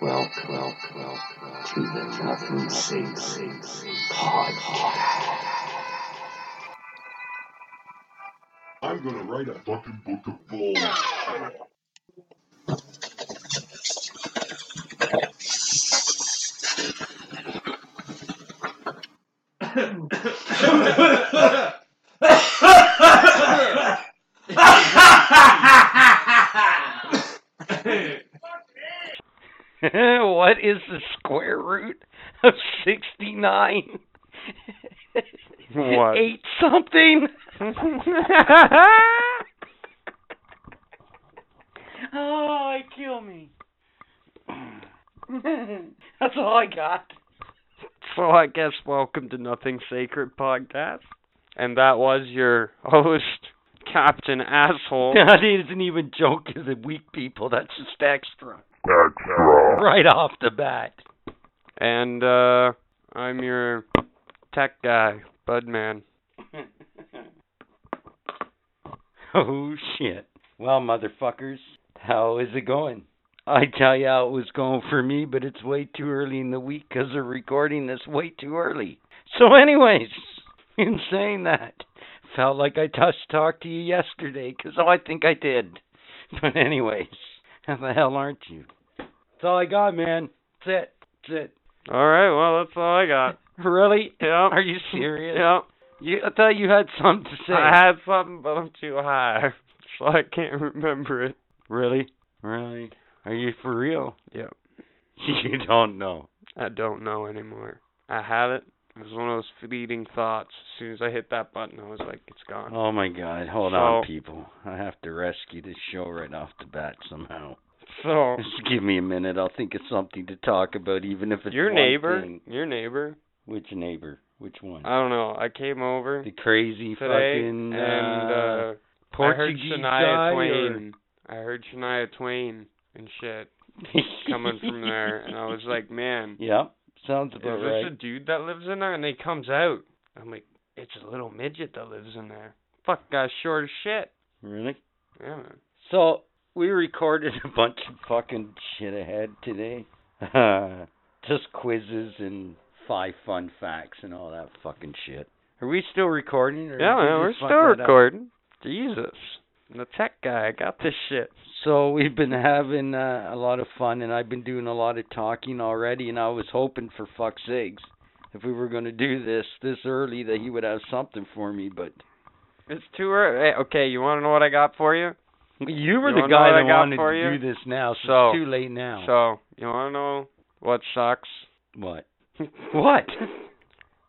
Welcome, welcome, welcome to the Nothing Sacred podcast. I'm gonna write a fucking book of balls. Is the square root of 69? What? Eight something? oh, it kill me. That's all I got. So I guess welcome to Nothing Sacred podcast. And that was your host, Captain Asshole. That isn't even joke as a weak people. That's just extra. Right off the bat. And uh I'm your tech guy, Budman. oh shit. Well, motherfuckers, how is it going? I tell you how it was going for me, but it's way too early in the week because 'cause of recording this way too early. So, anyways, in saying that, felt like I touched talked to you yesterday 'cause oh, I think I did. But anyways, how the hell aren't you? That's all I got, man. That's it. That's it. Alright, well that's all I got. Really? Yep. Are you serious? Yep. You, I thought you had something to say. I had something but I'm too high. So I can't remember it. Really? Really? Are you for real? Yep. You don't know. I don't know anymore. I had it. It was one of those fleeting thoughts. As soon as I hit that button, I was like, it's gone. Oh my god, hold on, people. I have to rescue this show right off the bat somehow. So, Just give me a minute. I'll think of something to talk about, even if it's your neighbor, thing. your neighbor, Which neighbor? Which one? I don't know. I came over the crazy today fucking and uh, uh, Portuguese I heard. Shania or- Twain. I heard Shania Twain and shit coming from there, and I was like, man, yeah, sounds is about this right. a dude that lives in there? And he comes out. I'm like, it's a little midget that lives in there. Fuck, guy's short as shit. Really? Yeah, man. So we recorded a bunch of fucking shit ahead today. Just quizzes and five fun facts and all that fucking shit. Are we still recording? Or Yeah, man, we're still recording. Jesus. I'm the tech guy. I got this shit. So we've been having uh, a lot of fun, and I've been doing a lot of talking already. And I was hoping, for fuck's sakes, if we were going to do this this early, that he would have something for me. But It's too early. Hey, okay, you want to know what I got for you? You were You the guy that wanted to do this now, so, So- it's too late now. So, you want to know what sucks? what? What?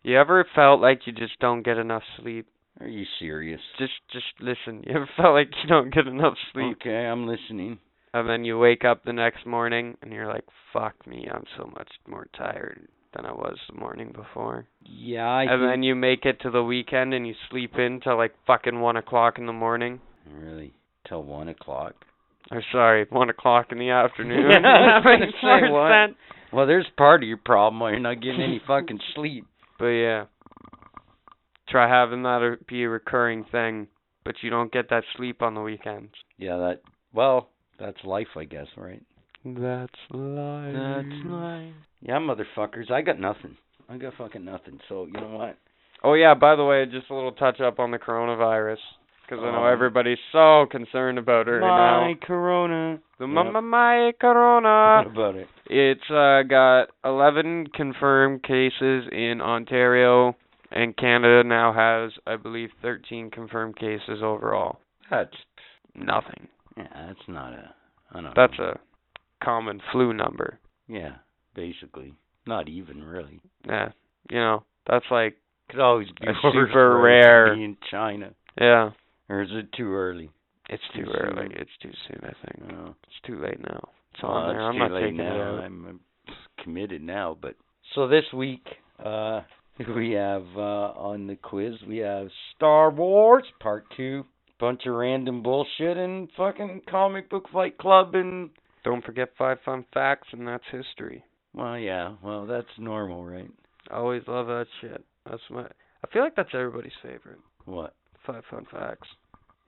You ever felt like you just don't get enough sleep? Are you serious? Just just listen. You ever felt like you don't get enough sleep Okay, I'm listening. and then you wake up the next morning and you're like, "Fuck me, I'm so much more tired than I was the morning before." Yeah, I and think- then you make it to the weekend and you sleep in till like fucking one o'clock in the morning. really till one o'clock. Or sorry, one o'clock in the afternoon. Yeah, I was that gonna makes say, more what? sense. Well, there's part of your problem why you're not getting any fucking sleep. But yeah, try having that be a recurring thing, but you don't get that sleep on the weekends. Yeah, that. Well, that's life, I guess, right? That's life. That's life. Yeah, motherfuckers, I got nothing. I got fucking nothing. So you know what? Oh yeah, by the way, just a little touch up on the coronavirus, because I know Um, everybody's so concerned about it right My now. corona. The Yep. my, my, corona. what about it? It's uh got 11 confirmed cases in Ontario, and Canada now has, I believe, 13 confirmed cases overall. That's Nothing. yeah. That's not a. I don't. That's know. a common flu number. Yeah, basically. Not even really. Yeah, you know, that's like, Could always be super rare- in China, yeah, or is it too early? it's Too too early. soon. It's too soon, I think. No. It's too late now. It's Well, on there. I'm too not late taking now. it out. I'm committed now, but so this week, uh, we have uh on the quiz we have Star Wars Part Two, bunch of random bullshit, and fucking comic book fight club, and Don't forget five fun facts, and that's history. well, yeah, well that's normal, right? I always love that shit. That's my. I feel like that's everybody's favorite. What Five fun facts.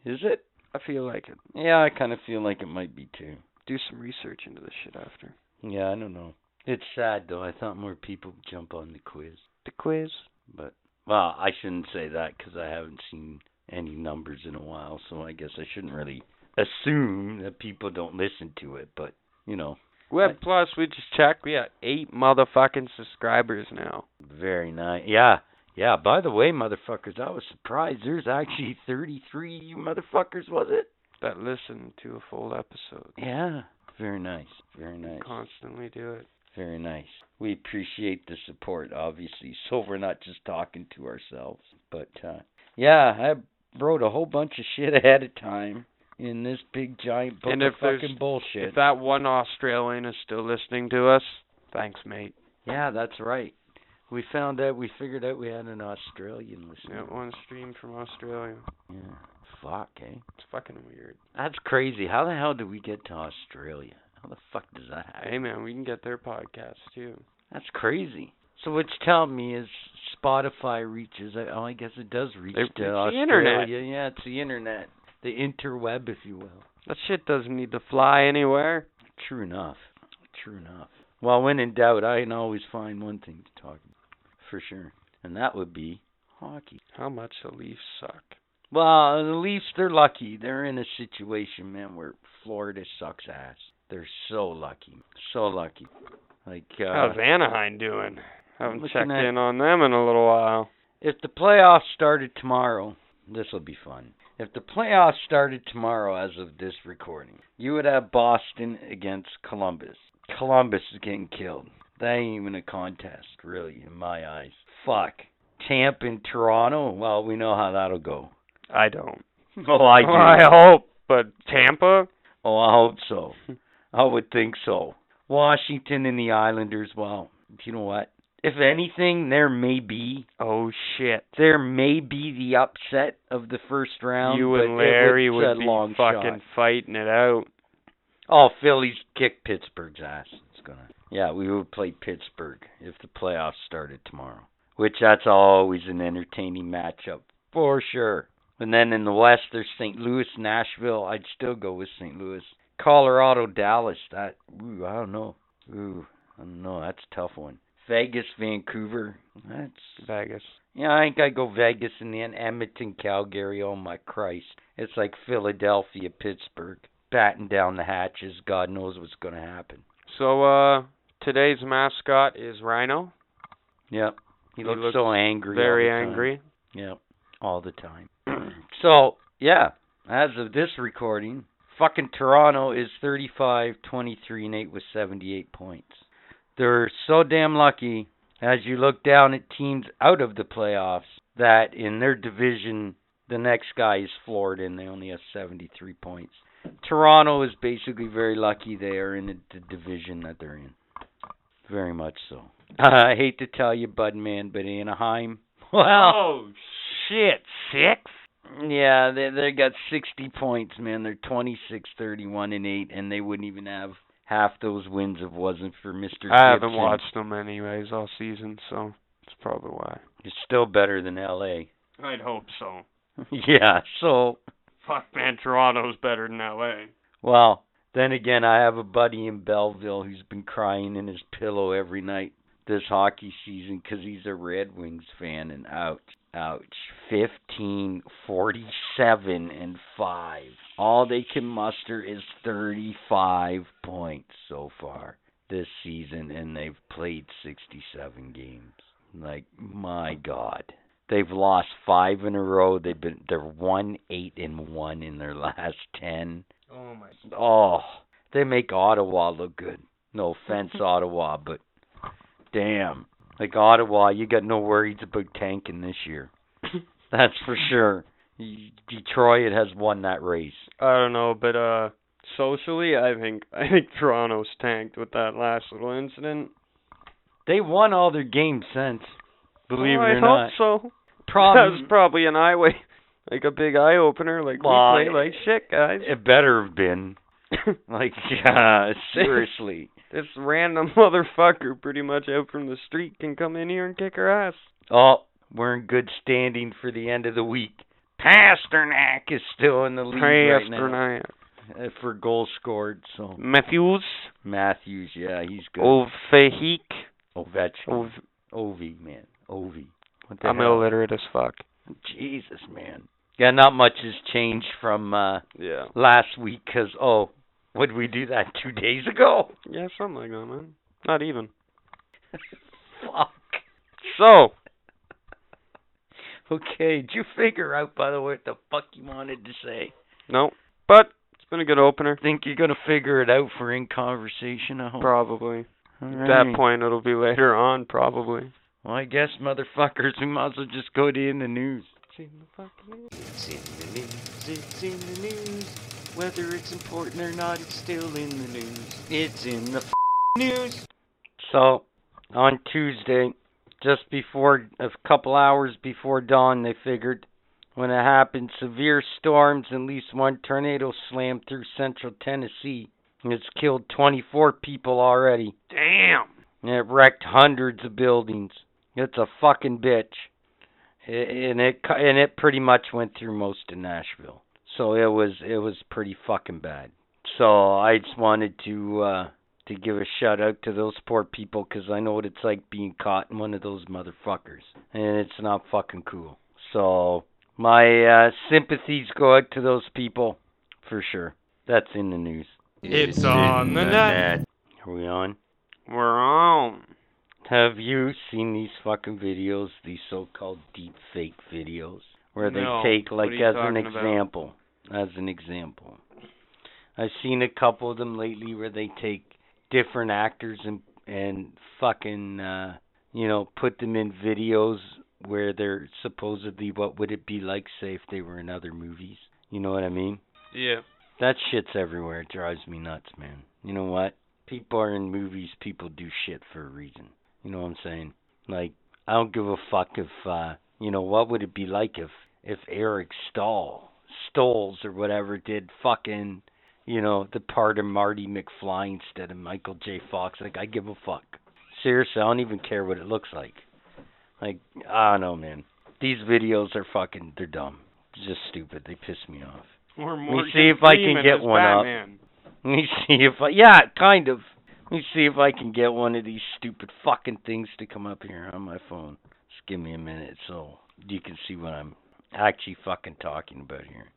is it? I feel like it. Yeah, I kind of feel like it might be too. Do some research into this shit after. Yeah, I don't know. It's sad though. I thought more people would jump on the quiz. The quiz. But well, I shouldn't say that because I haven't seen any numbers in a while, so I guess I shouldn't really assume that people don't listen to it. But you know, Web. Plus, we just checked. We got eight motherfucking subscribers now. very nice. Yeah, yeah. By the way, motherfuckers, I was surprised. There's actually 33 you motherfuckers, was it? that listen to a full episode. Yeah. Very nice. Very nice. Constantly do it. Very nice. We appreciate the support, obviously, so we're not just talking to ourselves. But uh yeah, I wrote a whole bunch of shit ahead of time in this big giant book And of if there's- fucking bullshit. If that one Australian is still listening to us, thanks, mate. yeah, that's right. We found out, we figured out we had an Australian listener. Yeah, one stream from Australia. Yeah. Fuck, eh? It's fucking weird. That's crazy. How the hell did we get to Australia? How the fuck does that happen? Hey, man, we can get their podcast too. That's crazy. So what's telling me is Spotify reaches. Oh, I guess it does reach They to the Australia. internet. Yeah, it's the internet, the interweb, if you will. That shit doesn't need to fly anywhere. True enough. True enough. Well, when in doubt, I can always find one thing to talk about, for sure, and that would be hockey. How much the Leafs suck. Well, the Leafs, they're lucky. They're in a situation, man, where Florida sucks ass. They're so lucky, so lucky. Like, uh, How's Anaheim doing? Haven't checked at- in on them in a little while. If the playoffs started tomorrow, this will be fun. If the playoffs started tomorrow as of this recording, you would have Boston against Columbus. Columbus is getting killed. That ain't even a contest, really, in my eyes. Fuck. Tampa and Toronto, well, we know how that'll go. I don't. Oh, I do. I hope, but Tampa. Oh, I hope so. I would think so. Washington and the Islanders, well, you know what? If anything, there may be Oh shit. there may be the upset of the first round. you and Larry would would be long fucking shot. fighting it out. Oh, Phillies kick Pittsburgh's ass. Gonna. Yeah, we would play Pittsburgh if the playoffs started tomorrow. Which that's always an entertaining matchup for sure. And then in the West, there's St. Louis, Nashville. I'd still go with St. Louis. Colorado, Dallas. That ooh, I don't know. Ooh, I don't know. That's a tough one. Vegas, Vancouver. That's Vegas. yeah, I think I go Vegas and then Edmonton, Calgary. Oh my Christ! It's like Philadelphia, Pittsburgh, batten down the hatches. God knows what's going to happen. So uh today's mascot is Rhino. Yep, he, He looks, looks so angry. Very angry. Yep, all the time. so yeah, as of this recording, fucking Toronto is 35, 23, and eight with 78 points. They're so damn lucky as you look down at teams out of the playoffs that in their division the next guy is Florida and they only have 73 points. Toronto is basically very lucky they are in the, the division that they're in. Very much so. I hate to tell you, Bud Man, but Anaheim, well, Oh shit, six? yeah, they they got 60 points, man. They're 26, 31, and 8, and they wouldn't even have half those wins if it wasn't for Mr. I haven't watched them anyways all season, so that's probably why. It's still better than LA. I'd hope so. yeah, so Fuck man, Toronto's better than LA. well, then again, I have a buddy in Belleville who's been crying in his pillow every night this hockey season 'cause he's a Red Wings fan, and ouch, ouch, fifteen, forty-seven, and five. All they can muster is thirty-five points so far this season, and they've played sixty-seven games. Like my God. They've lost five in a row. They've been they're one eight and one in their last ten. Oh my Oh, they make Ottawa look good. No offense, Ottawa, but damn, like Ottawa, you got no worries about tanking this year. That's for sure. Detroit has won that race. I don't know, but uh socially I think I think Toronto's tanked with that last little incident. They won all their games since. Believe oh, it or I not. hope so. Problem, that was probably an eye way like a big eye opener, like Well, we play like shit guys. it better have been. Like, yeah, seriously. this random motherfucker pretty much out from the street can come in here and kick our ass. Oh, we're in good standing for the end of the week. Pastrnak is still in the lead right now. Pastrnak. uh, for goals scored. So Matthews, Matthews, yeah, he's good. Ovehik, Ovechkin, Ov- Ovi, man, Ovi. What I'm hell? illiterate as fuck. Jesus, man. Yeah, not much has changed from uh Yeah. last week 'cause oh, would we do that two days ago? Yeah, something like that, man. Not even. Fuck. So, Okay, did you figure out by the way what the fuck you wanted to say? no. But it's been a good opener. Think you're gonna figure it out for in conversation? I hope. Probably. All At that point, it'll be later on, probably. Well, I guess motherfuckers, we might as well just go to in the news. It's in the fucking It's in the news, it's in the news. Whether it's important or not, it's still in the news. It's in the f- news. So, on Tuesday, just before, a couple hours before dawn, they figured, when it happened, severe storms and at least one tornado slammed through central Tennessee. And it's killed 24 people already. Damn. And it wrecked hundreds of buildings. It's a fucking bitch. And it and it pretty much went through most of Nashville. So it was it was pretty fucking bad. So I just wanted to uh to give a shout out to those poor people because I know what it's like being caught in one of those motherfuckers. And it's not fucking cool. So my uh sympathies go out to those people for sure. That's in the news. It's on the net. Are we on? We're on. Have you seen these fucking videos, these so-called deep fake videos, where they No. take like What are you as an talking about? example, as an example. I've seen a couple of them lately where they take different actors and and fucking uh you know, put them in videos where they're supposedly what would it be like say if they were in other movies. You know what I mean? Yeah. That shit's everywhere. It drives me nuts, man. You know what? People are in movies. People do shit for a reason. You know what I'm saying? Like, I don't give a fuck if, uh, you know, what would it be like if, if Eric Stahl, Stoltz or whatever did fucking, you know, the part of Marty McFly instead of Michael J. Fox? Like, I give a fuck. Seriously, I don't even care what it looks like. Like, I don't know, man. These videos are fucking, they're dumb. Just stupid. They piss me off. Or me see if I can get one up. Batman. Let me see if I yeah, kind of. Let me see if I can get one of these stupid fucking things to come up here on my phone. Just give me a minute so you can see what I'm actually fucking talking about here.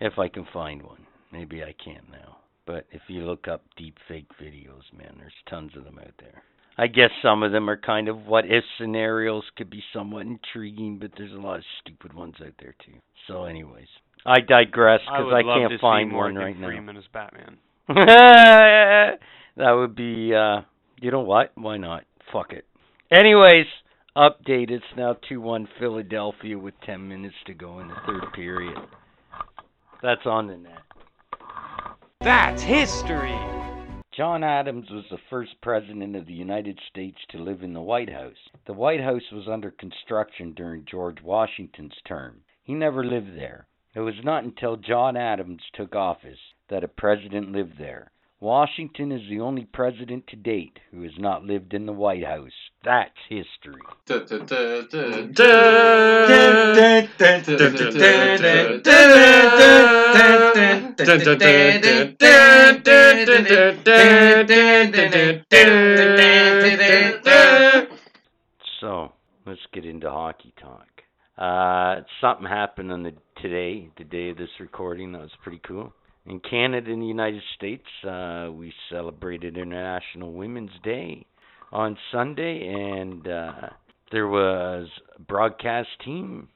If I can find one. Maybe I can't now. But if you look up deep fake videos, man, there's tons of them out there. I guess some of them are kind of what if scenarios could be somewhat intriguing, but there's a lot of stupid ones out there too. So anyways, I digress because would I, can't find one right now. Freeman as Batman. that would be uh you know what? Why not? Fuck it. Anyways, update. It's now two one Philadelphia with ten minutes to go in the third period. That's on the net. That's history. John Adams was the first president of the United States to live in the White House. The White House was under construction during George Washington's term. He never lived there. It was not until John Adams took office that a president lived there. Washington is the only president to date who has not lived in the White House. That's history. So let's get into hockey talk. Uh, something happened on the today, the day of this recording. That was pretty cool. In Canada and the United States, uh, we celebrated International Women's Day on Sunday, and uh, there was a broadcast team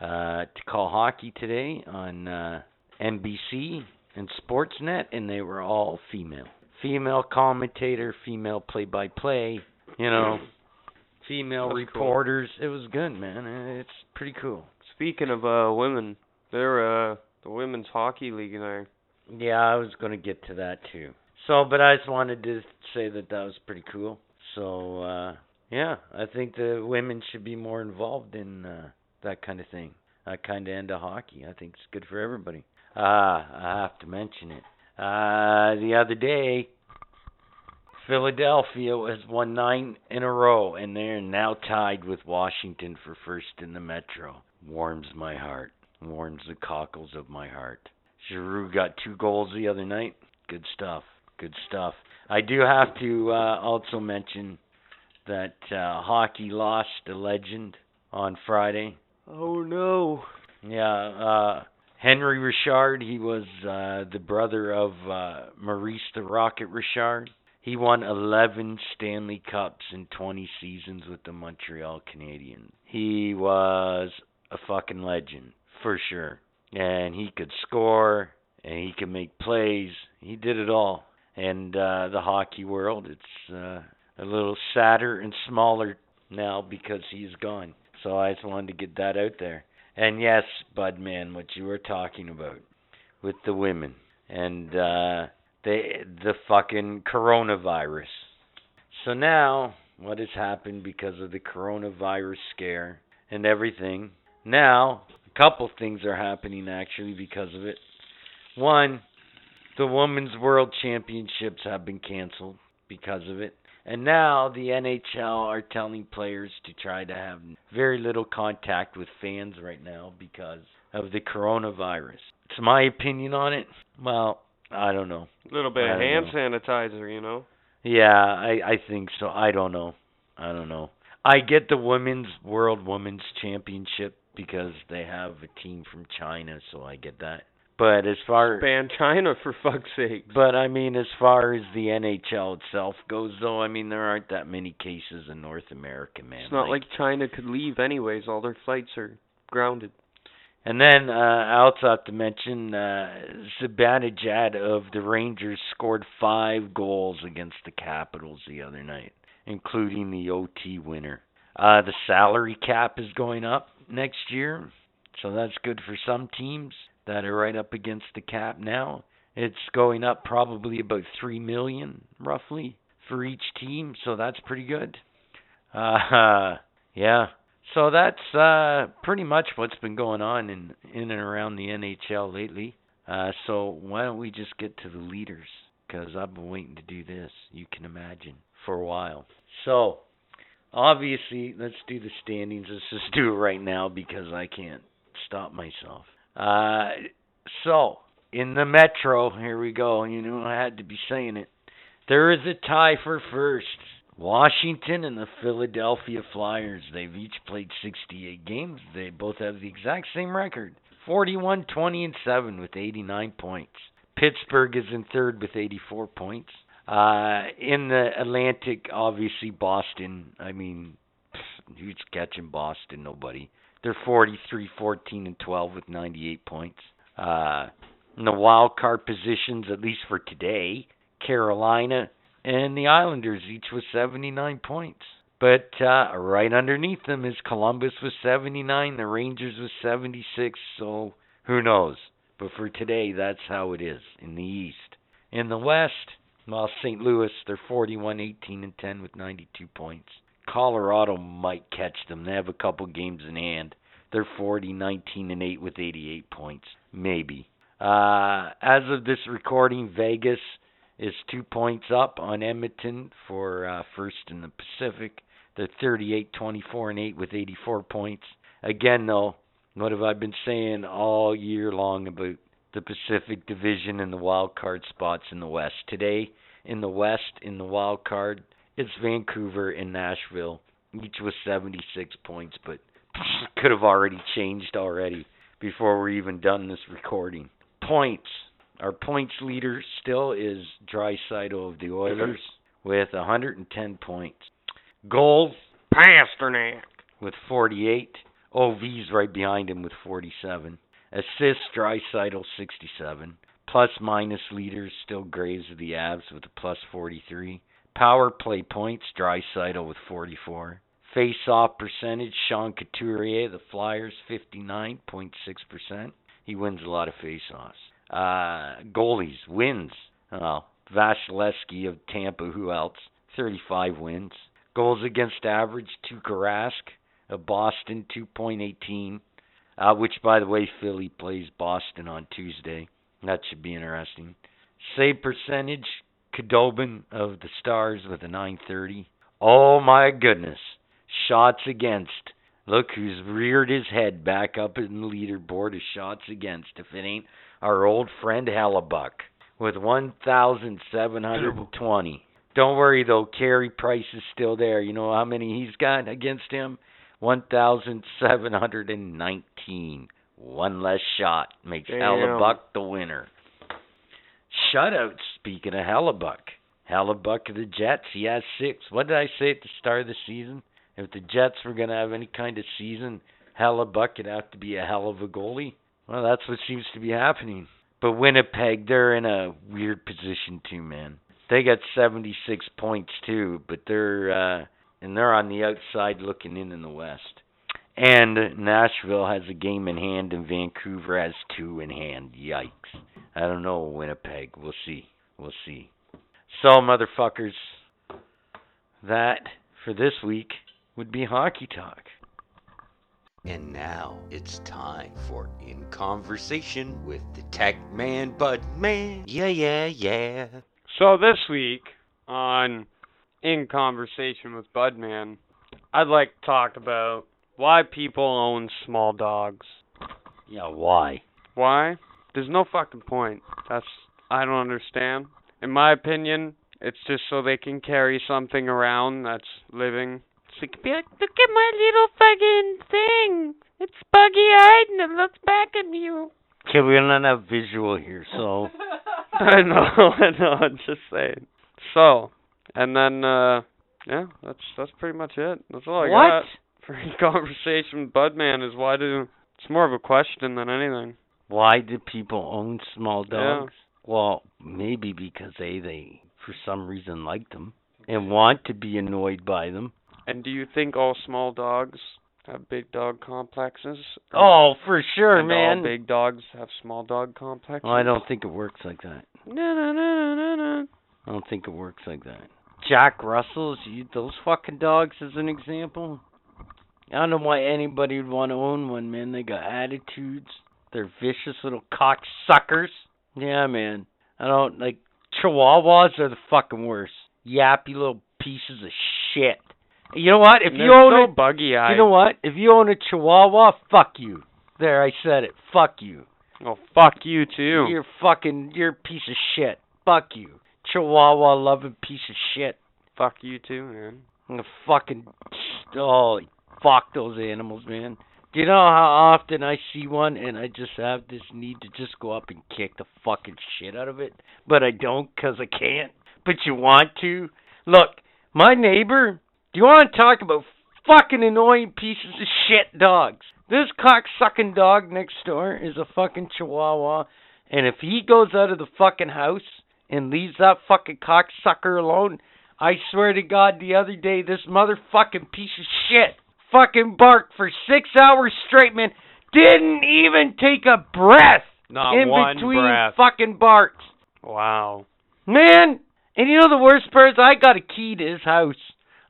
uh, to call hockey today on uh, NBC and Sportsnet, and they were all female. Female commentator, female play-by-play. You know, female That's cool. reporters. It was good, man. It's pretty cool. Speaking of uh women, they're uh the women's hockey league there. Yeah, I was going to get to that too. So, but I just wanted to say that that was pretty cool. So, uh yeah, I think the women should be more involved in uh that kind of thing. That kind of end of hockey. I think it's good for everybody. Ah, I have to mention it. Uh the other day Philadelphia has won nine in a row, and they're now tied with Washington for first in the Metro. Warms my heart. Warms the cockles of my heart. Giroux got two goals the other night. Good stuff. Good stuff. I do have to uh, also mention that uh, hockey lost a legend on Friday. Oh no. Yeah, uh Henry Richard, he was uh the brother of uh Maurice the Rocket Richard. He won 11 Stanley Cups in 20 seasons with the Montreal Canadiens. He was a fucking legend, for sure. And he could score, and he could make plays. He did it all. And uh the hockey world, it's uh a little sadder and smaller now because he's gone. So I just wanted to get that out there. And yes, Budman, what you were talking about with the women and uh the the fucking coronavirus. So now what has happened because of the coronavirus scare and everything? Now, couple things are happening actually because of it. One, the women's world championships have been canceled because of it. And now the NHL are telling players to try to have very little contact with fans right now because of the coronavirus. It's my opinion on it. Well, I don't know. A little bit of hand know. sanitizer, you know. Yeah, I I think so. I don't know. I don't know. I get the women's world women's championship because they have a team from China, so I get that. But as far Ban China for fuck's sake. But I mean, as far as the NHL itself goes, though, I mean there aren't that many cases in North America, man. It's not like China could leave anyways. All their flights are grounded. And then uh, I also have to mention uh, Zibanejad of the Rangers scored five goals against the Capitals the other night, including the OT winner. Uh, the salary cap is going up next year, so that's good for some teams that are right up against the cap now. It's going up probably about three million, roughly, for each team, so that's pretty good. Uh, yeah. So that's uh pretty much what's been going on in in and around the NHL lately. Uh so why don't we just get to the leaders cuz I've been waiting to do this, you can imagine, for a while. So, obviously, let's do the standings. Let's just do it right now because I can't stop myself. Uh so, in the Metro, here we go. You know I had to be saying it. There is a tie for first. Washington and the Philadelphia Flyers. They've each played 68 games. They both have the exact same record 41, 20, and 7 with 89 points. Pittsburgh is in third with 84 points. Uh, in the Atlantic, obviously, Boston. I mean, who's catching Boston? Nobody. They're 43, 14, and 12 with 98 points. Uh, in the wild card positions, at least for today, Carolina and the Islanders each with 79 points. But uh, right underneath them is Columbus with 79, the Rangers with 76. So who knows? But for today, that's how it is in the East. In the West, well, St. Louis, they're 41, 18, and 10 with 92 points. Colorado might catch them. They have a couple games in hand. They're 40, 19, and 8 with 88 points. Maybe. Uh, as of this recording, Vegas is two points up on Edmonton for uh, first in the Pacific. They're 38, 24, and 8 with 84 points. Again, though, what have I been saying all year long about the Pacific Division and the wild card spots in the West? Today, in the West, in the wild card, it's Vancouver and Nashville, each with 76 points, but could have already changed already before we're even done this recording. Points. Our points leader still is Draisaitl of the Oilers mm-hmm. with 110 points. Goals Pastrnak. with 48. OV's right behind him with 47. Assists Draisaitl 67. Plus minus leaders still Graves of the Avs with a plus 43. Power play points Draisaitl with 44. Face off percentage Sean Couturier the Flyers 59.6%. He wins a lot of face offs. Uh, goalies wins. Oh, Vasilevskiy of Tampa. Who else? 35 wins. Goals against average. Tuukka Rask of Boston 2.18. Uh, which, by the way, Philly plays Boston on Tuesday. That should be interesting. Save percentage. Khudobin of the Stars with a 930. Oh my goodness. Shots against. Look who's reared his head back up in the leaderboard of shots against. If it ain't our old friend Hellebuyck with 1,720. Don't worry though, Carey Price is still there. You know how many he's got against him? 1,719. One less shot makes Damn. Hellebuyck the winner. Shutouts, speaking of Hellebuyck. Hellebuyck of the Jets, he has six. What did I say at the start of the season? If the Jets were going to have any kind of season, Hellebuyck would have to be a hell of a goalie. Well, that's what seems to be happening. But Winnipeg, they're in a weird position too, man. They got 76 points too, but they're uh and they're on the outside looking in in the West. And Nashville has a game in hand, and Vancouver has two in hand. Yikes! I don't know Winnipeg. We'll see. We'll see. So, motherfuckers, that for this week would be hockey talk. And now it's time for In Conversation with the Tech Man Bud Man. Yeah, yeah, yeah. So this week on In Conversation with Budman, I'd like to talk about why people own small dogs. Yeah, why? Why? There's no fucking point. That's I don't understand. In my opinion, it's just so they can carry something around that's living. So they can be like, look at my little fucking thing. It's buggy eyed and it looks back at you. Okay, we don't have visual here, so I know, I know, I'm just saying. So, and then uh yeah, that's that's pretty much it. That's all I what? got for conversation with Budman is why do it's more of a question than anything. Why do people own small dogs? Yeah. dogs? Well, maybe because they they for some reason like them and want to be annoyed by them. And do you think all small dogs have big dog complexes? Oh, for sure, and man. all big dogs have small dog complexes? Well, I don't think it works like that. No, no, no, no, no. I don't think it works like that. Jack Russells, you, those fucking dogs, as an example. I don't know why anybody would want to own one, man. They got attitudes. They're vicious little cocksuckers. Yeah, man. I don't like Chihuahuas are the fucking worst. Yappy little pieces of shit. You know what? If you own so buggy a, eyed. you know what? If you own a Chihuahua, fuck you. There, I said it. Fuck you. Oh, fuck you too. You're fucking. You're a piece of shit. Fuck you. Chihuahua loving piece of shit. Fuck you too, man. I'm gonna fucking oh fuck those animals, man. Do you know how often I see one and I just have this need to just go up and kick the fucking shit out of it, but I don't because I can't. But you want to. Look, my neighbor. Do you want to talk about fucking annoying pieces of shit dogs? This cocksucking dog next door is a fucking chihuahua, and if he goes out of the fucking house and leaves that fucking cocksucker alone, I swear to God, the other day, this motherfucking piece of shit fucking barked for six hours straight, man. Didn't even take a breath Not in one between breath. fucking barks. Wow. Man, and you know the worst part is I got a key to his house.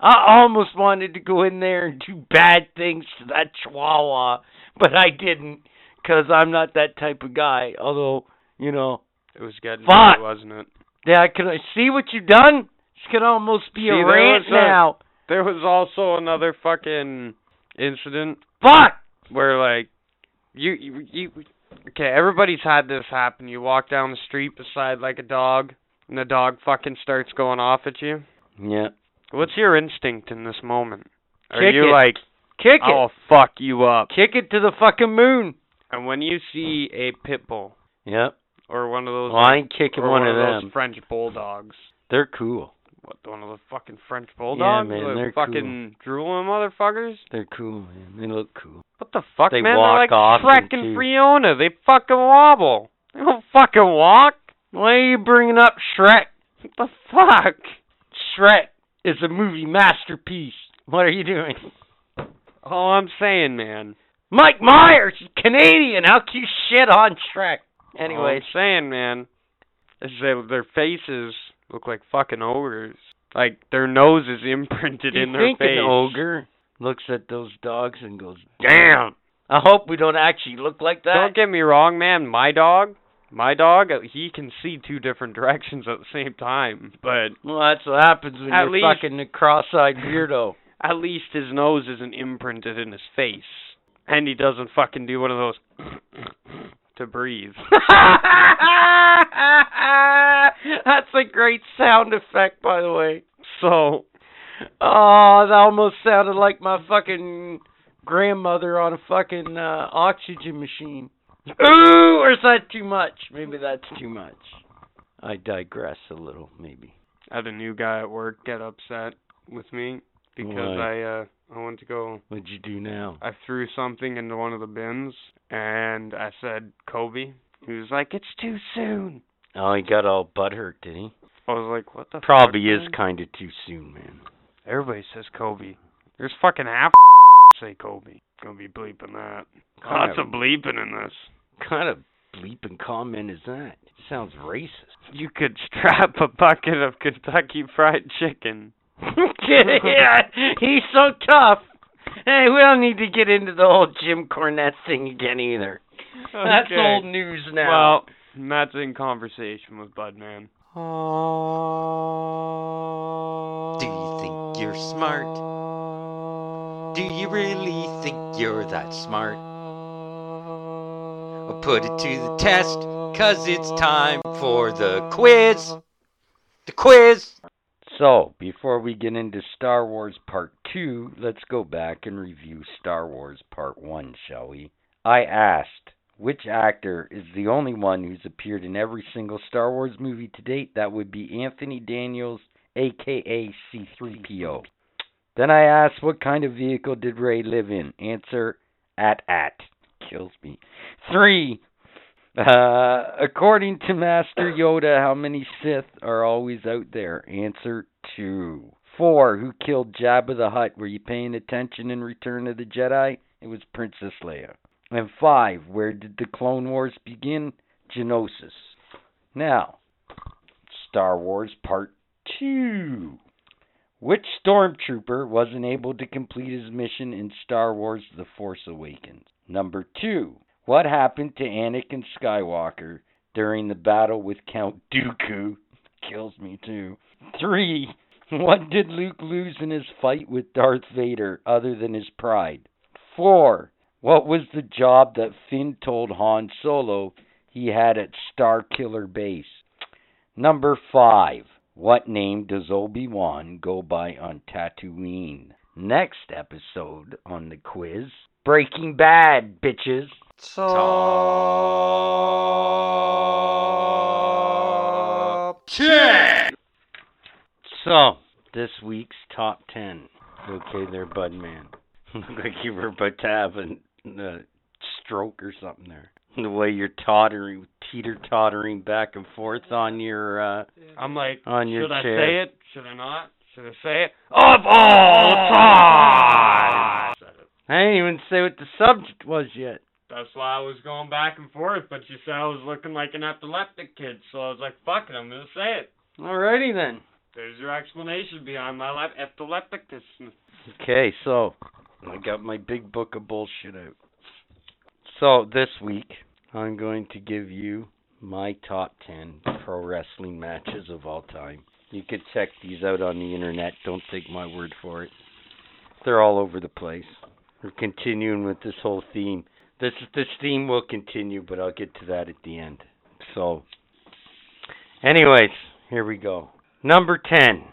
I almost wanted to go in there and do bad things to that chihuahua, but I didn't because I'm not that type of guy. Although, you know, It was getting Fuck. to wasn't it? yeah, can I see what you've done? This could almost be See, a there rant was a- now. There was also another fucking incident Fuck! where like you you, you okay, everybody's had this happen. You walk down the street beside like a dog and the dog fucking starts going off at you. Yeah. What's your instinct in this moment? Are Kick you it. like, Kick it. "Oh, fuck you up." Kick it to the fucking moon. And when you see a pit bull Yep. Or one of those Well, I ain't kicking one, one of those them. French bulldogs, They're cool. what one of those fucking French bulldogs? Yeah, man, The they're fucking drooling motherfuckers. They're cool, man. They look cool. What the fuck, They man? walk They're like Shrek and Fiona. They fucking wobble. They don't fucking walk. Why are you bringing up Shrek? What the fuck? Shrek is a movie masterpiece. What are you doing? All I'm saying, man. Mike Myers, Canadian. How can you shit on Shrek? Anyways, All I'm saying, man, is that their faces look like fucking ogres. Like their nose is imprinted you in their think face. an ogre looks at those dogs and goes, "Damn"? I hope we don't actually look like that. Don't get me wrong, man. My dog, my dog, uh, he can see two different directions at the same time. But well, that's what happens when you're least- fucking a cross-eyed weirdo. at least his nose isn't imprinted in his face, and he doesn't fucking do one of those to breathe. That's a great sound effect, by the way. So, Oh, that almost sounded like my fucking grandmother on a fucking uh, oxygen machine. Ooh, or is that too much? Maybe that's too much. I digress a little, maybe. I had a new guy at work get upset with me because Why? I uh I went to go What'd you do now? I threw something into one of the bins and I said Kobe. He was like, "It's too soon." Oh, he got all butthurt, did he? I was like, "What the?" Probably fuck, is kind of too soon, man. Everybody says Kobe. There's fucking half say Kobe. Gonna be bleeping that. Kind Lots of- of bleeping in this. kind of bleeping comment is that? Sounds racist. You could strap a bucket of Kentucky Fried Chicken. Yeah, he's so tough. Hey, we don't need to get into the whole Jim Cornette thing again either. That's old news now. Well, Matt's in conversation with Budman. Do you think you're smart? Do you really think you're that smart? Well, put it to the test, cause it's time for the quiz. The quiz! So, before we get into Star Wars Part 2, let's go back and review Star Wars Part 1, shall we? I asked, which actor is the only one who's appeared in every single Star Wars movie to date? That would be Anthony Daniels, aka C3PO. Then I asked, what kind of vehicle did Rey live in? Answer, at at. Kills me. Three, uh, according to Master Yoda, how many Sith are always out there? Answer two. Four. Who killed Jabba the Hutt? Were you paying attention in Return of the Jedi? It was Princess Leia. And five. Where did the Clone Wars begin? Geonosis. Now, Star Wars Part Two. Which stormtrooper wasn't able to complete his mission in Star Wars The Force Awakens? Number two. What happened to Anakin Skywalker during the battle with Count Dooku? Kills me too. Three. What did Luke lose in his fight with Darth Vader other than his pride? Four. What was the job that Finn told Han Solo he had at Starkiller Base? Number five. What name does Obi Wan go by on Tatooine? Next episode on the quiz Breaking Bad, bitches. Top 10! So, this week's top 10. Okay, there, Bud Man. Look like you were about to have a, a stroke or something there. The way you're tottering, teeter tottering back and forth on your uh I'm like, on your should I chair. say it? Should I not? Should I say it? Of all time! I didn't even say what the subject was yet. That's why I was going back and forth, but you said I was looking like an epileptic kid, so I was like, fuck it, I'm gonna say it. Alrighty then. There's your explanation behind my lep- epilepticness. Okay, so I got my big book of bullshit out. So this week I'm going to give you my top 10 pro wrestling matches of all time. You could check these out on the internet. Don't take my word for it. They're all over the place. We're continuing with this whole theme. This this theme will continue, but I'll get to that at the end. So, anyways, here we go. Number 10.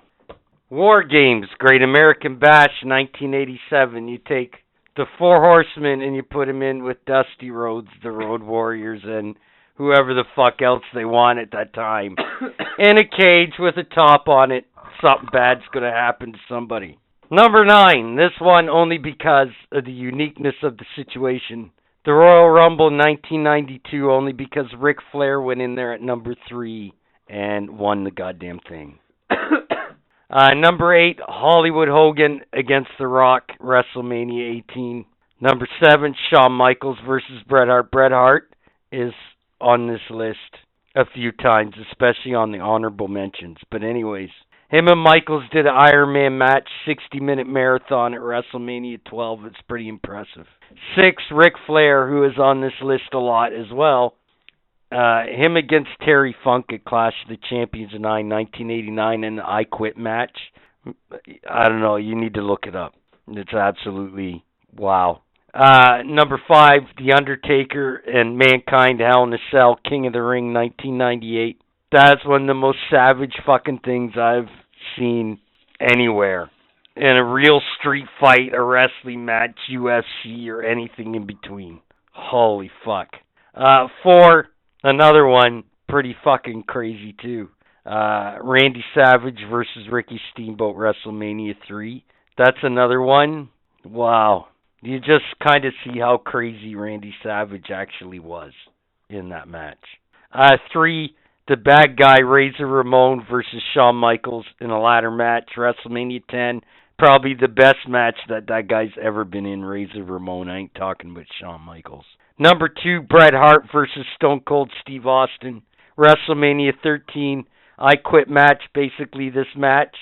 War Games, Great American Bash, 1987. You take the Four Horsemen and you put them in with Dusty Rhodes, the Road Warriors, and whoever the fuck else they want at that time. in a cage with a top on it. Something bad's gonna happen to somebody. Number nine. This one only because of the uniqueness of the situation. The Royal Rumble 1992 only because Ric Flair went in there at number three and won the goddamn thing. Uh, number eight, Hollywood Hogan against The Rock, WrestleMania 18. Number seven, Shawn Michaels versus Bret Hart. Bret Hart is on this list a few times, especially on the honorable mentions. But anyways, him and Michaels did an Iron Man match, 60 minute marathon at WrestleMania 12. It's pretty impressive. Six, Ric Flair, who is on this list a lot as well. Uh, him against Terry Funk at Clash of the Champions in 9, 1989 in the I Quit match. I don't know. You need to look it up. It's absolutely wow. Uh, number five, The Undertaker and Mankind Hell in a Cell, King of the Ring, 1998. That's one of the most savage fucking things I've seen anywhere. In a real street fight, a wrestling match, UFC, or anything in between. Holy fuck. Uh, four, another one, pretty fucking crazy too. Uh, Randy Savage versus Ricky Steamboat, WrestleMania 3. That's another one. Wow. You just kind of see how crazy Randy Savage actually was in that match. Uh, three, the bad guy Razor Ramon versus Shawn Michaels in a ladder match, WrestleMania 10. Probably the best match that that guy's ever been in, Razor Ramon. I ain't talking about Shawn Michaels. Number two, Bret Hart versus Stone Cold Steve Austin, WrestleMania 13. I quit match. Basically, this match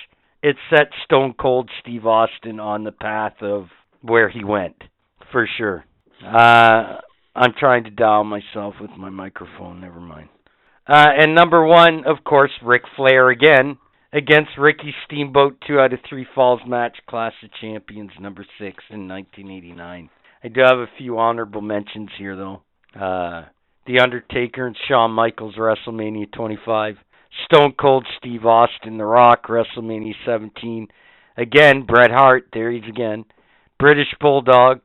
it set Stone Cold Steve Austin on the path of where he went, for sure. Uh, I'm trying to dial myself with my microphone. Never mind. Uh, and number one, of course, Ric Flair again against Ricky Steamboat, two out of three falls match, Clash of Champions, number six in 1989. I do have a few honorable mentions here, though. Uh, the Undertaker and Shawn Michaels, WrestleMania 25. Stone Cold Steve Austin, The Rock, WrestleMania 17. Again, Bret Hart, there he's again. British Bulldog,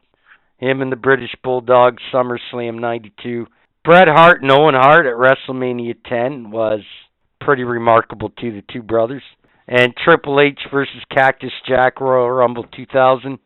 him and the British Bulldog, SummerSlam 92. Bret Hart and Owen Hart at WrestleMania 10 was pretty remarkable to the two brothers. And Triple H versus Cactus Jack, Royal Rumble 2000.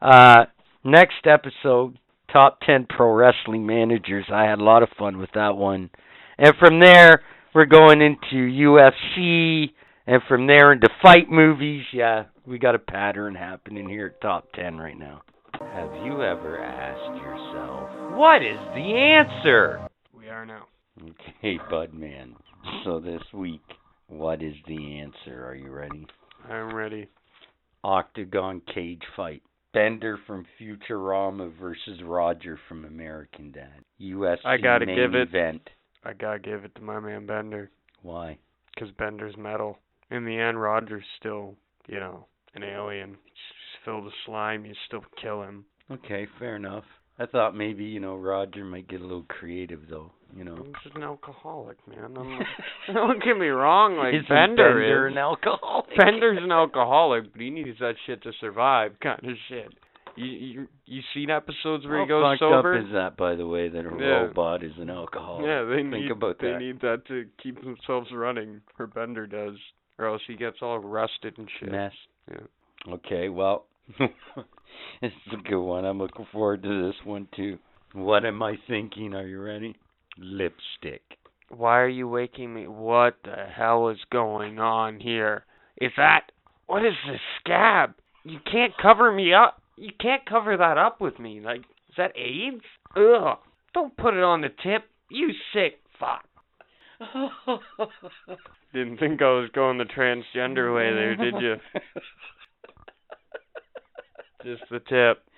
Uh, next episode, Top 10 Pro Wrestling Managers. I had a lot of fun with that one. And from there, we're going into UFC, and from there into fight movies. Yeah, we got a pattern happening here at Top 10 right now. Have you ever asked yourself, what is the answer? We are now. Okay, Budman. So this week, what is the answer? Are you ready? I'm ready. Octagon cage fight. Bender from Futurama versus Roger from American Dad. U.S. I gotta main give it- event. I gotta give it to my man Bender, Why? Because Bender's metal. In the end, Roger's still, you know, an alien. He's filled with slime. You still kill him. Okay, fair enough. I thought maybe, you know, Roger might get a little creative though, you know. He's an alcoholic, man. I'm, don't get me wrong. Like Isn't Bender, Bender is. an alcoholic? Bender's an alcoholic, but he needs that shit to survive, kind of shit. You you you seen episodes where How he goes fucked sober? up is that, by the way, that a Yeah. robot is an alcoholic? yeah, they Think need about that. they need that to keep themselves running, or Bender does, or else he gets all rusted and shit. Mess. Yeah. Okay, well, this is a good one. I'm looking forward to this one too. What am I thinking? Are you ready? Lipstick. Why are you waking me? What the hell is going on here? Is that what is this scab? You can't cover me up. You can't cover that up with me. Like is that AIDS? Ugh. Don't put it on the tip. You sick fuck. Didn't think I was going the transgender way there, did you? Just the tip.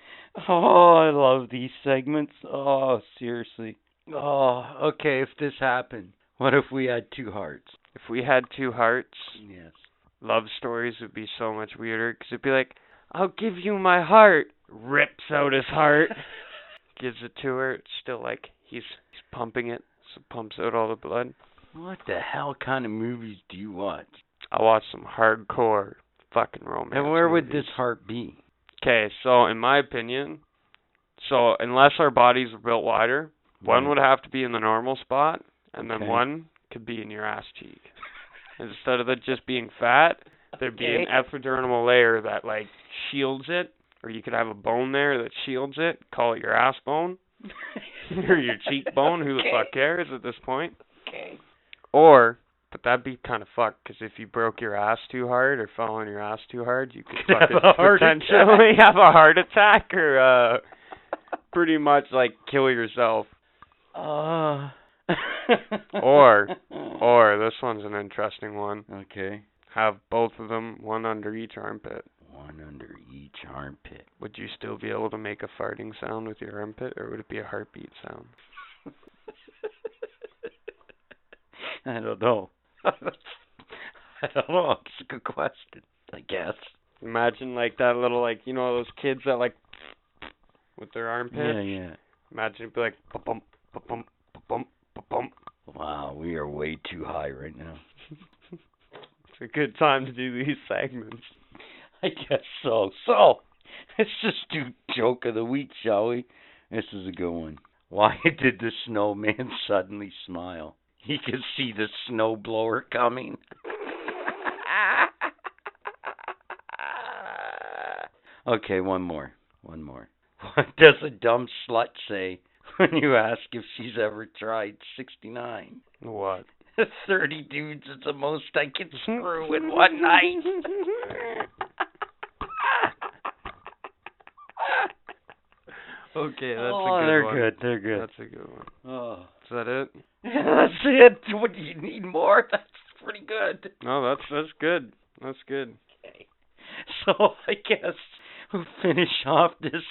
Oh, I love these segments. Oh, seriously. Oh, okay. If this happened, what if we had two hearts? If we had two hearts, Yes. love stories would be so much weirder because it'd be like, I'll give you my heart. Rips out his heart, gives it to her. It's still like he's he's pumping it, so pumps out all the blood. What the hell kind of movies do you watch? I watch some hardcore fucking romance. and where would this heart be? Okay, so in my opinion, so unless our bodies are built wider, one would have to be in the normal spot, and then Okay. one could be in your ass cheek. Instead of it just being fat, there'd be an epidermal layer that like shields it, or you could have a bone there that shields it. Call it your ass bone or your cheekbone. Who the fuck cares at this point? Okay. Or, but that'd be kind of fucked because if you broke your ass too hard or fell on your ass too hard, you could Could have a potentially have a heart attack or uh, pretty much like kill yourself. Uh. Or- Or this one's an interesting one. Okay. Have both of them, one under each armpit. One under each armpit. Would you still be able to make a farting sound with your armpit, or would it be a heartbeat sound? I don't know. I don't know. It's a good question. I guess. Imagine like that little like you know those kids that like with their armpits. Yeah, yeah. Imagine it'd be like bump bump bump bump. Wow, we are way too high right now. It's a good time to do these segments. I guess so. So, let's just do joke of the week, shall we? This is a good one. Why did the snowman suddenly smile? He could see the snowblower coming. okay, one more. One more. What does a dumb slut say when you ask if she's ever tried 69? What? 30 dudes is the most I can screw in one night. Okay, that's oh, a good one. they're one. good. They're good. That's a good one. Oh. Is that it? That's it. What do you need more? That's pretty good. No, that's that's good. That's good. Okay. So I guess we'll finish off this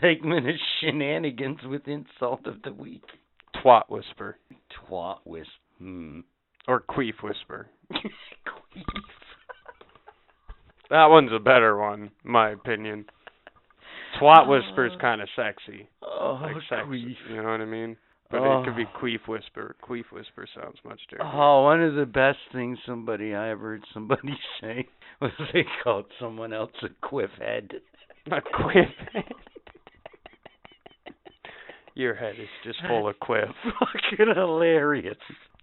segment of shenanigans with insult of the week. Twat whisper Twat whisper. hmm. or queef whisper. Queef. That one's a better one, in my opinion. Twat whisper's oh. kind of sexy, Oh, like sex. queef. You know what I mean? But it could be Oh. queef whisper. Queef whisper sounds much different. Oh, one of the best things somebody I ever heard somebody say was they called someone else a quiff head. A quiff. Head. Your head is just full of quiff. Fucking hilarious.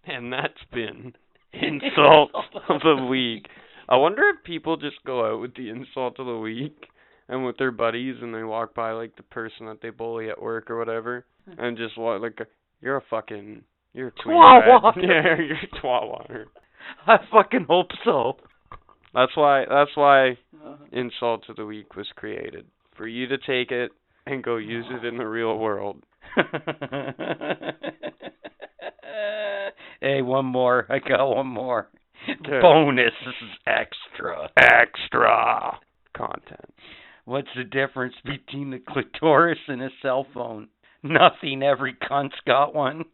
And that's been insult of the week. I wonder if people just go out with the insult of the week and with their buddies and they walk by like the person that they bully at work or whatever hmm. and just walk like you're a fucking you're a Twat. Yeah, you're a twat water. I fucking hope so. That's why that's why uh-huh. insult of the week was created. For you to take it and go use it in the real world. hey, one more. I got one more. Okay. Bonus extra. Extra content. What's the difference between the clitoris and a cell phone? Nothing. Every cunt's got one.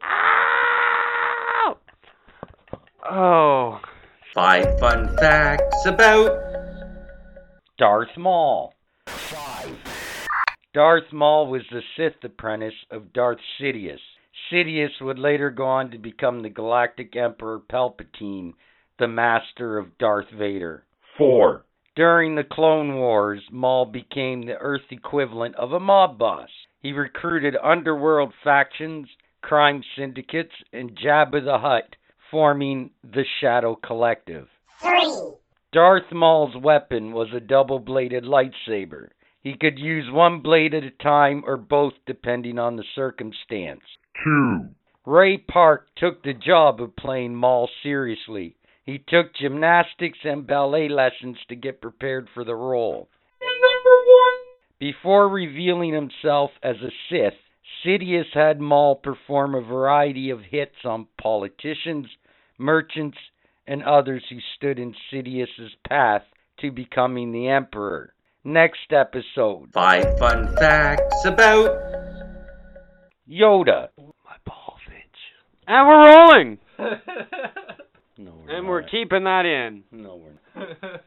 oh. Five fun facts about Darth Maul. Five. Darth Maul was the Sith apprentice of Darth Sidious. Sidious would later go on to become the Galactic Emperor Palpatine, the master of Darth Vader. 4. During the Clone Wars, Maul became the Earth equivalent of a mob boss. He recruited underworld factions, crime syndicates, and Jabba the Hutt, forming the Shadow Collective. Three. Darth Maul's weapon was a double bladed lightsaber. He could use one blade at a time or both depending on the circumstance. 2. Ray Park took the job of playing Maul seriously. He took gymnastics and ballet lessons to get prepared for the role. And number one. Before revealing himself as a Sith, Sidious had Maul perform a variety of hits on politicians, merchants, and others who stood in Sidious's path to becoming the Emperor. Next episode five fun facts about Yoda. my balls itch. And we're rolling. No, we're And we're keeping that in. No, we're not.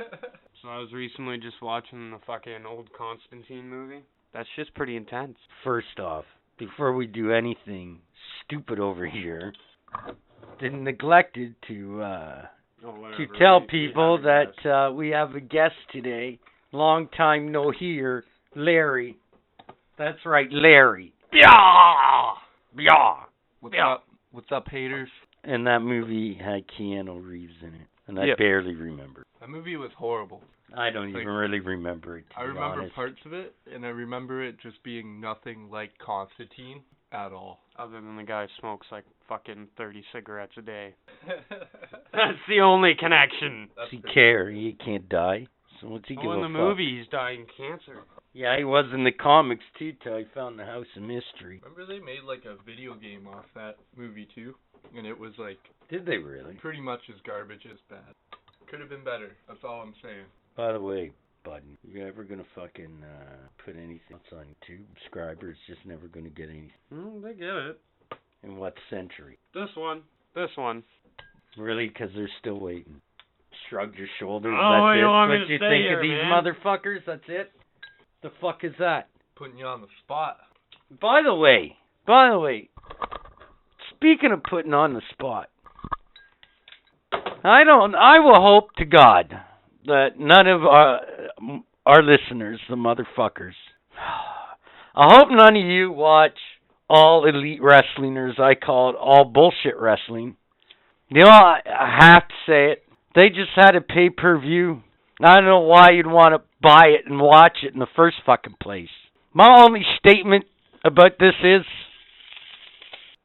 So I was recently just watching the fucking old Constantine movie. That's just pretty intense. First off, before we do anything stupid over here, then neglected to uh to tell people that uh we have a guest today. Long time no hear, Larry. That's right, Larry. Yeah. Yeah. What's Yeah. up? What's up, haters? And that movie had Keanu Reeves in it, and I Yep. barely remember. That movie was horrible. I don't Like, even really remember it. To I be remember honest. parts of it, and I remember it just being nothing like Constantine at all. Other than the guy smokes like fucking 30 cigarettes a day. That's the only connection. Does he care? He can't die. So what's he oh, give Oh, in the fuck? movie, he's dying cancer. Yeah, he was in the comics too till he found the House of Mystery. Remember they made like a video game off that movie too, and it was like Did they really? pretty much as garbage as bad. Could have been better. That's all I'm saying. By the way, Budman, you ever gonna fucking uh put anything else on YouTube? Subscribers just never gonna get anything. Mm, they get it. In what century? This one. This one. Really? Because they're still waiting. Shrugged your shoulders. Oh, that's you it. want me what to you stay think here, of these man? motherfuckers? That's it. The fuck is that? Putting you on the spot. By the way, by the way, speaking of putting on the spot, I don't. I will hope to God that none of our our listeners, the motherfuckers, I hope none of you watch all elite wrestling, or as I call it, all bullshit wrestling. You know, I, I have to say it. They just had a pay per view. I don't know why you'd want to buy it and watch it in the first fucking place. My only statement about this is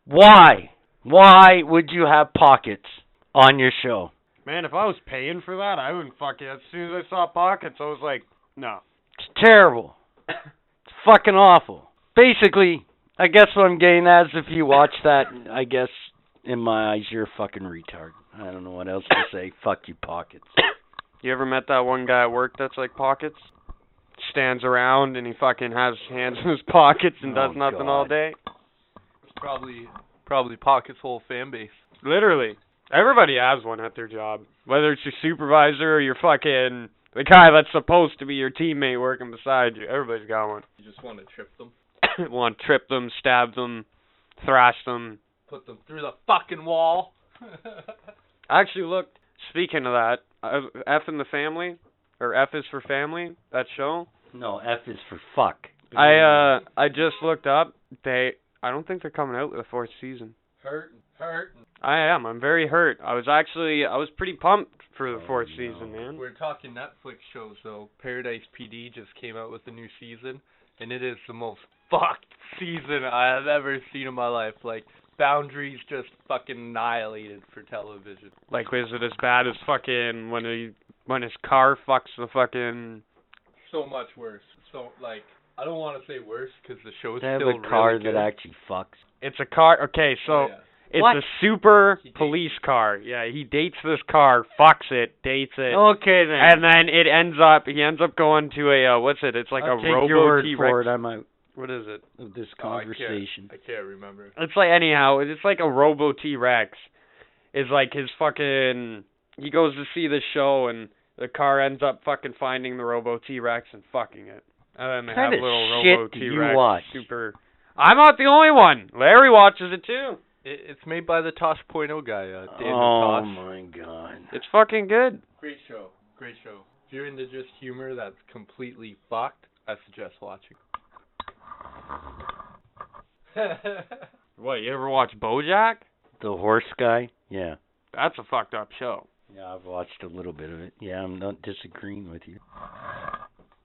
why? Why would you have pockets on your show? Man, if I was paying for that, I wouldn't fuck it. As soon as I saw pockets, I was like, no. It's terrible. it's fucking awful. Basically, I guess what I'm getting at is if you watch that, I guess in my eyes you're a fucking retard. I don't know what else to say. Fuck you, pockets. You ever met that one guy at work that's like pockets? Stands around and he fucking has hands in his pockets and does Oh, nothing all day. It's probably probably Pocket's whole fan base. Literally. Everybody has one at their job. Whether it's your supervisor or your fucking the guy that's supposed to be your teammate working beside you. Everybody's got one. You just want to trip them, Want to trip them, stab them, thrash them. put them through the fucking wall. I actually looked. Speaking of that, uh, F in the Family, or F is for Family, that show. No, F is for fuck. I uh I just looked up. They I don't think they're coming out with a fourth season. hurting, hurting. I am. I'm very hurt. I was actually I was pretty pumped for the Oh, fourth no. season, man. We're talking Netflix shows though. Paradise PD just came out with a new season, and it is the most fucked season I have ever seen in my life. Like boundaries just fucking annihilated for television. Like, is it as bad as fucking when he when his car fucks the fucking? So much worse. So like I don't want to say worse because the show's They have still a car really that actually fucks. It's a car. Okay, so Oh, yeah. it's What? a super police car. Yeah, he dates this car, fucks it, dates it. Okay then. And then it ends up he ends up going to a uh, what's it? It's like I'll a take robo your word T-Rex. for it. I'm out What is it? of this Oh, I can't- conversation. I can't remember. It's like anyhow, it's like a robo T Rex. Is like his fucking he goes to see the show and the car ends up fucking finding the robo T Rex and fucking it. And then they have Kinda little shit robo do T you Rex watch? super I'm not the only one. Larry watches it too. It, it's made by the Tosh Point oh guy, uh, David oh Tosh. my god. It's fucking good. Great show. Great show. If you're into just humor that's completely fucked, I suggest watching. What, you ever watch BoJack? The horse guy? Yeah. That's a fucked up show. Yeah, I've watched a little bit of it. Yeah, I'm not disagreeing with you.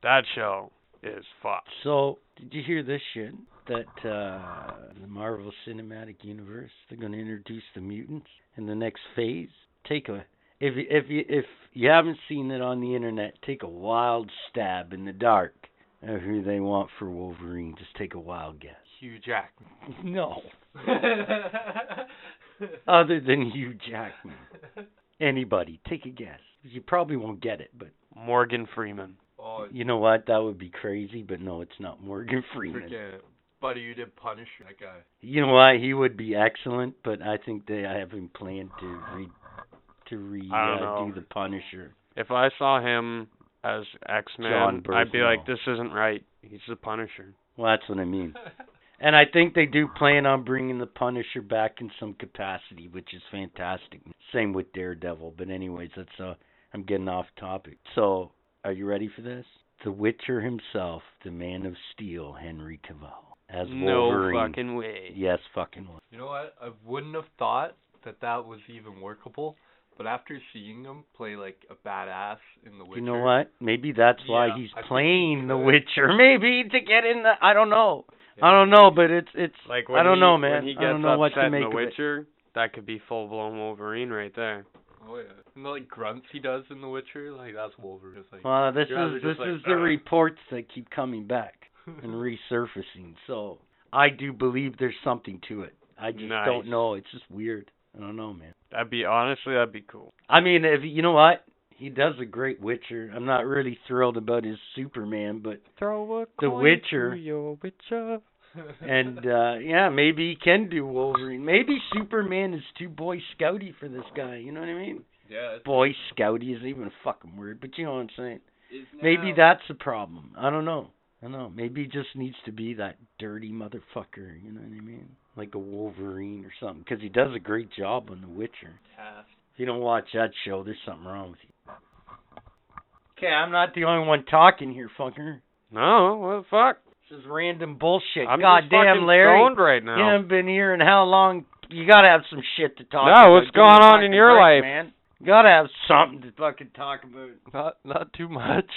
That show is fucked. So, did you hear this shit? That uh the Marvel Cinematic Universe, they're going to introduce the mutants in the next phase. Take a if you, if you if you haven't seen it on the internet, take a wild stab in the dark of who they want for Wolverine. Just take a wild guess. Hugh Jackman. No, other than Hugh Jackman. Anybody, take a guess. You probably won't get it, but Morgan Freeman. oh, you know what? That would be crazy, but no, it's not Morgan Freeman. forget it. Buddy, you did punish that guy. You know what? He would be excellent, but I think they have him planned to re to re uh, do the Punisher. If I saw him as X Men, I'd be like, this isn't right. He's the Punisher. Well, that's what I mean. And I think they do plan on bringing the Punisher back in some capacity, which is fantastic. Same with Daredevil. But anyways, that's uh, I'm getting off topic. So, are you ready for this? The Witcher himself, the Man of Steel, Henry Cavill, as no Wolverine. fucking way. Yes, fucking. will. You know what? I wouldn't have thought that that was even workable, but after seeing him play like a badass in The Witcher, You know what? Maybe that's why Yeah, he's I playing he The. Witcher. Maybe to get in the. I don't know. Yeah. I don't know, but it's it's. Like I when don't he, know, man. When he gets I don't know what upset to make in The of it. Witcher, that could be full blown Wolverine right there. Oh yeah. And the like grunts he does in The Witcher, like that's Wolverine. Like Well, this is this like, is the "Ugh." reports that keep coming back and resurfacing. So I do believe there's something to it. I just Nice. don't know. It's just weird. I don't know, man. That'd be honestly, that'd be cool. I mean, if you know what, he does a great Witcher. I'm not really thrilled about his Superman, but Throw a The coin Witcher. your Witcher. and uh yeah, maybe he can do Wolverine. Maybe Superman is too boy scouty for this guy. You know what I mean? yeah. Boy scouty isn't even a fucking word, but you know what I'm saying. it's Maybe that's the problem. I don't know. I don't know. Maybe he just needs to be that dirty motherfucker. You know what I mean? Like a Wolverine or something. Because he does a great job on The Witcher. Cast. If you don't watch that show, there's something wrong with you. Okay, I'm not the only one talking here, fucker. No, what the fuck? This is random bullshit. I'm God just damn, fucking Larry. stoned right You now. haven't been here in how long? You gotta have some shit to talk No, about. what's Give me a going on in your break, life? man? You gotta have something to fucking talk about. Not not too much.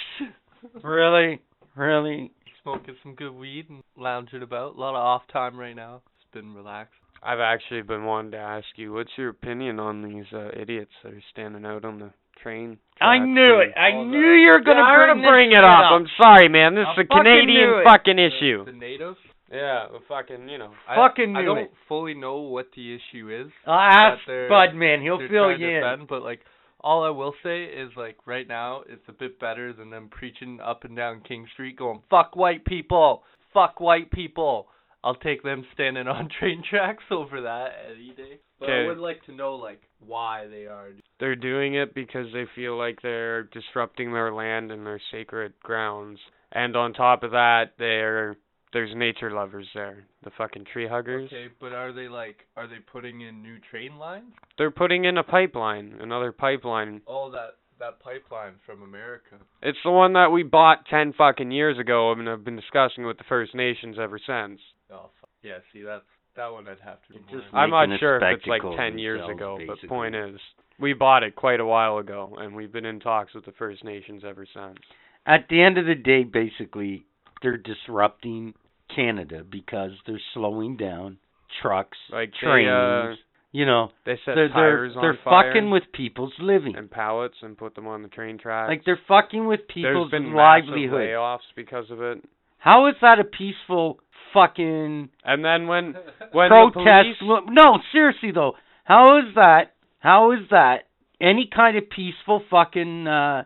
Really? Really? Smoking some good weed and lounging about. A lot of off time right now. It's been relaxed. I've actually been wanting to ask you, what's your opinion on these uh, idiots that are standing out on the train? I knew it. I knew that. you were gonna Yeah, I'm bring, gonna bring it shit up. I'm sorry, man. This I is a fucking Canadian fucking issue. The natives. Yeah, the fucking, you know. I- Fucking I knew don't it. fully know what the issue is. I'll ask that they're- Budman. He'll they're fill trying you to in. defend, but like all I will say is like right now it's a bit better than them preaching up and down King Street going fuck white people, fuck white people. I'll take them standing on train tracks over that any day. But I would like to know like why they are. They're doing it because they feel like they're disrupting their land and their sacred grounds. And on top of that, they're there's nature lovers there. The fucking tree huggers. Okay, but are they like are they putting in new train lines? They're putting in a pipeline, another pipeline. Oh, that that pipeline from America. It's the one that we bought 10 fucking years ago and I've been discussing with the First Nations ever since. Oh, fuck. yeah. See, that's that one I'd have to. Just I'm not sure if it's like 10 years ago, basically. but point is, we bought it quite a while ago and we've been in talks with the First Nations ever since. At the end of the day, basically, they're disrupting Canada because they're slowing down trucks, Like they, trains. uh, you know, They set they're they're, tires they're fire fucking with people's living. and pallets and put them on the train tracks. Like they're fucking with There's people's been livelihood. layoffs because of it. How is that a peaceful fucking And then when when protest? police, no, seriously though, how is that? How is that any kind of peaceful fucking uh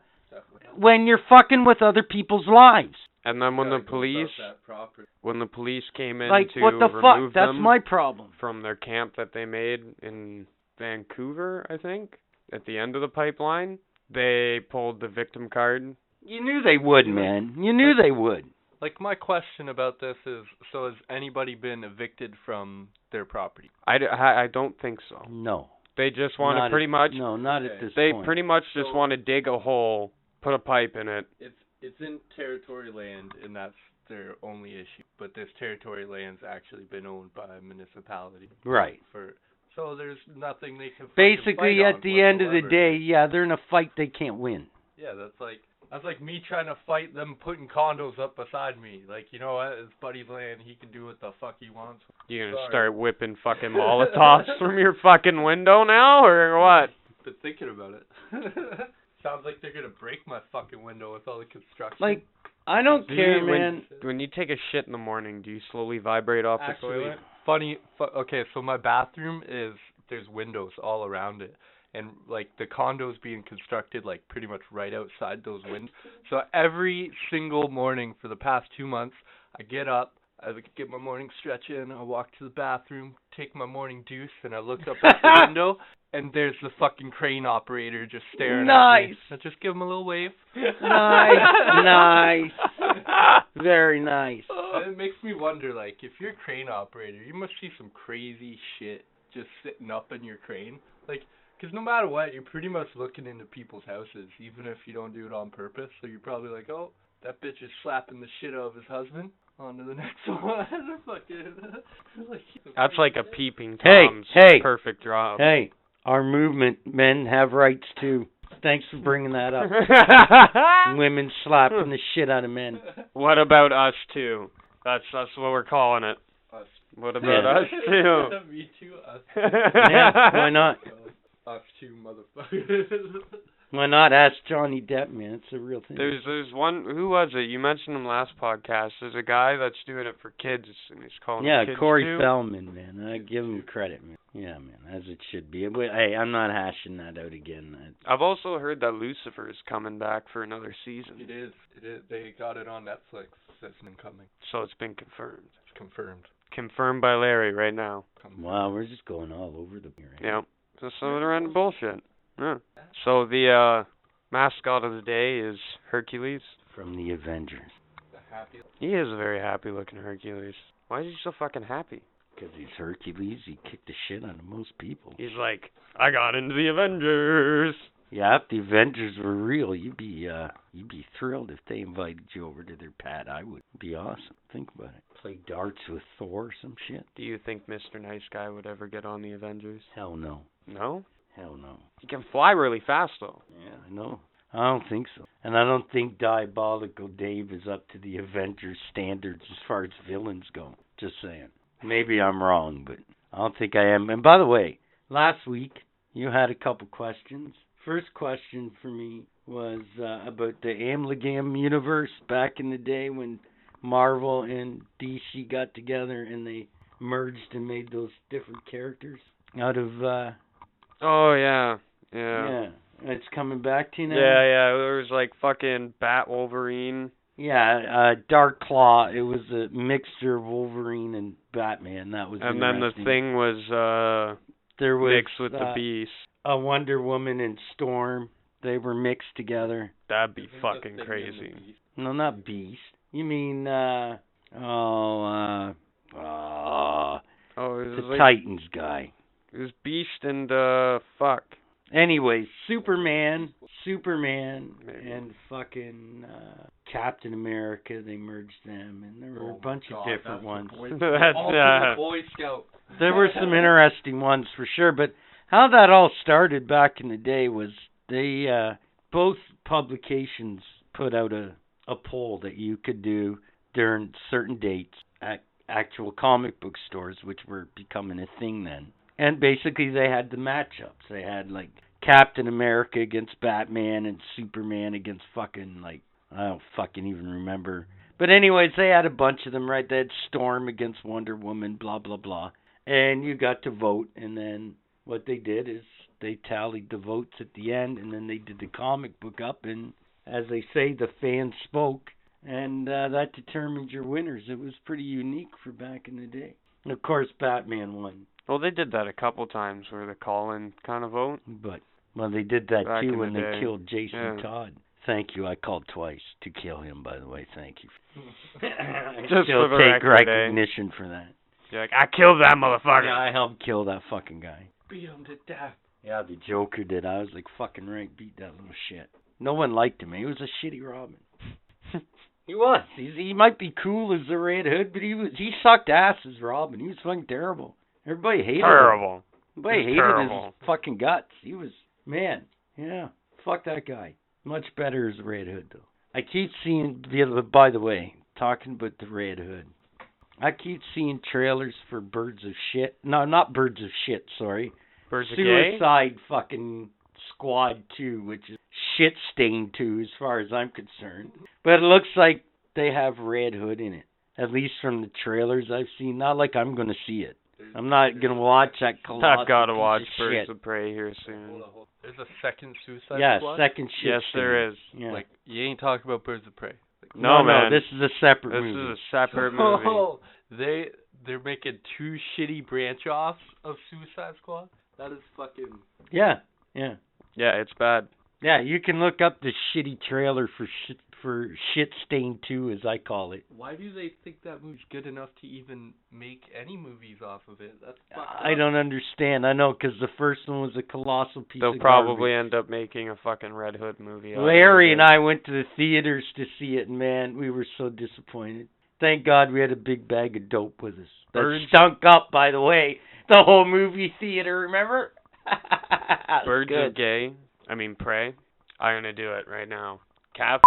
when you're fucking with other people's lives? And then when the Gotta go about police when the police came in Like to what the remove fuck? That's them my problem. from their camp that they made in Vancouver, I think, at the end of the pipeline, they pulled the victim card. You knew they would, man. You knew they would. Like my question about this is, so has anybody been evicted from their property? I, d- I, I don't think so. No. They just want Not to pretty at, much No, not at this they point. pretty much just So- want to dig a hole, put a pipe in it. It's it's in territory land, and that's their only issue. But this territory land's actually been owned by a municipality right. for. So there's nothing they can. Basically, fight at on the end of the day, yeah, they're in a fight they can't win. Yeah, that's like that's like me trying to fight them putting condos up beside me. Like you know what? It's Buddy's land. He can do what the fuck he wants. You gonna Sorry. start whipping fucking Molotovs from your fucking window now, or what? Been thinking about it. Sounds like they're gonna break my fucking window with all the construction. Like, I don't Do care, you- when- man. When you take a shit in the morning, do you slowly vibrate off the Actually, toilet? funny. Fu- okay, so my bathroom is there's windows all around it, and like the condos being constructed like pretty much right outside those windows. So every single morning for the past two months, I get up, I get my morning stretch in, I walk to the bathroom, take my morning deuce, and I look up at the window, and there's the fucking crane operator just staring at me. Nice. I just give him a little wave. Nice, nice. Very nice. And it makes me wonder, like, if you're a crane operator, you must see some crazy shit just sitting up in your crane. Like, 'cause no matter what, you're pretty much looking into people's houses, even if you don't do it on purpose. So you're probably like, oh, that bitch is slapping the shit out of his husband. On to the next one. Fucking. like, That's like a peeping tom's hey. perfect drop. Hey, our movement, men have rights too. Thanks for bringing that up. Women slapping the shit out of men. what about us too? That's that's what we're calling it. Us. What about Yeah. us too? Me too. Us. Yeah, why not? Us too, motherfuckers. Why not? Ask Johnny Depp, man. It's a real thing. There's there's one who was it? You mentioned him last podcast. There's a guy that's doing it for kids and he's calling yeah, kids Corey too. Feldman, man. I give him credit, man. Yeah, man, as it should be. But, hey, I'm not hashing that out again. I- I've also heard that Lucifer is coming back for another season. it is. It is. They got it on Netflix. That's incoming. So it's been confirmed. It's confirmed. Confirmed by Larry right now. Wow, we're just going all over the right? Yeah. just some of the random bullshit. Yeah. So the uh mascot of the day is Hercules. From the Avengers. He is a very happy looking Hercules. Why is he so fucking happy? Because he's Hercules, he kicked the shit out of most people. He's like, I got into the Avengers. Yeah, if the Avengers were real, you'd be uh you'd be thrilled if they invited you over to their pad. I would be awesome. Think about it. Play darts with Thor or some shit. Do you think Mr. Nice Guy would ever get on the Avengers? Hell no. No? Hell no. He can fly really fast though. Yeah, I know. I don't think so. And I don't think Diabolical Dave is up to the Avengers standards as far as villains go. Just saying. Maybe I'm wrong, but I don't think I am. And by the way, last week you had a couple questions. First question for me was uh, about the Amalgam universe back in the day when Marvel and DC got together and they merged and made those different characters out of uh Oh yeah. Yeah. yeah. It's coming back to you now. Yeah, yeah. There was like fucking Bat Wolverine. Yeah, uh Dark Claw, it was a mixture of Wolverine and Batman. That was And then the thing was uh there was mixed with the uh, Beast. a Wonder Woman and Storm. They were mixed together. That'd be fucking thing in the crazy. No, not Beast. You mean uh oh uh uh Oh, it was the like Titans guy. It was Beast and uh fuck. Anyway, Superman, Superman, Maybe. and fucking uh, Captain America. They merged them, and there were Oh a bunch God, of different that's ones. the Boy, That's Ultimate uh Boy Scout. There were some interesting ones for sure, but how that all started back in the day was they uh, both publications put out a a poll that you could do during certain dates at actual comic book stores, which were becoming a thing then. And basically, they had the matchups. They had like Captain America against Batman and Superman against fucking like I don't fucking even remember. But anyways, they had a bunch of them, right? They had Storm against Wonder Woman, blah blah blah. And you got to vote, and then what they did is they tallied the votes at the end, and then they did the comic book up, and as they say, the fans spoke, and uh, that determined your winners. It was pretty unique for back in the day. And of course, Batman won. Well they did that a couple times where they call in kind of vote. But well, they did that Back too when the they killed Jason Yeah. Todd. Thank you. I called twice to kill him. By the way, thank you. Just still for the take record, eh? recognition for that. You're like, I killed that motherfucker. Yeah, I helped kill that fucking guy. Beat him to death. Yeah, the Joker did. I was like, fucking right, beat that little shit. No one liked him. He was a shitty Robin. he was. He's, he might be cool as the Red Hood, but he was he sucked ass as Robin. He was fucking terrible. Everybody hated him. Terrible. Everybody hated terrible. his fucking guts. He was man. Yeah, fuck that guy. Much better as Red Hood though. I keep seeing. the- other By the way, talking about the Red Hood. I keep seeing trailers for Birds of Shit. No, not Birds of Shit. Sorry. Birds of Suicide fucking Squad 2, which is shit stain 2 as far as I'm concerned. But it looks like they have Red Hood in it. At least from the trailers I've seen. Not like I'm going to see it. I'm not going to watch that colossal I've got to watch of Birds shit. of Prey here soon. Hold on, hold on. There's a second Suicide Yeah, Squad. second shit Yes, stain. there is. Yeah. Like you ain't talking about Birds of Prey. No, no, man. this is a separate This movie. is a separate movie. Oh, they they're making two shitty branch offs of Suicide Squad. That is fucking. Yeah, yeah. Yeah, it's bad. Yeah, you can look up the shitty trailer for shit for Shit Stain 2 as I call it. Why do they think that movie's good enough to even make any movies off of it? That's I up. don't understand. I know because the first one was a colossal piece They'll of probably garbage. end up making a fucking Red Hood movie. Larry and I went to the theaters to see it, and man, we were so disappointed. Thank God we had a big bag of dope with us. That Birds- stunk up, by the way. The whole movie theater, remember? Birds good. of Gay. I mean pray. I'm gonna do it right now. Cap,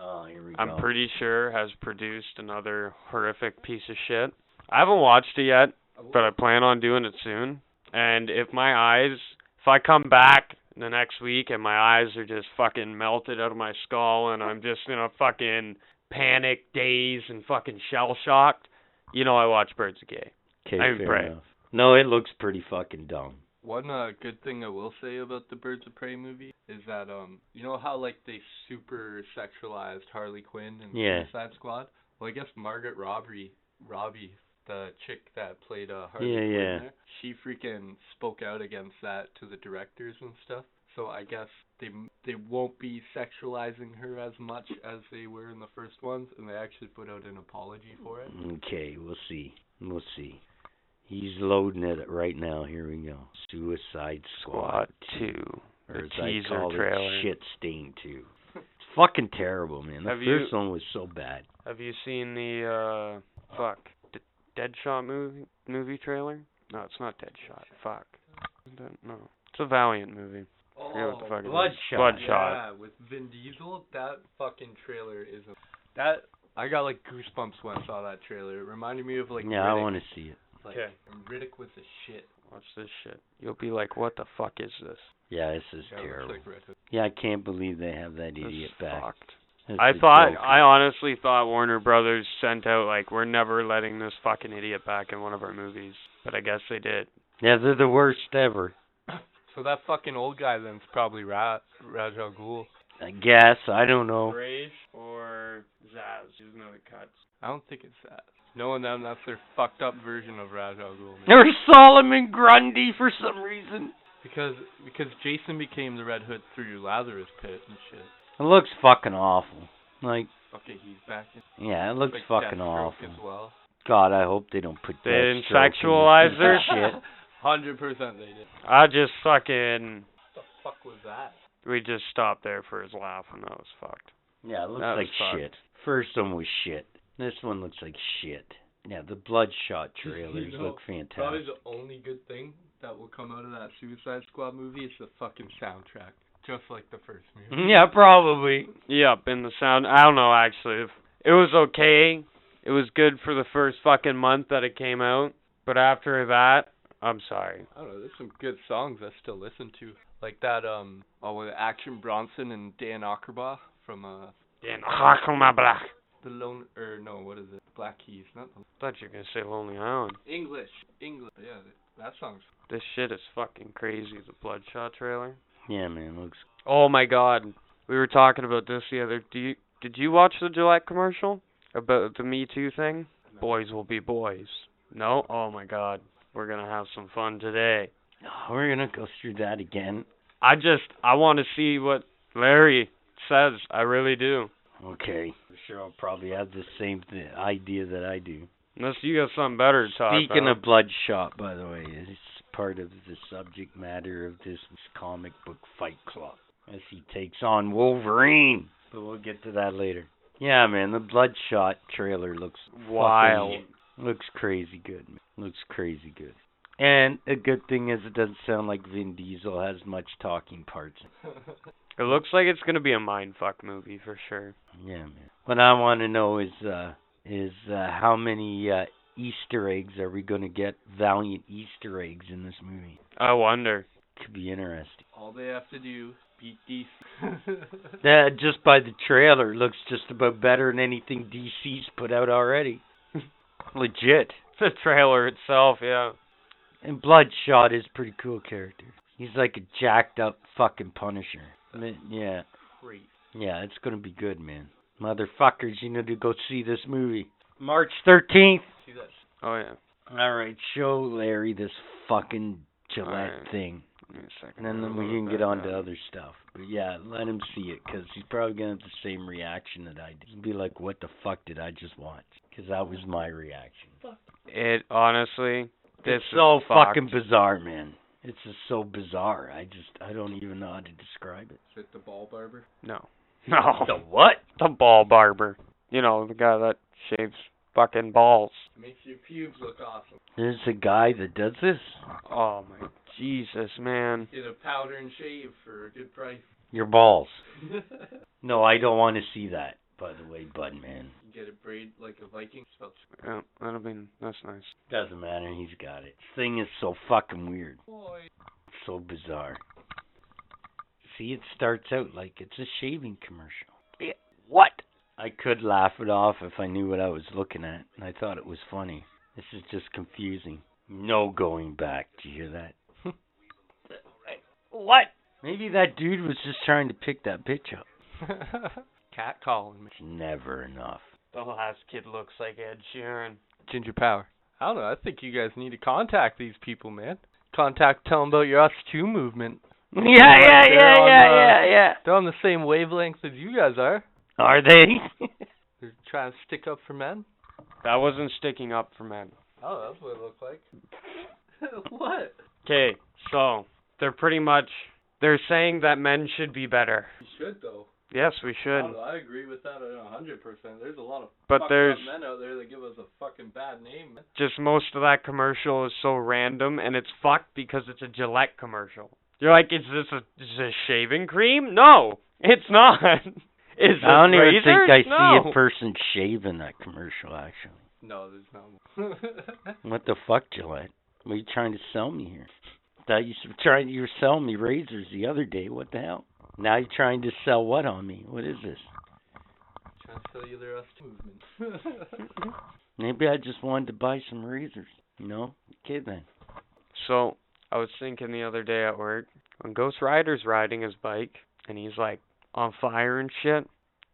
Oh, here we I'm go. pretty sure has produced another horrific piece of shit. I haven't watched it yet, oh. but I plan on doing it soon. And if my eyes, if I come back the next week and my eyes are just fucking melted out of my skull and I'm just in a fucking panic daze and fucking shell shocked, you know I watch Birds of Gay. Okay, I'm fair Prey. enough. No, it looks pretty fucking dumb. One uh, good thing I will say about the Birds of Prey movie is that um, you know how like they super sexualized Harley Quinn in Yeah. Suicide Squad. Well, I guess Margaret Robbie, Robbie, the chick that played uh Harley Yeah, Quinn yeah. there, she freaking spoke out against that to the directors and stuff. so I guess they they won't be sexualizing her as much as they were in the first ones, and they actually put out an apology for it. Okay, we'll see. We'll see. He's loading it right now. Here we go. Suicide Squad, Squad 2. or the as I teaser call trailer. it, Shit Stain 2. It's fucking terrible, man. The Have first you- one was so bad. Have you seen the uh fuck D- Deadshot movie movie trailer? No, it's not Deadshot. Fuck. Don't- No, it's a Valiant movie. forget what the fuck. Bloodshot. Bloodshot. Yeah, with Vin Diesel, that fucking trailer is a that I got like goosebumps when I saw that trailer. It reminded me of like yeah, I want to see it. Like, Okay. and Riddick was the shit. Watch this shit. You'll be like, what the fuck is this? Yeah, this is Yeah, terrible. like Yeah, I can't believe they have that This idiot back. fucked. That's I a thought, joke. I honestly thought Warner Brothers sent out like, we're never letting this fucking idiot back in one of our movies, but I guess they did. Yeah, they're the worst ever. So that fucking old guy then's probably Ra- Ra's al Ghul. I guess. I don't know. Rage or Zaz? Who's another cuts. I don't think it's that. Knowing them, that's their fucked up version of Ra's al Ghul. man. Or Solomon Grundy for some reason. Because because Jason became the Red Hood through Lazarus Pit and shit. It looks fucking awful. Like, Okay, he's back in. yeah, it looks like fucking awful. as well. God, I hope they don't put They that didn't sexualize her? Shit. Hundred percent they did. I just fucking. What the fuck was that? We just stopped there for his laugh, and that was fucked. Yeah, it looks That was like fucked. shit. First one was shit. This one looks like shit. Yeah, the Bloodshot You trailers know, look fantastic. Probably the only good thing that will come out of that Suicide Squad movie is the fucking soundtrack. Just like the first movie. Yeah, probably. Yep, in the sound. I don't know actually. It was okay. It was good for the first fucking month that it came out, but after that, I'm sorry. I don't know. There's some good songs I still listen to, like that um oh with Action Bronson and Dan Auerbach from uh the Lone or no what is it Black Keys not the thought you were gonna say Lonely Island. English English yeah that song's This shit is fucking crazy. The Bloodshot trailer. Yeah, man, looks. Oh my god. We were talking about this the other. Do you did you watch the Gillette commercial about the Me Too thing? Boys will be boys. No. Oh my god. We're gonna have some fun today. Oh, we're gonna go through that again. I just I want to see what Larry says. I really do. Okay. I'm sure I'll probably have the same th- idea that I do. Unless you got something better to talk Speaking about. of Bloodshot, by the way, it's part of the subject matter of this comic book Fight Club as he takes on Wolverine. But we'll get to that later. Yeah, man, the Bloodshot trailer looks fucking- Wild. looks crazy good. Man. Looks crazy good. And a good thing is it doesn't sound like Vin Diesel has much talking parts. It looks like it's gonna be a mindfuck movie for sure. Yeah, man. What I want to know is uh is uh how many uh Easter eggs are we going to get Valiant Easter eggs in this movie? I wonder. Could be interesting. all they have to do beat DC That just by the trailer looks just about better than anything DC's put out already. Legit. The trailer itself, yeah. And Bloodshot is a pretty cool character. He's like a jacked up fucking Punisher. I yeah, great yeah, it's gonna be good, man. Motherfuckers, you need to go see this movie. March 13th. see that Oh yeah. All right, show Larry this fucking Gillette Alright. thing, Give me a second. and then I'll we can get on to other stuff. But yeah, let him see it, cause he's probably gonna have the same reaction that I did. He'd be like, "What the fuck did I just watch?" Cause that was my reaction. It honestly, this it's so fucked. fucking bizarre, man. It's just so bizarre. I just I don't even know how to describe it. is it the ball barber No. No. The what? The ball barber. You know, the guy that shaves fucking balls. makes your pubes look awesome There's a guy that does this. Oh my Jesus, man. get a powder and shave for a good price Your balls. No, I don't want to see that. By the way, Bud man. get a braid like a Viking spelled Yeah, that'll be that's nice. Doesn't matter. He's got it. This thing is so fucking weird. boy So bizarre. See, it starts out like it's a shaving commercial. Yeah, what? I could laugh it off if I knew what I was looking at, and I thought it was funny. This is just confusing. No going back. Do you hear that? what? Maybe that dude was just trying to pick that bitch up. cat calling me It's never enough. The last kid looks like Ed Sheeran. Ginger Power I don't know I think you guys need to contact these people man contact tell them about your Us Too movement Yeah, yeah, They're yeah, on yeah, the- yeah, yeah. They're on the same wavelength as you guys are. Are they? They're trying to stick up for men. That wasn't sticking up for men. Oh, that's what it looked like. what? Okay, so they're pretty much they're saying that men should be better. You should though. Yes, we should. I, I agree with that a hundred percent. There's a lot of But there's up men out there that give us a fucking bad name. man. just most of that commercial is so random and it's fucked because it's a Gillette commercial. You're like, is this a is this shaving cream? No, it's not. Is this I don't even razors? think I see a person shave in that commercial. Actually, No, there's not. what the fuck, Gillette? What are you trying to sell me here? I Thought you were trying you were selling me razors the other day. What the hell? Now you're trying to sell what on me? What is this? trying to sell you the rest movement. Maybe I just wanted to buy some razors. You know? Okay then. So I was thinking the other day at work when Ghost Rider's riding his bike and he's like on fire and shit.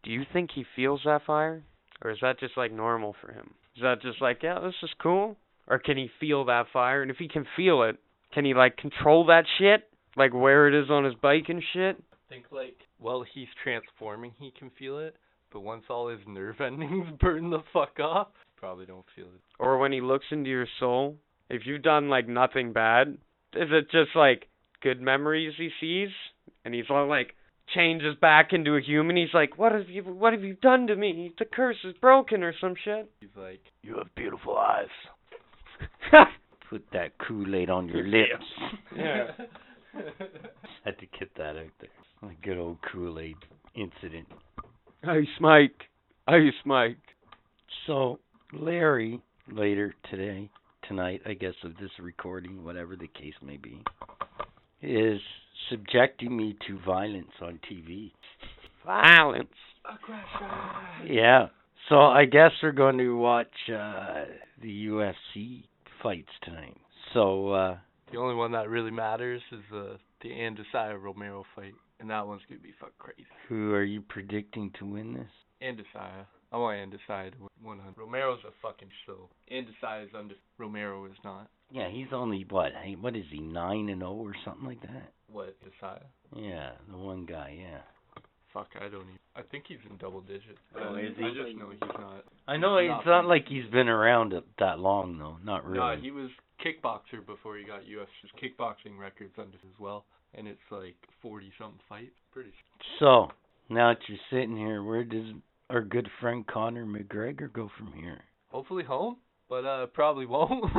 Do you think he feels that fire, or is that just like normal for him? Is that just like yeah, this is cool, or can he feel that fire? And if he can feel it, can he like control that shit, like where it is on his bike and shit? Think like while he's transforming, he can feel it, but once all his nerve endings burn the fuck off, probably don't feel it. Or when he looks into your soul, if you've done like nothing bad, is it just like good memories he sees, and he's all like changes back into a human? He's like, what have you, what have you done to me? The curse is broken or some shit. He's like, You have beautiful eyes. Put that Kool-Aid on your lips. Yeah. Had to get that out there. A good old Kool-Aid incident. Ice Mike, Ice Mike. So, Larry, later today, tonight, I guess, of this recording, whatever the case may be, is subjecting me to violence on TV. Violence. Aggression. Yeah. So, I guess we're going to watch uh, the UFC fights tonight. So, uh, the only one that really matters is the the Adesanya Romero fight, and that one's gonna be fuck crazy. who are you predicting to win this? Adesanya. I want Adesanya to win 100. Romero's a fucking show. Adesanya is under. Romero is not. Yeah, he's only what? What is he? Nine and zero or something like that? What Adesanya? Yeah, the one guy. Yeah. Fuck, I don't even. I think he's in double digits. Oh, I, is I just know he's not. I know it's not from- like he's been around it that long though. Not really. No, he was kickboxer before he got UFC. Kickboxing records under as well, and it's like 40 something fights. Pretty. So now that you're sitting here, where does our good friend Conor McGregor go from here? Hopefully home, but uh probably won't.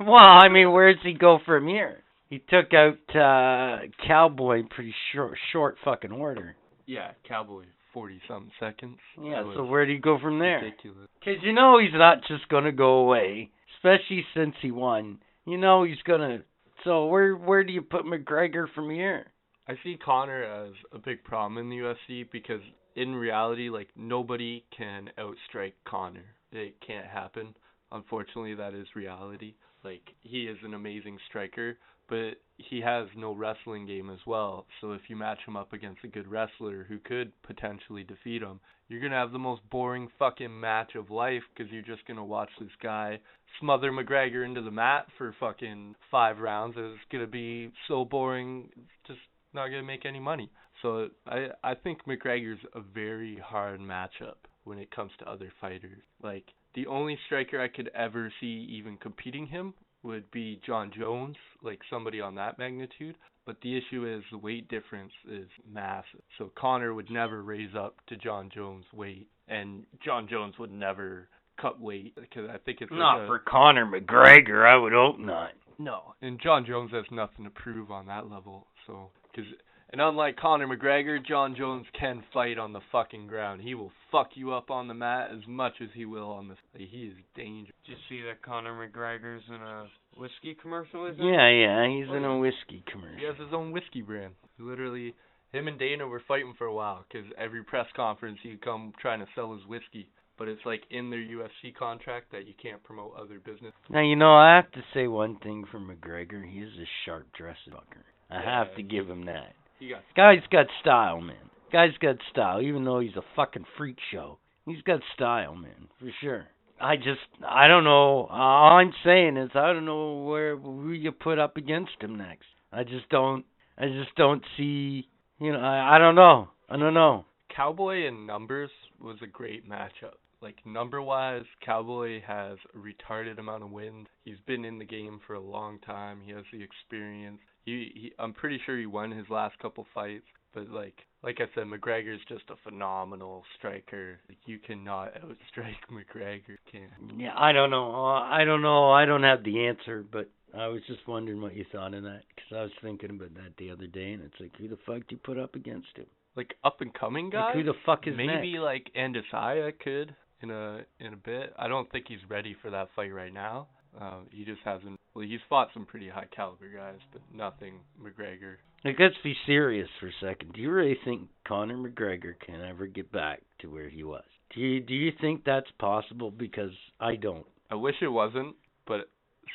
Well, I mean, where does he go from here? He took out uh Cowboy in pretty short, short fucking order. yeah, Cowboy 40 something seconds. Yeah. So where do you go from there? Ridiculous. Cause you know he's not just gonna go away, especially since he won. You know he's gonna. So where where do you put McGregor from here? I see Conor as a big problem in the UFC because in reality, like nobody can outstrike Conor. It can't happen. Unfortunately, that is reality. Like he is an amazing striker, but he has no wrestling game as well. So if you match him up against a good wrestler who could potentially defeat him, you're gonna have the most boring fucking match of life because you're just gonna watch this guy smother McGregor into the mat for fucking five rounds. It's gonna be so boring. Just not gonna make any money. So I I think McGregor's a very hard matchup when it comes to other fighters. Like the only striker I could ever see even competing him would be Jon Jones, like somebody on that magnitude. But the issue is the weight difference is massive. So Conor would never raise up to Jon Jones' weight, and Jon Jones would never cut weight because I think it's like Not a- for Conor McGregor. I would hope not. no, and Jon Jones has nothing to prove on that level. So, cause, and unlike Conor McGregor, Jon Jones can fight on the fucking ground. He will fuck you up on the mat as much as he will on the. Like, he is dangerous. Did you see that Conor McGregor's in a whiskey commercial? Is it? Yeah, yeah, he's in a oh, whiskey commercial. He has his own whiskey brand. Literally, him and Dana were fighting for a while. Cause every press conference he'd come trying to sell his whiskey. But it's like in their UFC contract that you can't promote other business. Now you know I have to say one thing for McGregor. He is a sharp dressed fucker. I have to give him that. Got Guy's got style, man. Guy's got style, even though he's a fucking freak show. He's got style, man, for sure. I just, I don't know. All I'm saying is, I don't know where who you put up against him next. I just don't. I just don't see. You know, I I don't know. I don't know. Cowboy and numbers was a great matchup. Like number wise, Cowboy has a retarded amount of wins. He's been in the game for a long time. He has the experience. He, he I'm pretty sure he won his last couple fights, but like like I said, McGregor's just a phenomenal striker. Like you cannot outstrike McGregor. Can Yeah, I don't know. Uh, I don't know. I don't have the answer, but I was just wondering what you thought of that because I was thinking about that the other day, and it's like, who the fuck do you put up against him? like up and coming Like, guys? who the fuck is Maybe next? like Adesanya could in a in a bit. I don't think he's ready for that fight right now. Um, he just hasn't. Well, he's fought some pretty high caliber guys, but nothing McGregor. Like, let's be serious for a second. Do you really think Conor McGregor can ever get back to where he was? Do you do you think that's possible? Because I don't. I wish it wasn't, but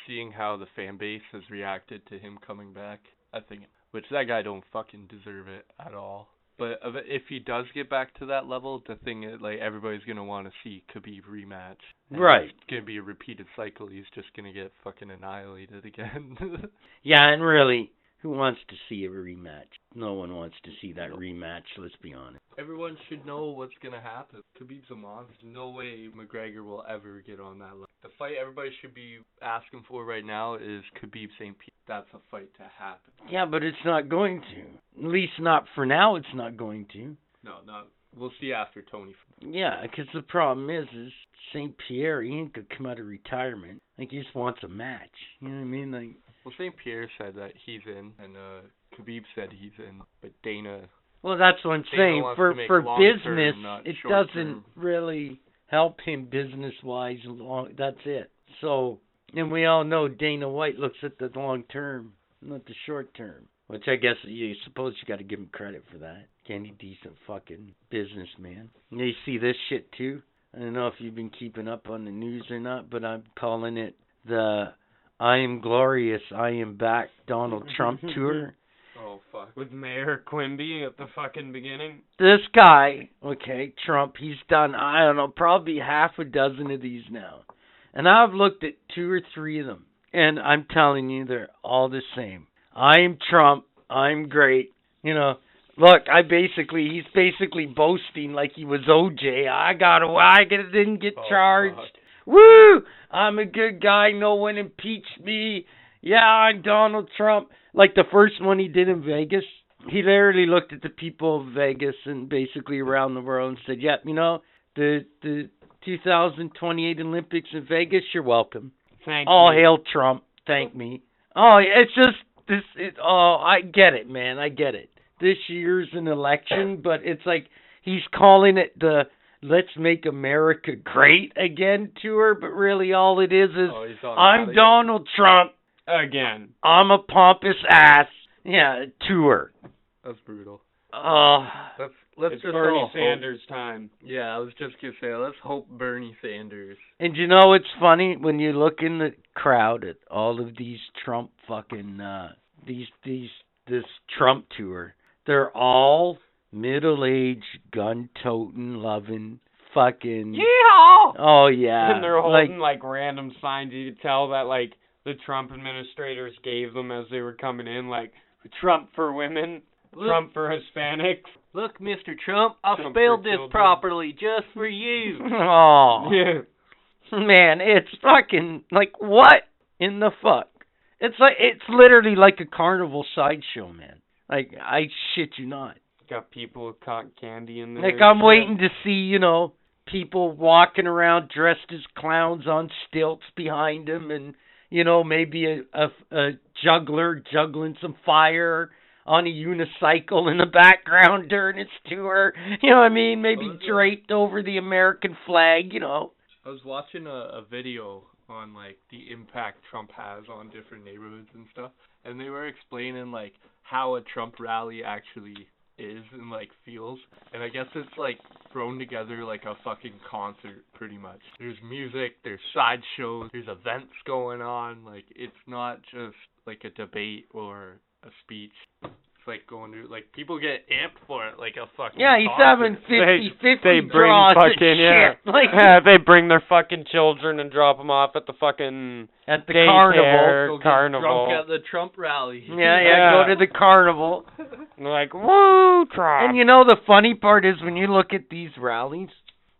seeing how the fan base has reacted to him coming back, I think which that guy don't fucking deserve it at all. But if he does get back to that level, the thing is, like everybody's gonna want to see Khabib rematch. And Right. It's gonna be a repeated cycle. He's just gonna get fucking annihilated again. Yeah, and really, who wants to see a rematch? No one wants to see that rematch. Let's be honest. Everyone should know what's gonna happen. Khabib's a monster. No way McGregor will ever get on that level. The fight everybody should be asking for right now is Khabib St. Pierre. That's a fight to happen. Yeah, but it's not going to. At least not for now. It's not going to. No, not. We'll see after Tony. Yeah, because the problem is, is Saint Pierre he ain't gonna come out of retirement. Like he just wants a match. You know what I mean? Like Well, St. Pierre said that he's in, and uh Khabib said he's in, but Dana. Well, that's what I'm Dana saying. For for business, it doesn't term. really help him business wise. Long that's it. So, and we all know Dana White looks at the long term, not the short term. Which I guess you suppose you got to give him credit for that. Any decent fucking businessman. You see this shit too. I don't know if you've been keeping up on the news or not, but I'm calling it the "I am glorious, I am back" Donald Trump tour. Oh fuck. With Mayor Quimby at the fucking beginning. this guy, okay, Trump, he's done I don't know, probably half a dozen of these now. And I've looked at two or three of them. And I'm telling you they're all the same. I'm Trump, I'm great. You know, look, I basically he's basically boasting like he was OJ. I got away I didn't get Oh, charged. fuck. Woo! I'm a good guy, no one impeached me. Yeah, I'm Donald Trump. Like the first one he did in Vegas, he literally looked at the people of Vegas and basically around the world and said, "Yep, you know, the the 2028 Olympics in Vegas, you're welcome. Thank you. All you. hail Trump. Thank me." Oh, it's just this it oh, I get it, man. I get it. This year's an election, but it's like he's calling it the Let's Make America Great Again tour, but really all it is is Oh, I'm that again. Donald Trump. Again. I'm a pompous ass. Yeah, tour. That's brutal. Oh, Let's let's it's just Bernie all hope- Sanders time. Yeah, I was just gonna say let's hope Bernie Sanders. and you know what's funny when you look in the crowd at all of these Trump fucking uh these these this Trump tour. They're all middle-aged, gun-toting, loving, fucking. Yeehaw! Oh yeah. and they're like holding like, random signs. You could tell that like the Trump administrators gave them as they were coming in, like Trump for women, Look, Trump for Hispanics. look, Mr. Trump, I Trump spelled this children. properly just for you. oh Yeah. man, it's fucking like what in the fuck? It's like it's literally like a carnival sideshow, man. Like I shit you not. Got people with cotton candy in there. Like I'm waiting to see, you know, people walking around dressed as clowns on stilts behind them, and you know maybe a a, a juggler juggling some fire on a unicycle in the background during its tour. You know what I mean? Maybe Oh, uh, yeah. draped over the American flag. You know. I was watching a, a video on like the impact Trump has on different neighborhoods and stuff, and they were explaining like how a Trump rally actually is and like feels. And I guess it's like thrown together like a fucking concert pretty much. There's music, there's sideshows, there's events going on. Like it's not just like a debate or a speech. Like going to like people get amped for it like a fucking. Yeah, he's concert. having 50 They- 50 they bring draws and fucking- yeah. shit. Like yeah, they bring their fucking children and drop them off at the fucking mm, at the daycare. carnival. Carnival. Drunk at the Trump rally. Yeah, yeah, Yeah. go to the carnival. Like, woo, Trump. And you know the funny part is when you look at these rallies,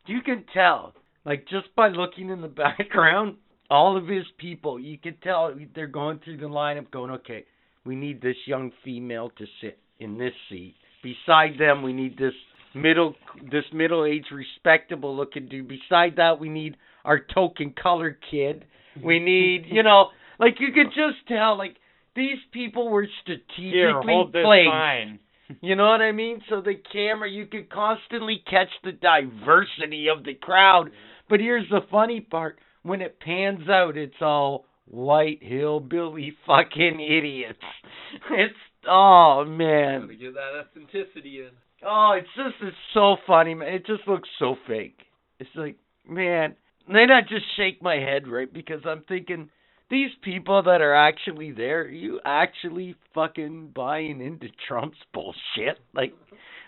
you can tell, like just by looking in the background, all of his people, you can tell they're going through the lineup going, okay, we need this young female to sit in this seat. Beside them, we need this middle this middle aged respectable looking dude. Beside that, we need our token color kid. We need, you know, like you could just tell like these people were strategically Here, hold this placed. You know what I mean? So the camera, you could constantly catch the diversity of the crowd. But here's the funny part: when it pans out, it's all white hillbilly fucking idiots. It's oh man, Gotta get that authenticity in. oh it's just it's so funny, man. It just looks so fake. It's like man, then I just shake my head right because I'm thinking. These people that are actually there, are you actually fucking buying into Trump's bullshit? Like,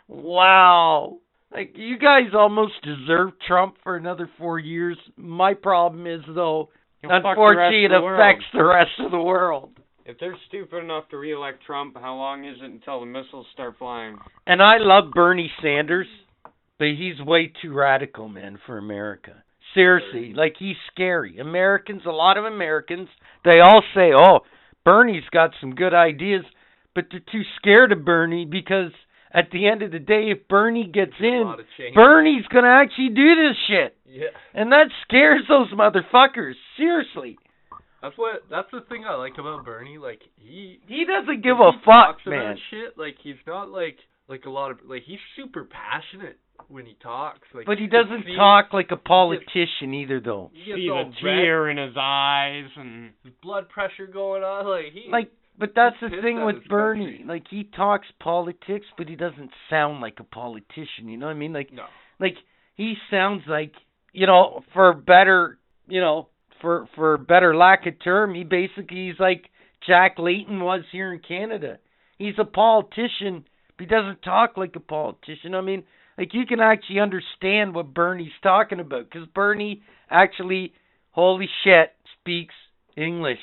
wow. Like, you guys almost deserve Trump for another four years. My problem is, though, You'll fuck unfortunately, it of the world. affects the rest of the world. If they're stupid enough to reelect Trump, how long is it until the missiles start flying? And I love Bernie Sanders, but he's way too radical, man, for America. Seriously, like he's scary. Americans, a lot of Americans, they all say, "Oh, Bernie's got some good ideas," but they're too scared of Bernie because at the end of the day, if Bernie gets in, lot of change. Bernie's gonna actually do this shit, Yeah. and that scares those motherfuckers. Seriously, That's what. That's the thing I like about Bernie. Like he. he doesn't give when a fuck, talks about man. Shit. Like he's not like like a lot of like he's super passionate when he talks. Like But he doesn't see talk like a politician either, though. He gets See all the red, tear in his eyes and his blood pressure going on. Like he. Like, but that's the thing with Bernie. country. Like, he talks politics, but he doesn't sound like a politician. You know what I mean? Like, no. like he sounds like, you know, for better, you know, for for better lack of term, he basically he's like Jack Layton was here in Canada. He's a politician, but he doesn't talk like a politician. I mean, like you can actually understand what Bernie's talking about because Bernie actually, holy shit, speaks English.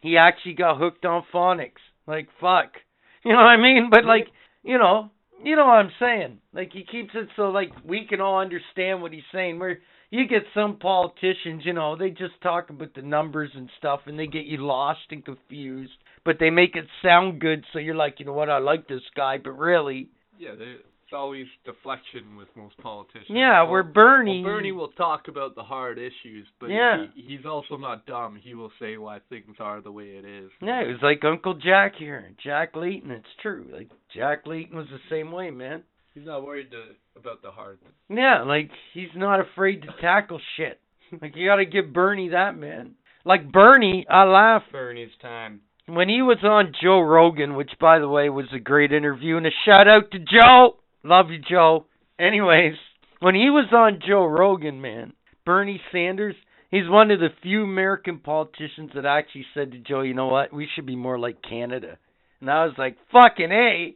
He actually got hooked on phonics. Like fuck, you know what I mean? But like, you know, you know what I'm saying? Like he keeps it so like we can all understand what he's saying. Where you get some politicians, you know, they just talk about the numbers and stuff, and they get you lost and confused. But they make it sound good, so you're like, you know what? I like this guy, but really, Yeah. They, it's always deflection with most politicians. yeah, Well, we're Bernie. Well, Bernie will talk about the hard issues, but Yeah. he, he's also not dumb. He will say why things are the way it is. Yeah, it was like Uncle Jack here, Jack Layton. It's true. Like Jack Layton was the same way, man. He's not worried to, about the hard. Yeah, like he's not afraid to tackle shit. Like you got to give Bernie that, man. Like Bernie, I laugh Bernie's time. when he was on Joe Rogan, which by the way was a great interview and a shout out to Joe. Love you, Joe. Anyways, when he was on Joe Rogan, man, Bernie Sanders, he's one of the few American politicians that actually said to Joe, you know what, we should be more like Canada. And I was like, fucking A.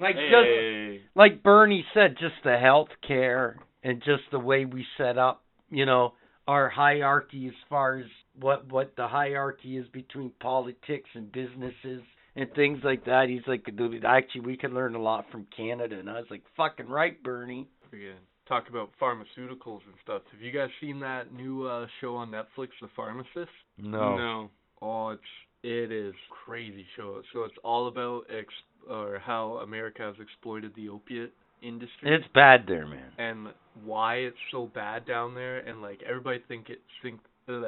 Like just like Bernie said, just the health care and just the way we set up, you know, our hierarchy as far as what what the hierarchy is between politics and businesses and things like that. He's like, dude, actually, we can learn a lot from Canada, and I was like, fucking right, Bernie. Again, talk about pharmaceuticals and stuff. Have you guys seen that new uh show on Netflix, The Pharmacist? No. No. Oh, it's it is crazy show. So it's all about ex or how America has exploited the opiate industry it's bad there, man. and why it's so bad down there and like everybody think it think uh,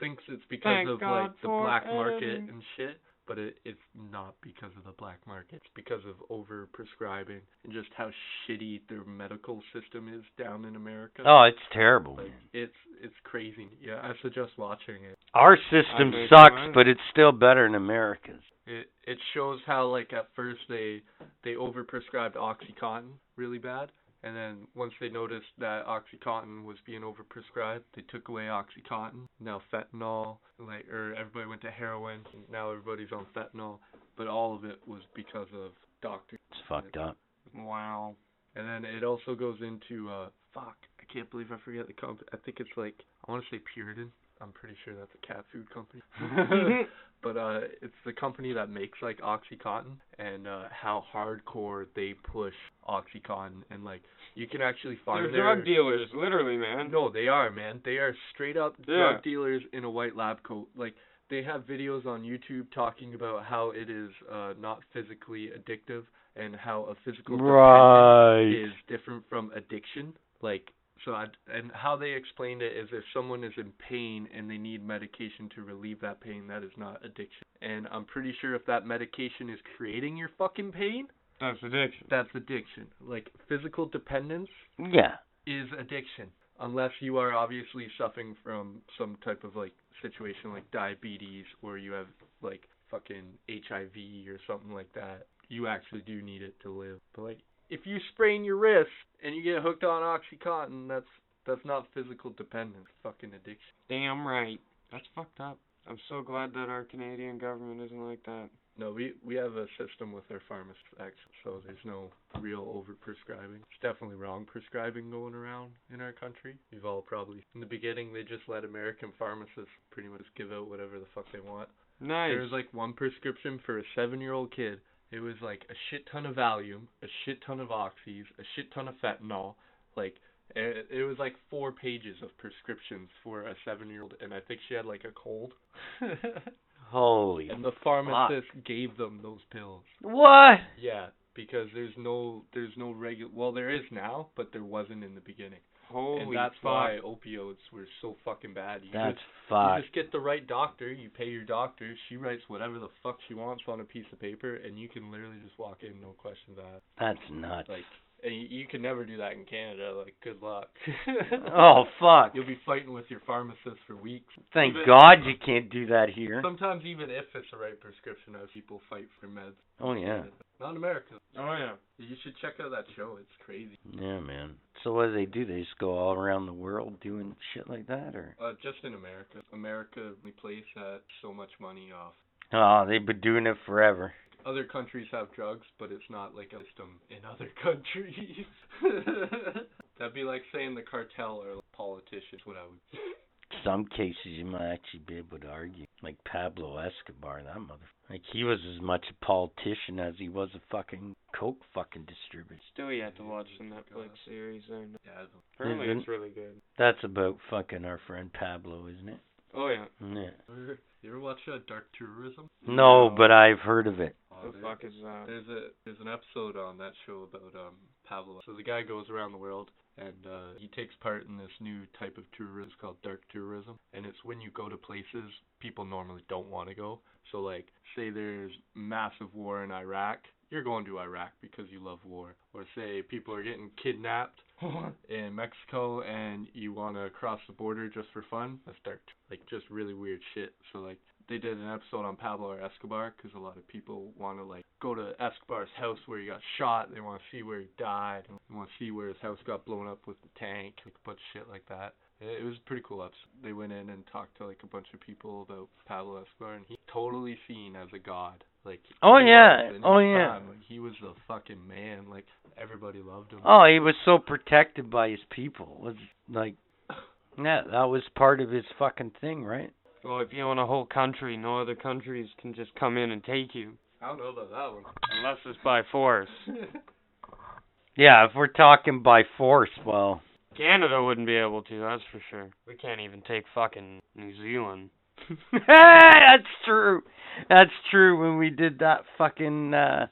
thinks it's because Thank of God like the for black market editing. and shit. But it, it's not because of the black market. It's because of over prescribing and just how shitty their medical system is down in America. Oh, it's terrible, Like it's it's crazy. Yeah, I suggest watching it. Our system sucks, but it's still better than America's. It it shows how like at first they they overprescribed OxyContin really bad, and then once they noticed that OxyContin was being overprescribed, they took away OxyContin. Now fentanyl, like or everybody went to heroin. Now everybody's on fentanyl, but all of it was because of doctors. It's fucked up. Wow. And then it also goes into uh fuck, I can't believe I forget the company. I think it's like I want to say Purina. I'm pretty sure that's a cat food company. but uh it's the company that makes like OxyContin and uh how hardcore they push OxyContin and like you can actually find They're their drug dealers, literally, man. No, they are, man. They are straight up Yeah. drug dealers in a white lab coat. Like they have videos on YouTube talking about how it is uh not physically addictive and how a physical Right. is different from addiction. Like so, I, and how they explained it is if someone is in pain and they need medication to relieve that pain, that is not addiction. And I'm pretty sure if that medication is creating your fucking pain, That's addiction. that's addiction. Like physical dependence Yeah. is addiction unless you are obviously suffering from some type of like situation like diabetes or you have like fucking HIV or something like that. You actually do need it to live. But like if you sprain your wrist and you get hooked on OxyContin, that's that's not physical dependence, fucking addiction. Damn right. That's fucked up. I'm so glad that our Canadian government isn't like that. No, we we have a system with our pharmacists so there's no real over prescribing. It's definitely wrong prescribing going around in our country. You've all probably in the beginning they just let American pharmacists pretty much give out whatever the fuck they want. Nice. There was like one prescription for a seven year old kid. It was like a shit ton of Valium, a shit ton of oxys, a shit ton of fentanyl. Like it, it was like four pages of prescriptions for a seven year old, and I think she had like a cold. Holy. and the pharmacist gave them those pills. What? Yeah, because there's no there's no regular well there is now, but there wasn't in the beginning. Holy and that's fuck. why opioids were so fucking bad. You That's just, fucked. you just get the right doctor, you pay your doctor, she writes whatever the fuck she wants on a piece of paper and you can literally just walk in no questions asked. That's nuts. Like and you, you can never do that in Canada, like good luck. Oh fuck. You'll be fighting with your pharmacist for weeks. Thank even- God you can't do that here. Sometimes even if it's the right prescription, as people fight for meds. Oh yeah. Not in America. Oh yeah. You should check out that show. It's crazy. Yeah, man. So what do they do? They just go all around the world doing shit like that, or? Uh, just in America. America, the place that so much money off. Oh, they've been doing it forever. Other countries have drugs, but it's not like a system in other countries. That'd be like saying the cartel or politicians. What I would. Some cases you might actually be able to argue, like Pablo Escobar, that mother. Like he was as much a politician as he was a fucking coke fucking distributor. Still yet to watch the Netflix series there. Yeah. Apparently Isn't- it's really good. That's about fucking our friend Pablo, isn't it? Oh yeah. Yeah. You ever watch uh, Dark Tourism? No, but I've heard of it. Oh, The fuck is that? There's a there's an episode on that show about um Pablo. So the guy goes around the world and uh he takes part in this new type of tourism called dark tourism and it's when you go to places people normally don't want to go. So like say there's massive war in Iraq, you're going to Iraq because you love war. Or say people are getting kidnapped in Mexico and you want to cross the border just for fun, that's dark. Like just really weird shit. So like they did an episode on Pablo Escobar because a lot of people want to like go to Escobar's house where he got shot. They want to see where he died. They want to see where his house got blown up with the tank, like a bunch of shit like that. It, it was a pretty cool episode. They went in and talked to like a bunch of people about Pablo Escobar, and he totally seen as a god. Like Oh, yeah. Oh, yeah. time. Like, he was the fucking man. Like everybody loved him. Oh, he was so protected by his people. Was like, yeah, that was part of his fucking thing, right? Well, if you own a whole country, no other countries can just come in and take you. I don't know about that one. Unless it's by force. Yeah, if we're talking by force, well, Canada wouldn't be able to, that's for sure. We can't even take fucking New Zealand. that's true. That's true. When we did that fucking uh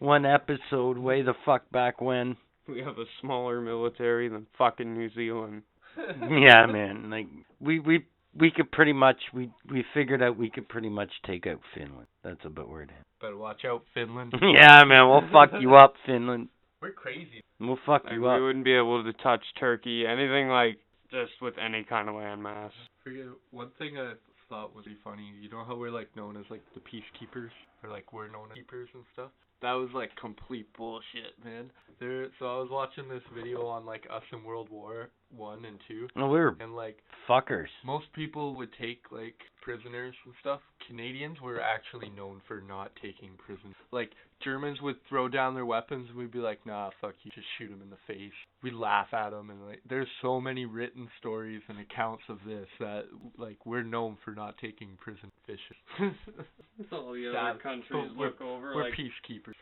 one episode way the fuck back when. We have a smaller military than fucking New Zealand. Yeah, man. Like we we we could pretty much we we figured out we could pretty much take out Finland. That's about where it is. Better watch out, Finland. yeah, man. We'll fuck you up, Finland. We're crazy. We'll fuck Like, you we up. We wouldn't be able to touch Turkey, anything like just with any kind of landmass. Forget one thing I thought would be funny. You know how we're like known as like the peacekeepers, or like we're known as keepers and stuff. That was like complete bullshit, man. There. So I was watching this video on like us in World War One and Two, No, we were and like fuckers. most people would take like prisoners and stuff. Canadians were actually known for not taking prisoners. Like Germans would throw down their weapons and we'd be like, nah, fuck you, just shoot him in the face. We'd laugh at them and like, there's so many written stories and accounts of this that like we're known for not taking prison fishes. All the Sad. other countries We're- look over we're like. peacekeepers.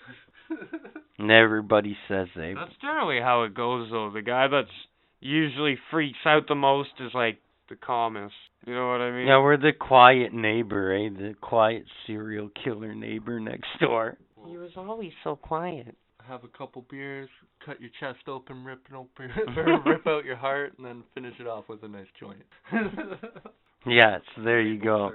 And everybody says they. That's generally how it goes, though. The guy that's usually freaks out the most is like the calmest. You know what I mean? Yeah, we're the quiet neighbor, eh? The quiet serial killer neighbor next door. He was always so quiet. Have a couple beers, cut your chest open, rip it open, rip out your heart, and then finish it off with a nice joint. Yes, there you go.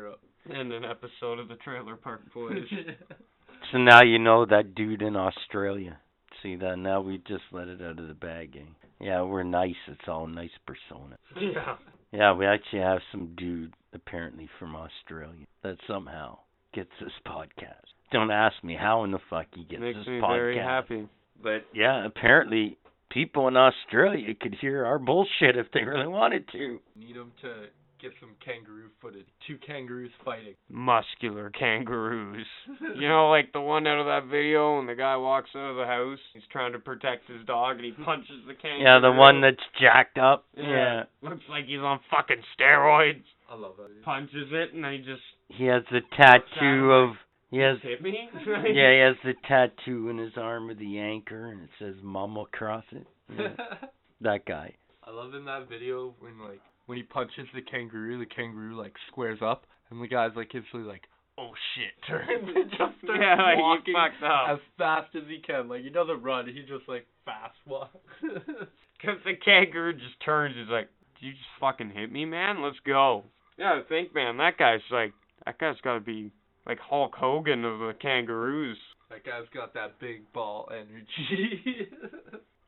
Clear. And an episode of the Trailer Park Boys. So now you know that dude in Australia. See that? Now we just let it out of the bag, eh? Yeah, we're nice. It's all nice persona. yeah. Yeah, we actually have some dude apparently from Australia that somehow gets this podcast. Don't ask me how in the fuck he gets Makes this me podcast. very happy. But yeah, apparently people in Australia could hear our bullshit if they really wanted to. Need 'em to get some kangaroo footage. Two kangaroos fighting. Muscular kangaroos. You know, like the one out of that video when the guy walks out of the house, he's trying to protect his dog and he punches the kangaroo. Yeah, the one that's jacked up. Yeah. Looks like he's on fucking steroids. I love that. Punches it and then he just He has the tattoo of he has hit me. yeah, he has the tattoo in his arm of the anchor and it says mum across it. Yeah, that guy. I love in that video when like when he punches the kangaroo, the kangaroo like squares up, and the guy's like instantly like, "Oh shit!" turns and just starts yeah, like walking he up. as fast as he can. Like he doesn't run, he just like fast walks. Because the kangaroo just turns, he's like, "Did you just fucking hit me, man? Let's go." Yeah, I think, man, that guy's like, that guy's got to be like Hulk Hogan of the kangaroos. that guy's got that big ball energy.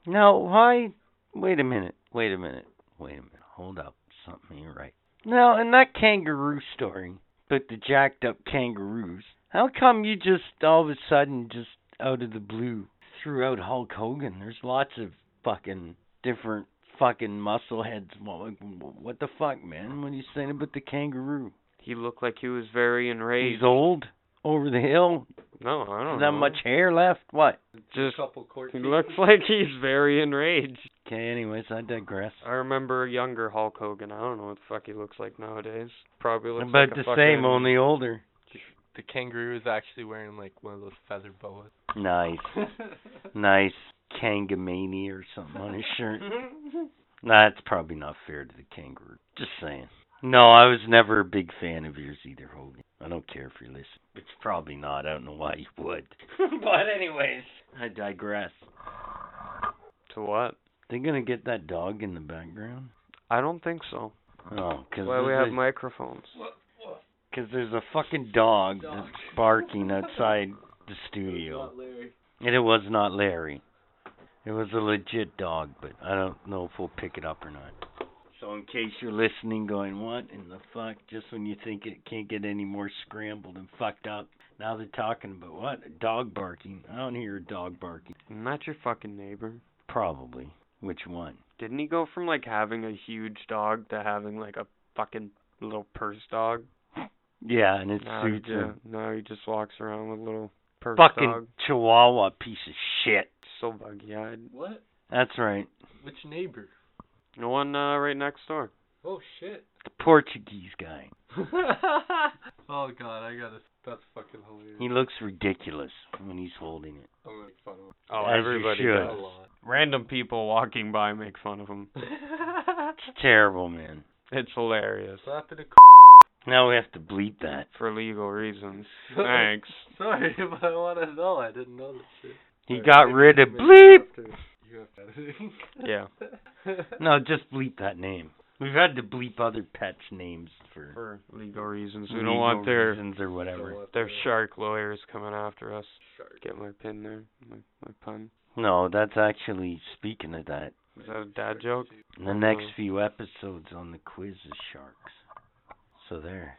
Now why wait a minute, wait a minute, wait a minute, hold up. Something ain't right. Now in that kangaroo story, but the jacked up kangaroos, how come you just all of a sudden just out of the blue threw out Hulk Hogan? There's lots of fucking different fucking muscle heads. What, what the fuck, man? What are you saying about the kangaroo? He looked like he was very enraged. He's old, over the hill, No, I don't that know. much hair left. What? Just a couple court he cases. looks like he's very enraged. Okay, anyways, I digress. I remember a younger Hulk Hogan. I don't know what the fuck he looks like nowadays. Probably looks About like a the fucking same, only older. the kangaroo is actually wearing like one of those feather boas. Nice. nice Kangamania or something on his shirt. That's probably not fair to the kangaroo. Just saying. No, I was never a big fan of yours either, Hogan. I don't care if you listen. It's probably not. I don't know why you would. but anyways, I digress. to what? They gonna get that dog in the background? I don't think so. Oh, because why we have microphones. Cause there's a fucking dog that's barking outside the studio. And it was not Larry. It was a legit dog, but I don't know if we'll pick it up or not. So in case you're listening going, what in the fuck? Just when you think it can't get any more scrambled and fucked up, now they're talking about what? A dog barking. I don't hear a dog barking. Isn't that your fucking neighbor? Probably. Which one? Didn't he go from like having a huge dog to having like a fucking little purse dog? Yeah, and it now, suits ju- him. now he just walks around with a little purse Fucking dog. chihuahua piece of shit. So buggy eyed. What? That's right. Which neighbor? The one uh, right next door. Oh shit. The Portuguese guy. oh god, I gotta. That's fucking hilarious. He looks ridiculous when he's holding it. I'm gonna make fun of him. Oh, As everybody should. A does. lot. Random people walking by make fun of him. It's terrible, man. It's hilarious Slap it Now we have to bleep that. for legal reasons. Thanks. Sorry, but I want to know. I didn't know this shit. He Sorry, got maybe- rid of maybe bleep. After You have editing. Yeah. No, just bleep that name. We've had to bleep other pets' names for For legal reasons. We legal don't want their reasons or whatever. Want their shark lawyers coming after us. shark. Get my pin there. My my pun. No, that's actually speaking of that. Is that a dad joke? In the next few episodes on the quiz is sharks. So there.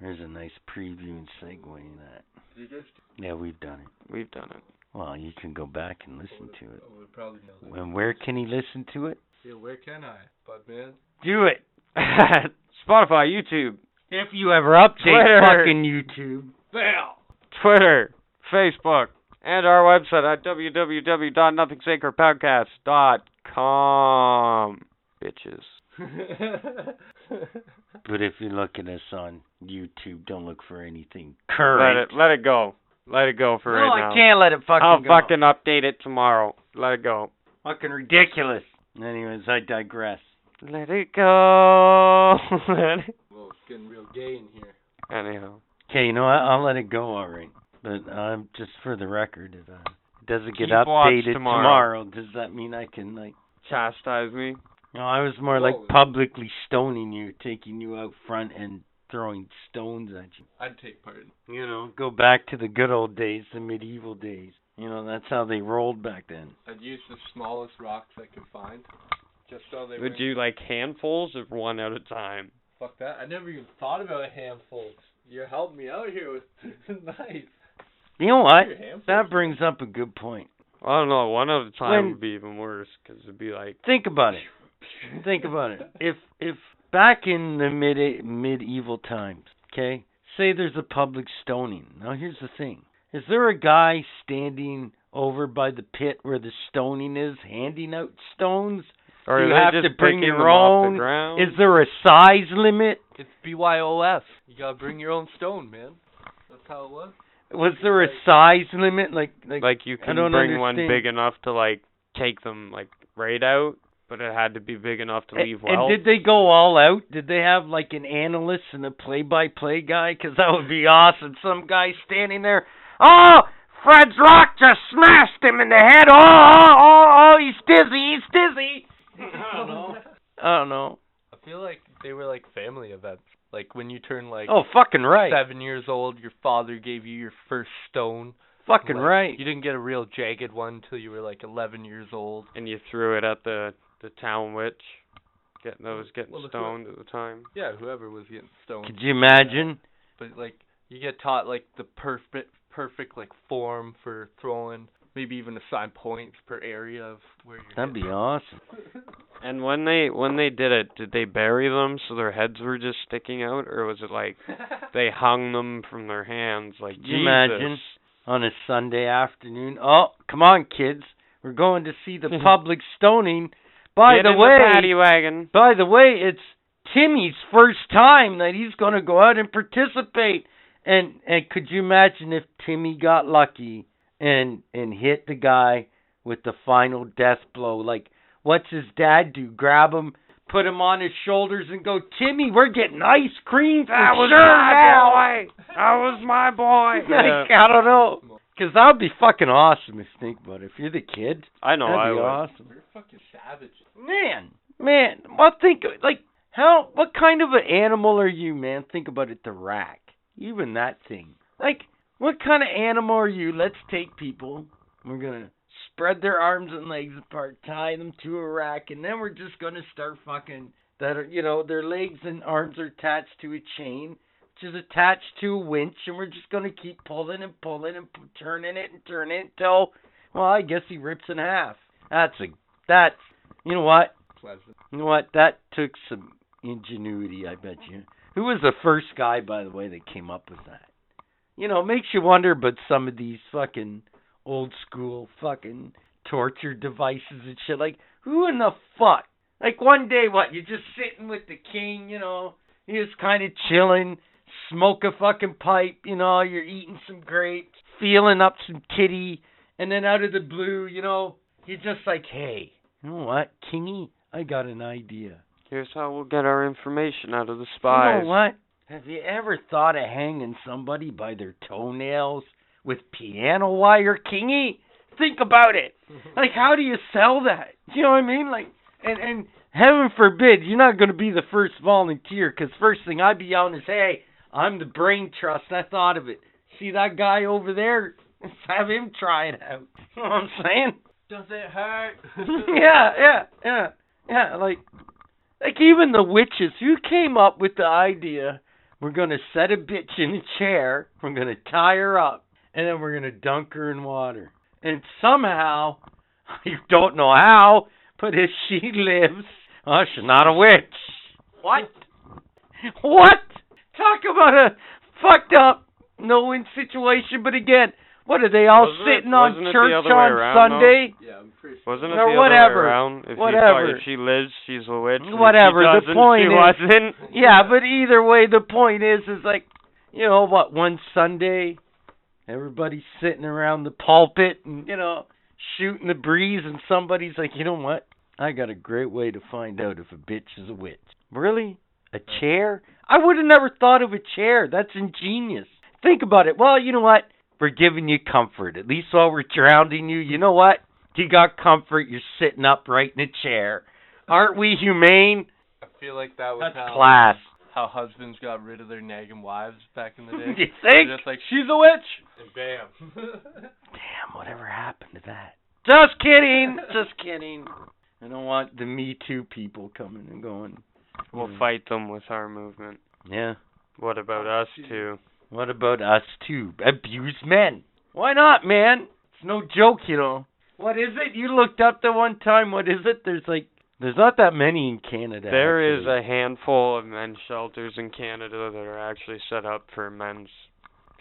There's a nice preview and segue in that. Did you guys Yeah, we've done it. We've done it. Well, you can go back and listen to it. I would probably know that. And where can he listen to it? Yeah, where can I? Budman. Do it. Spotify, YouTube, If you ever update Twitter. fucking YouTube. Fail. Twitter, Facebook, and our website at www.nothingsacredpodcast.com. Bitches. But if you look at us on YouTube, don't look for anything current. Let it let it go. Let it go for no, right I now. can't let it fucking I'll go. fucking update it tomorrow. Let it go. Fucking ridiculous. Anyways, I digress. Let it go. Let it. Whoa, it's getting real gay in here. Anyhow. Okay, you know what? I'll let it go, all right. But um, just for the record, if uh, it doesn't get Keep watch updated tomorrow. does that mean I can like? Chastise me. No, I was more Whoa. like publicly stoning you, taking you out front and throwing stones at you. I'd take part. You know, go back to the good old days, the medieval days. You know, that's how they rolled back then. I'd use the smallest rocks I could find. Just so they Would were you like handfuls or one at a time? Fuck that. I never even thought about a handfuls. You helped me out here with nice. You know what? That brings up a good point. I don't know. One at a time When- would be even worse because it'd be like Think about it. Think about it. If if back in the mid medieval times, okay, say there's a public stoning. Now here's the thing: is there a guy standing over by the pit where the stoning is, handing out stones? Or Do you have to bring your own? the? Is there a size limit? It's BYOF. You gotta bring your own stone, man. That's how it was. Was there a size limit? Like like, like you I can don't bring one big enough to like take them like right out, but it had to be big enough to A- leave and well. did they go all out? Did they have like an analyst and a play-by-play guy? Because that would be awesome. Some guy standing there. Oh, Fred's rock just smashed him in the head. Oh, oh, oh, oh he's dizzy. He's dizzy. I don't know. I don't know. I feel like they were like family events. Like when you turn like Oh, fucking right. seven years old, your father gave you your first stone. Fucking Like, right. You didn't get a real jagged one until you were like 11 years old. and you threw it at the the town witch. Getting those getting Well, the- stoned at the time. Yeah, whoever was getting stoned. Could you imagine? But like you get taught like the perfect perfect like form for throwing. Maybe even assign points per area of where you're. That'd be awesome. And when they when they did it, did they bury them so their heads were just sticking out, or was it like they hung them from their hands? Like Could you Jesus. imagine? On a Sunday afternoon. Oh, come on, kids. We're going to see the public stoning. By Get the way, the paddy wagon. By the way, it's Timmy's first time that he's going to go out and participate. And and could you imagine if Timmy got lucky and and hit the guy with the final death blow? Like, what's his dad do? Grab him, put him on his shoulders, and go, Timmy, we're getting ice cream for That was sure my now. boy. That was my boy. Like, I don't know. Because that would be fucking awesome if you think about it. If you're the kid, I know. that'd I be would. awesome. You're fucking savage. Man, man, well, think like how? What kind of an animal are you, man? Think about it. The rack, even that thing. Like, what kind of animal are you? Let's take people. We're gonna spread their arms and legs apart, tie them to a rack, and then we're just gonna start fucking. That are, you know, their legs and arms are attached to a chain, which is attached to a winch, and we're just gonna keep pulling and pulling and p- turning it and turning it until, well, I guess he rips in half. That's a that's you know what? Pleasant. You know what? That took some ingenuity, I bet you. Who was the first guy, by the way, that came up with that? You know, it makes you wonder about some of these fucking old school fucking torture devices and shit. Like, who in the fuck? Like, one day, what? You're just sitting with the king, you know, you're just kind of chilling, smoke a fucking pipe, you know, you're eating some grapes, feeling up some kitty, and then out of the blue, you know, you're just like, hey, you know what, Kingy? I got an idea. Here's how we'll get our information out of the spies. You know what? Have you ever thought of hanging somebody by their toenails with piano wire, Kingy? Think about it. Like, how do you sell that? You know what I mean? Like, and and heaven forbid you're not going to be the first volunteer, because first thing I'd be yelling is, "Hey, I'm the brain trust. I thought of it. See that guy over there? Let's have him try it out." You know what I'm saying? Does it hurt? yeah, yeah, yeah, yeah. Like, like even the witches who came up with the idea. We're gonna set a bitch in a chair. We're gonna tie her up, and then we're gonna dunk her in water. And somehow, you don't know how, but if she lives, oh, she's not a witch. What? What? Talk about a fucked up, no win situation. But again, What are they all Wasn't sitting on it the church on around, though? Sunday? Yeah, I'm pretty Wasn't it Or the whatever. other way around? If, He Whatever. thought if she lives, she's a witch. and if Whatever, She the doesn't, point she is- wasn't. Yeah, but either way, the point is, is like, you know what? One Sunday, everybody's sitting around the pulpit and you know shooting the breeze, and somebody's like, you know what? I got a great way to find out if a bitch is a witch. Really? A chair? I would have never thought of a chair. That's ingenious. Think about it. Well, you know what? We're giving you comfort. At least while we're drowning you, you know what? You got comfort. You're sitting upright in a chair. Aren't we humane? I feel like that was That's how class. how husbands got rid of their nagging wives back in the day. You They're think? just like she's a witch, and bam. Damn, whatever happened to that? Just kidding. Just kidding. I don't want the Me Too people coming and going. We'll Mm. fight them with our movement. Yeah. What about us too? What about us too? Abuse men. Why not, man? It's no joke, you know. What is it? You looked up the one time. What is it? There's like, there's not that many in Canada. There is actually. a handful of men's shelters in Canada that are actually set up for men's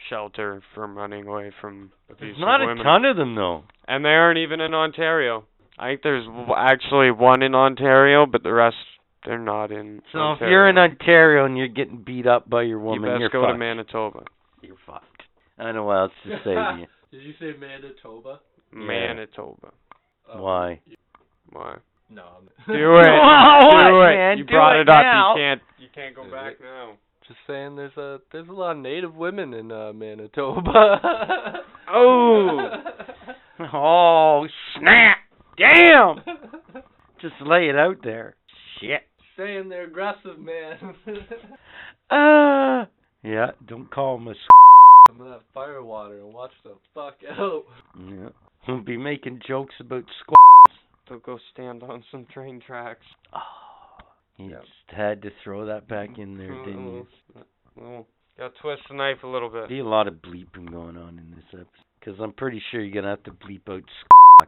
shelter from running away from There's abusive not women. a ton of them though. And they aren't even in Ontario. I think there's actually one in Ontario, but the rest they're not in. So Ontario. if you're in Ontario and you're getting beat up by your you woman, best you're go fucked. to Manitoba. You're fucked. I don't know what else to say to you. Did you say Manitoba? Manitoba. Oh, Why? Why? No. I'm Do it. Well, Do what, it. man? You Do brought it it, up. now. You can't. You can't go Do back it. now. Just saying, there's a there's a lot of native women in uh, Manitoba. Oh. Oh snap! Damn! Just lay it out there. Shit. Saying they're aggressive, man. Uh. Yeah. Don't call him a. S- I'm gonna have fire water and watch the fuck out. yeah. We'll be making jokes about squat. They'll go stand on some train tracks. Oh. You Yep. just had to throw that back in there, didn't you? Well, gotta twist the knife a little bit. Be a lot of bleeping going on in this episode. Because I'm pretty sure you're gonna have to bleep out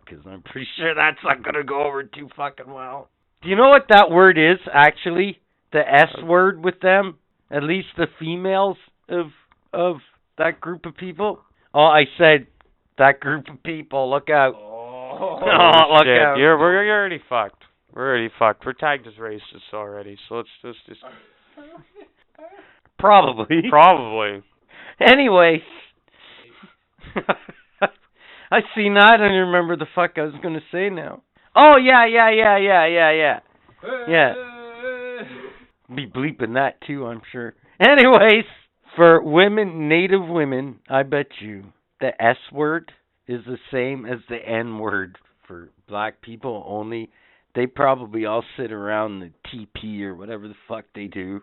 because I'm pretty sure that's not gonna go over too fucking well. Do you know what that word is actually? The S uh, word with them? At least the females of of that group of people. Oh, I said that group of people. Look out! Oh. Oh, look Shit, out. You're, we're you're already fucked. We're already fucked. We're tagged as racist already, so let's just just Probably. probably. Anyway, I see now. I don't remember the fuck I was gonna say now. Oh yeah, yeah, yeah, yeah, yeah, yeah. Yeah. Be bleeping that too, I'm sure. Anyways, for women, native women, I bet you the S word is the same as the N word for black people. Only they probably all sit around the TP or whatever the fuck they do,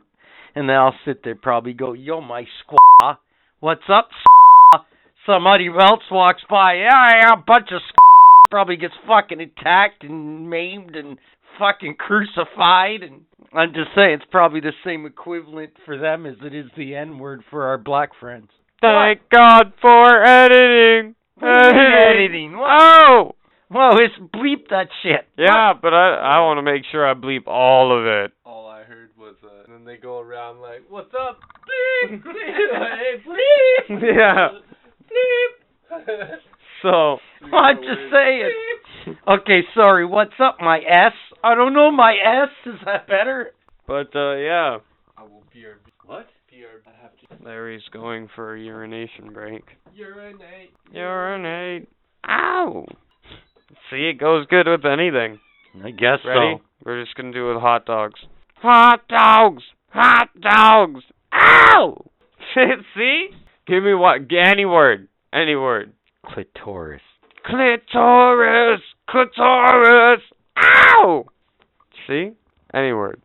and they all sit there probably go, "Yo, my squaw, what's up?" squaw?" Somebody else walks by, yeah, yeah, a bunch of squaw probably gets fucking attacked and maimed and fucking crucified and I'm just saying it's probably the same equivalent for them as it is the N word for our black friends. Thank God for editing. Editing. What? Oh. Whoa, it's bleep that shit. Yeah, but I I want to make sure I bleep all of it. All I heard was, uh, and then they go around like, "What's up, bleep, bleep, hey, bleep, Yeah. bleep." So, I'm just saying. Okay, sorry. What's up, my S? I don't know my S. Is that better? But uh yeah, I will BRB. What? BRB. I have to Larry's going for a urination break. urinate. Urinate. Ow. See, it goes good with anything. I guess Ready? We're just gonna do it with hot dogs. Hot dogs. Hot dogs. Ow. See? Give me what? Any word. Any word. So. Clitoris. Clitoris. Clitoris. Ow. See? Any word.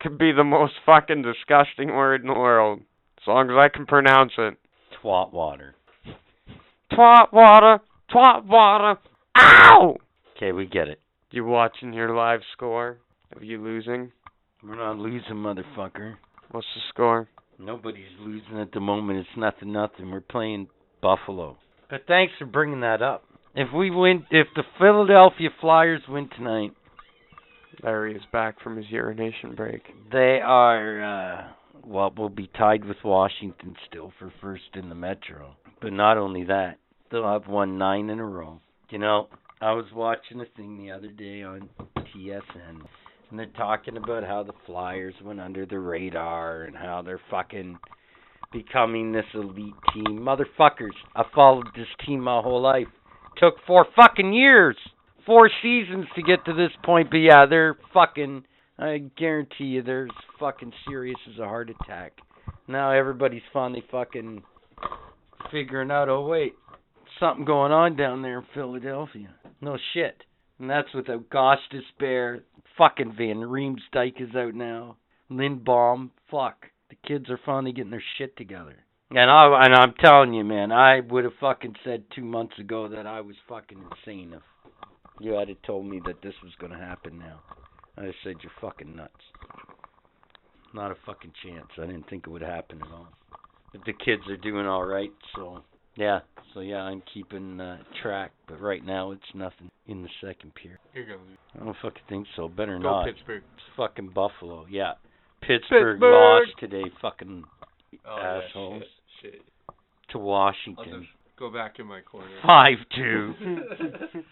Could be the most fucking disgusting word in the world. As long as I can pronounce it. Twat water. Twat water. Twat water. Ow! Okay, we get it. You watching your live score? Of you losing? We're not losing, motherfucker. What's the score? Nobody's losing at the moment. It's nothing, nothing. We're playing Buffalo. But thanks for bringing that up. If we win, if the Philadelphia Flyers win tonight, Larry is back from his urination break. they are, uh, well, we'll be tied with Washington still for first in the Metro. But not only that, They'll have won nine in a row. You know, I was watching a thing the other day on TSN, and they're talking about how the Flyers went under the radar and how they're fucking becoming this elite team. Motherfuckers, I followed this team my whole life. Took four fucking years, four seasons to get to this point. But yeah, they're fucking. I guarantee you, they're fucking serious as a heart attack. Now everybody's finally fucking figuring out. Oh wait, something going on down there in Philadelphia. No shit. And that's without Gostis Bear. Fucking Van Riemsdyk is out now. Lindblom. Fuck. The kids are finally getting their shit together. And I and I'm telling you, man, I would have fucking said two months ago that I was fucking insane if you had told me that this was gonna happen now. I'd have said you're fucking nuts. Not a fucking chance. I didn't think it would happen at all. But the kids are doing all right, so yeah. So yeah, I'm keeping uh, track. But right now it's nothing in the second period. You're. I don't fucking think so. Better Go not. Pittsburgh. It's fucking Buffalo. Yeah. Pittsburgh, Pittsburgh! lost today. Fucking Oh, yeah, Assholes. shit, shit. to I'll Washington. just go back in my corner. Five two.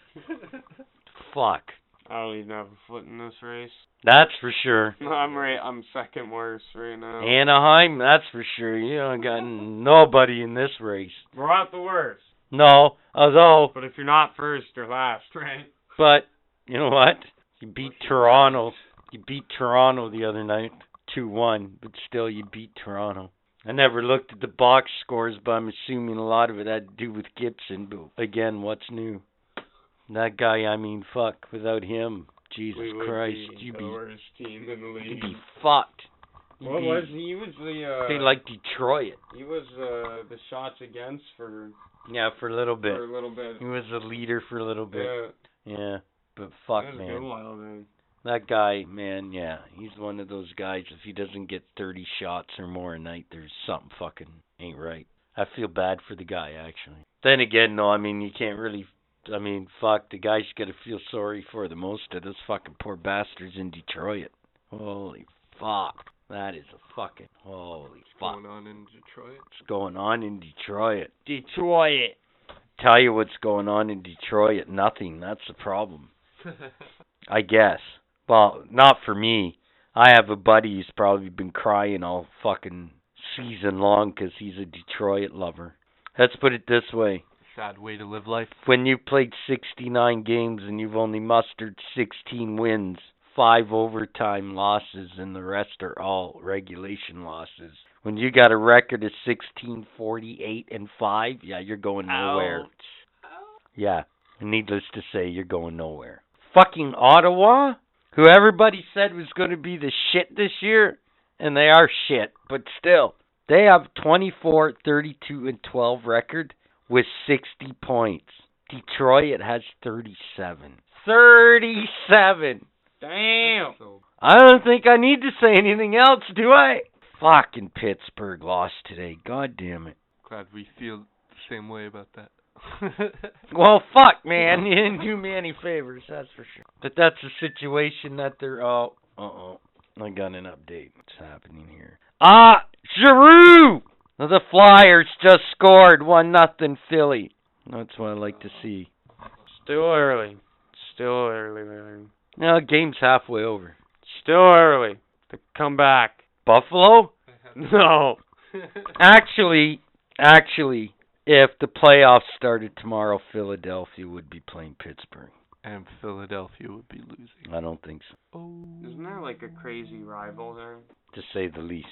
Fuck. I don't even have a foot in this race. That's for sure. I'm right. I'm second worst right now. Anaheim, that's for sure. You don't got nobody in this race. We're not the worst. No, although, But if you're not first or last, right? but you know what? You beat Toronto. You beat Toronto the other night, two one. But still, you beat Toronto. I never looked at the box scores, but I'm assuming a lot of it had to do with Gibson. But again, what's new? That guy, I mean, fuck. Without him, Jesus we would Christ, be you'd the be worst team in the league. you'd be fucked. You'd What be- was he? He was the uh, They like Detroit. he was uh the shots against for Yeah, for a little bit. for a little bit. He was a leader for a little bit. Yeah, Yeah, but fuck, that was a good man. While then. That guy, man, yeah, he's one of those guys. If he doesn't get 30 shots or more a night, there's something fucking ain't right. I feel bad for the guy, actually. Then again, no, I mean, you can't really. I mean, fuck, the guy's got to feel sorry for the most of those fucking poor bastards in Detroit. Holy fuck. That is a fucking. Holy fuck. What's Going on in Detroit. What's going on in Detroit? Detroit. Tell you what's going on in Detroit. Nothing. That's the problem. I guess. Well, not for me. I have a buddy who's probably been crying all fucking season long 'cause he's a Detroit lover. Let's put it this way. Sad way to live life. When you've played 69 games and you've only mustered 16 wins, 5 overtime losses, and the rest are all regulation losses. When you got a record of 16, 48, and 5, yeah, you're going nowhere. Yeah, needless to say, you're going nowhere. Fucking Ottawa, who everybody said was going to be the shit this year, and they are shit, but still, they have 24, 32, and 12 record with 60 points. Detroit has 37. 37! Damn. I don't think I need to say anything else, do I? Fucking Pittsburgh lost today. God damn it. glad we feel the same way about that. Well, fuck, man. You didn't do me any favors, that's for sure. But that's the situation that they're. Oh, uh oh. I got an update. What's happening here? Ah, Giroux! The Flyers just scored one nothing Philly. That's what I like to see. Still early. Still early, man. Now, game's halfway over. Still early. To come back. Buffalo? No. Actually, actually, if the playoffs started tomorrow, Philadelphia would be playing Pittsburgh. and Philadelphia would be losing. I don't think so, Oh. Isn't there like a crazy rival there? to say the least.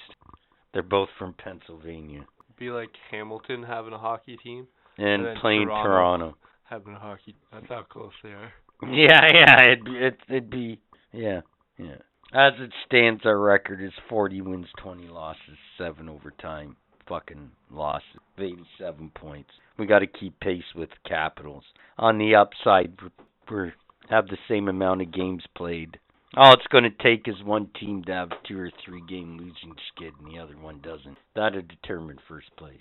They're both from Pennsylvania Be like Hamilton having a hockey team, and And playing Toronto. Toronto. having a hockey. That's how close they are. Yeah, yeah, it'd be, it, it'd be, yeah, yeah. As it stands, our record is 40 wins, 20 losses, seven overtime fucking losses, 87 points. We got to keep pace with Capitals. On the upside, we have the same amount of games played. All it's going to take is one team to have two or three game losing skid, and the other one doesn't. That'll determine first place.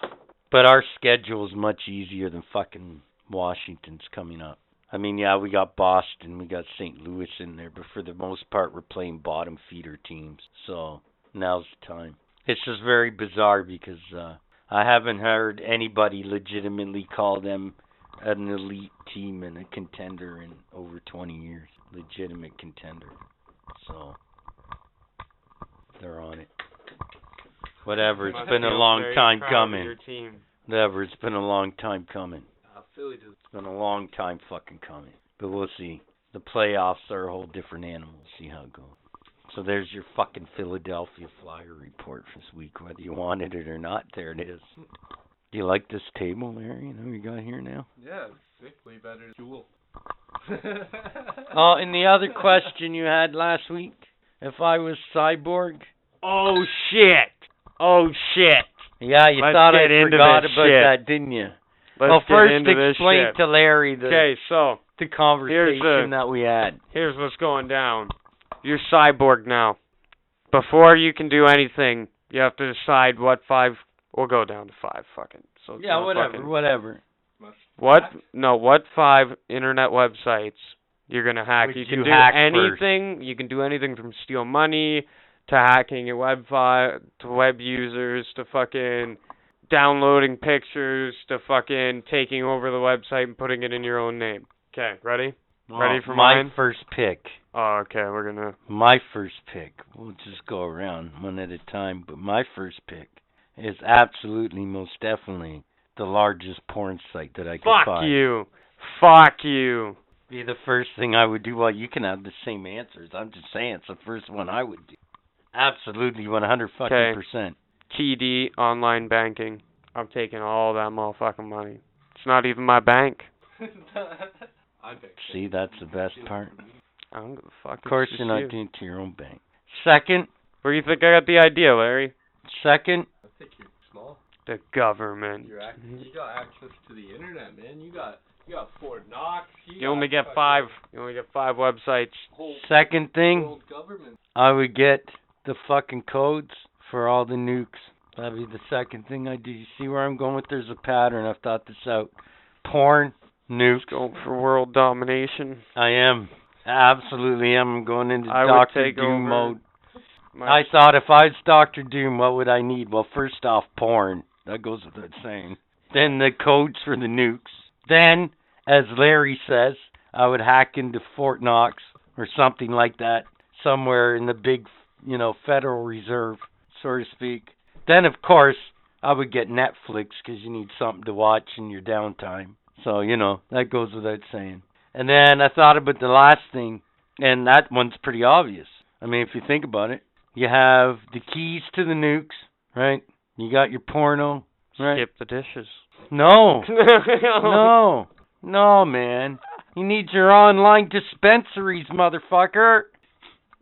But our schedule is much easier than fucking Washington's coming up. I mean, yeah, we got Boston, we got St. Louis in there, but for the most part, we're playing bottom feeder teams. So now's the time. It's just very bizarre because uh, I haven't heard anybody legitimately call them an elite team and a contender in over 20 years, legitimate contender. So they're on it. Whatever, it's been a long time coming. Your team. Whatever, it's been a long time coming. Uh, Philly It's been a long time fucking coming. But we'll see. The playoffs are a whole different animal. See how it goes. So there's your fucking Philadelphia Flyer report for this week, whether you wanted it or not. There it is. Do you like this table, Larry? You know we got here now. yeah, it's way better than Jewel. Oh, and the other question you had last week, if I was cyborg. Oh shit! Oh shit! Yeah, you Let's thought I forgot about shit. that, didn't you? Let's well, first explain to Larry the Okay, so the conversation that we had. here's what's going down. You're cyborg now. Before you can do anything, you have to decide what five. We'll go down to five. Fucking. So Yeah, not whatever, fucking- whatever. What? No, what five internet websites you're gonna hack? Would you can you do hack first? anything. You can do anything from steal money to hacking a web file to web users to fucking downloading pictures to fucking taking over the website and putting it in your own name. Okay, ready? Ready Well, for my mine? first pick? Oh, okay. We're gonna. My first pick. We'll just go around one at a time, but my first pick is absolutely, most definitely, the largest porn site that I could Fuck find. you. Fuck you. Be the first thing I would do. Well, you can have the same answers. I'm just saying it's the first one I would do. Absolutely, 100 fucking Okay. percent. TD online banking. I'm taking all that motherfucking money. It's not even my bank. See, that's the best part. I don't give a fuck. Of course, it's you're just not you. doing it to your own bank. Second, Where you think I got the idea, Larry? second, I think you're small. The government. You're ac- you got access to the internet, man. You got you got Fort Knox. You, You only get fucking five. You only get five websites. Whole second thing, government. I would get the fucking codes for all the nukes. That'd be the second thing I do. You see where I'm going with? There's a pattern. I've thought this out. Porn, nukes. Going for world domination. I am. Absolutely. I'm going into I Doctor Doom mode. I thought if I was Doctor Doom, what would I need? Well, first off, porn. That goes without saying. Then the codes for the nukes. Then, as Larry says, I would hack into Fort Knox or something like that, somewhere in the big, you know, Federal Reserve, so to speak. Then, of course, I would get Netflix because you need something to watch in your downtime. So, you know, that goes without saying. And then I thought about the last thing, and that one's pretty obvious. I mean, if you think about it, you have the keys to the nukes, right? You got your porno, right? Skip the dishes. No, no, no, man. You need your online dispensaries, motherfucker.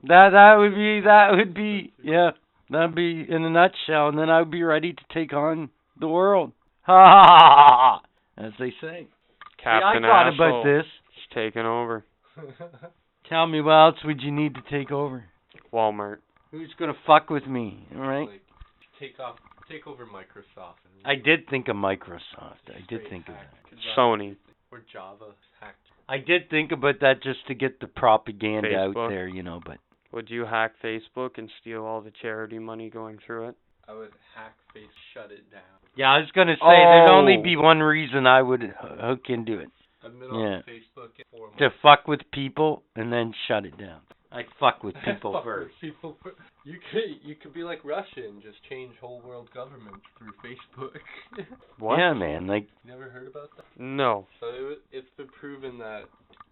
That that would be that would be yeah. That'd be in a nutshell, and then I would be ready to take on the world. Ha ha ha ha! As they say. Captain yeah, I thought Asshole about this. Is taking over. Tell me, what else would you need to take over? Walmart. Who's gonna fuck with me? All right. Like, take off, take over Microsoft. And I did think of Microsoft. I did think of hack. that. 'Cause that- Sony. Or Java hacked. I did think about that just to get the propaganda out there, you know, but Would you hack Facebook and steal all the charity money going through it? I would hack Facebook, shut it down. yeah, I was gonna say there'd only Oh. be one reason I would h- hook into it I've been Yeah. on Facebook for to fuck with people and then shut it down. I'd fuck with people Fuck with first. People fir- You could you could be like Russia and just change whole world government through Facebook. What? Yeah, man. Like, Never heard about that? No. So it, it's been proven that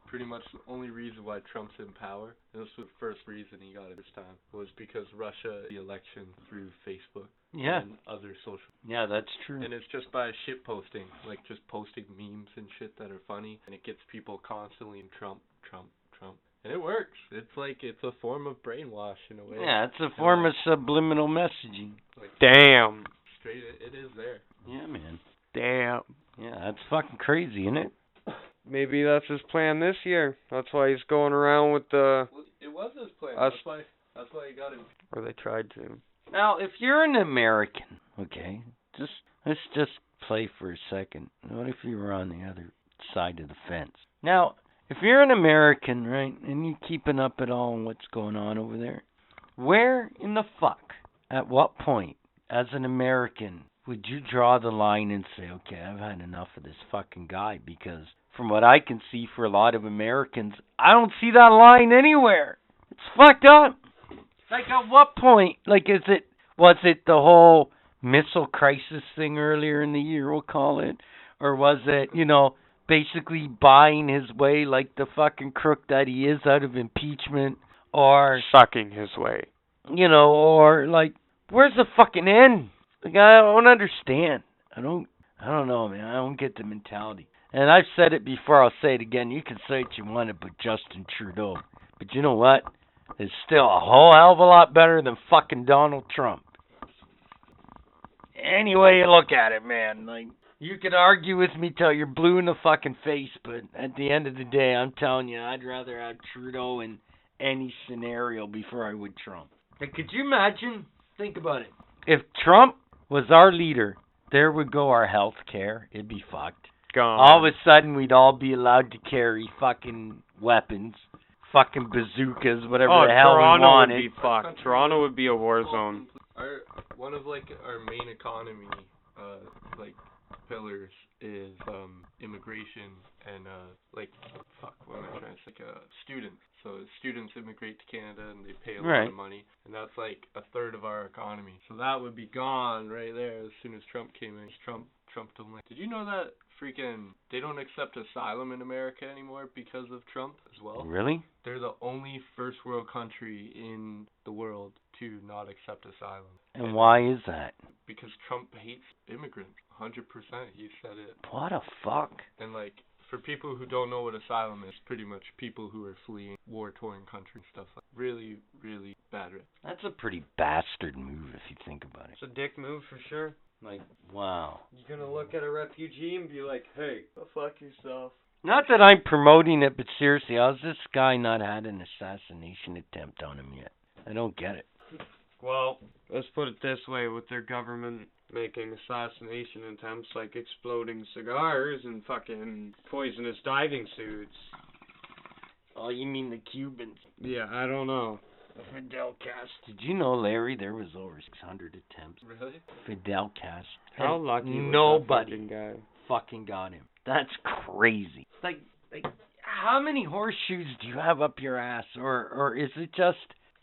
pretty much the only reason why Trump's in power, and this was the first reason he got it this time, was because Russia the election through Facebook yeah, and other social. yeah, that's true. And it's just by shit posting, like just posting memes and shit that are funny, and it gets people constantly in Trump, Trump, Trump, and it works. It's like it's a form of brainwash in a way. Yeah, it's a form of subliminal messaging. Like Damn. straight, it, it is there. Yeah, man. Damn. Yeah, that's fucking crazy, isn't it? Maybe that's his plan this year. That's why he's going around with the. It was his plan. Us- That's why. That's why he got him. Or they tried to. Now, if you're an American, okay, just let's just play for a second. What if you were on the other side of the fence? Now, if you're an American, right, and you're keeping up at all on what's going on over there, where in the fuck, at what point, as an American, would you draw the line and say, okay, I've had enough of this fucking guy? Because from what I can see for a lot of Americans, I don't see that line anywhere. It's fucked up. Like, at what point? Like, is it, was it the whole missile crisis thing earlier in the year, we'll call it? Or was it, you know, basically buying his way like the fucking crook that he is out of impeachment? Or Sucking his way. you know, or like, where's the fucking end? Like, I don't understand. I don't, I don't know, man. I don't get the mentality. And I've said it before. I'll say it again. You can say what you want about Justin Trudeau, but you know what? It's still a whole hell of a lot better than fucking Donald Trump. Any way you look at it, man. Like, you can argue with me till you're blue in the fucking face, but at the end of the day, I'm telling you, I'd rather have Trudeau in any scenario before I would Trump. Like, could you imagine? Think about it. If Trump was our leader, there would go our health care. It'd be fucked. Gone. All of a sudden, we'd all be allowed to carry fucking weapons, fucking bazookas, whatever oh, the hell Toronto we wanted. would be fucked. Toronto would be a war zone. Our one of like our main economy, uh, like pillars is um immigration and uh like fuck what am I trying to say? Like, uh, students. So students immigrate to Canada and they pay a lot Right. of money, and that's like a third of our economy. So that would be gone right there as soon as Trump came in. Trump Trump don't like. Did you know that freaking they don't accept asylum in America anymore because of Trump as well? Really? They're the only first world country in the world to not accept asylum. And why is that? Because Trump hates immigrants. 100%. He said it. What a fuck. And like for people who don't know what asylum is, pretty much people who are fleeing war-torn countries stuff like really really bad. That's a pretty bastard move if you think about it. It's a dick move for sure. Like, wow. You're gonna look at a refugee and be like, hey, go fuck yourself. Not that I'm promoting it, but seriously, how's this guy not had an assassination attempt on him yet? I don't get it. Well, let's put it this way: with their government making assassination attempts like exploding cigars and fucking poisonous diving suits. Oh, you mean the Cubans? Yeah, I don't know. Fidel Castro. Did you know, Larry, there was over 600 attempts. Really? Fidel Castro. How And lucky was that nobody fucking guy? fucking got him. That's crazy. Like, like, how many horseshoes do you have up your ass, or, or is it just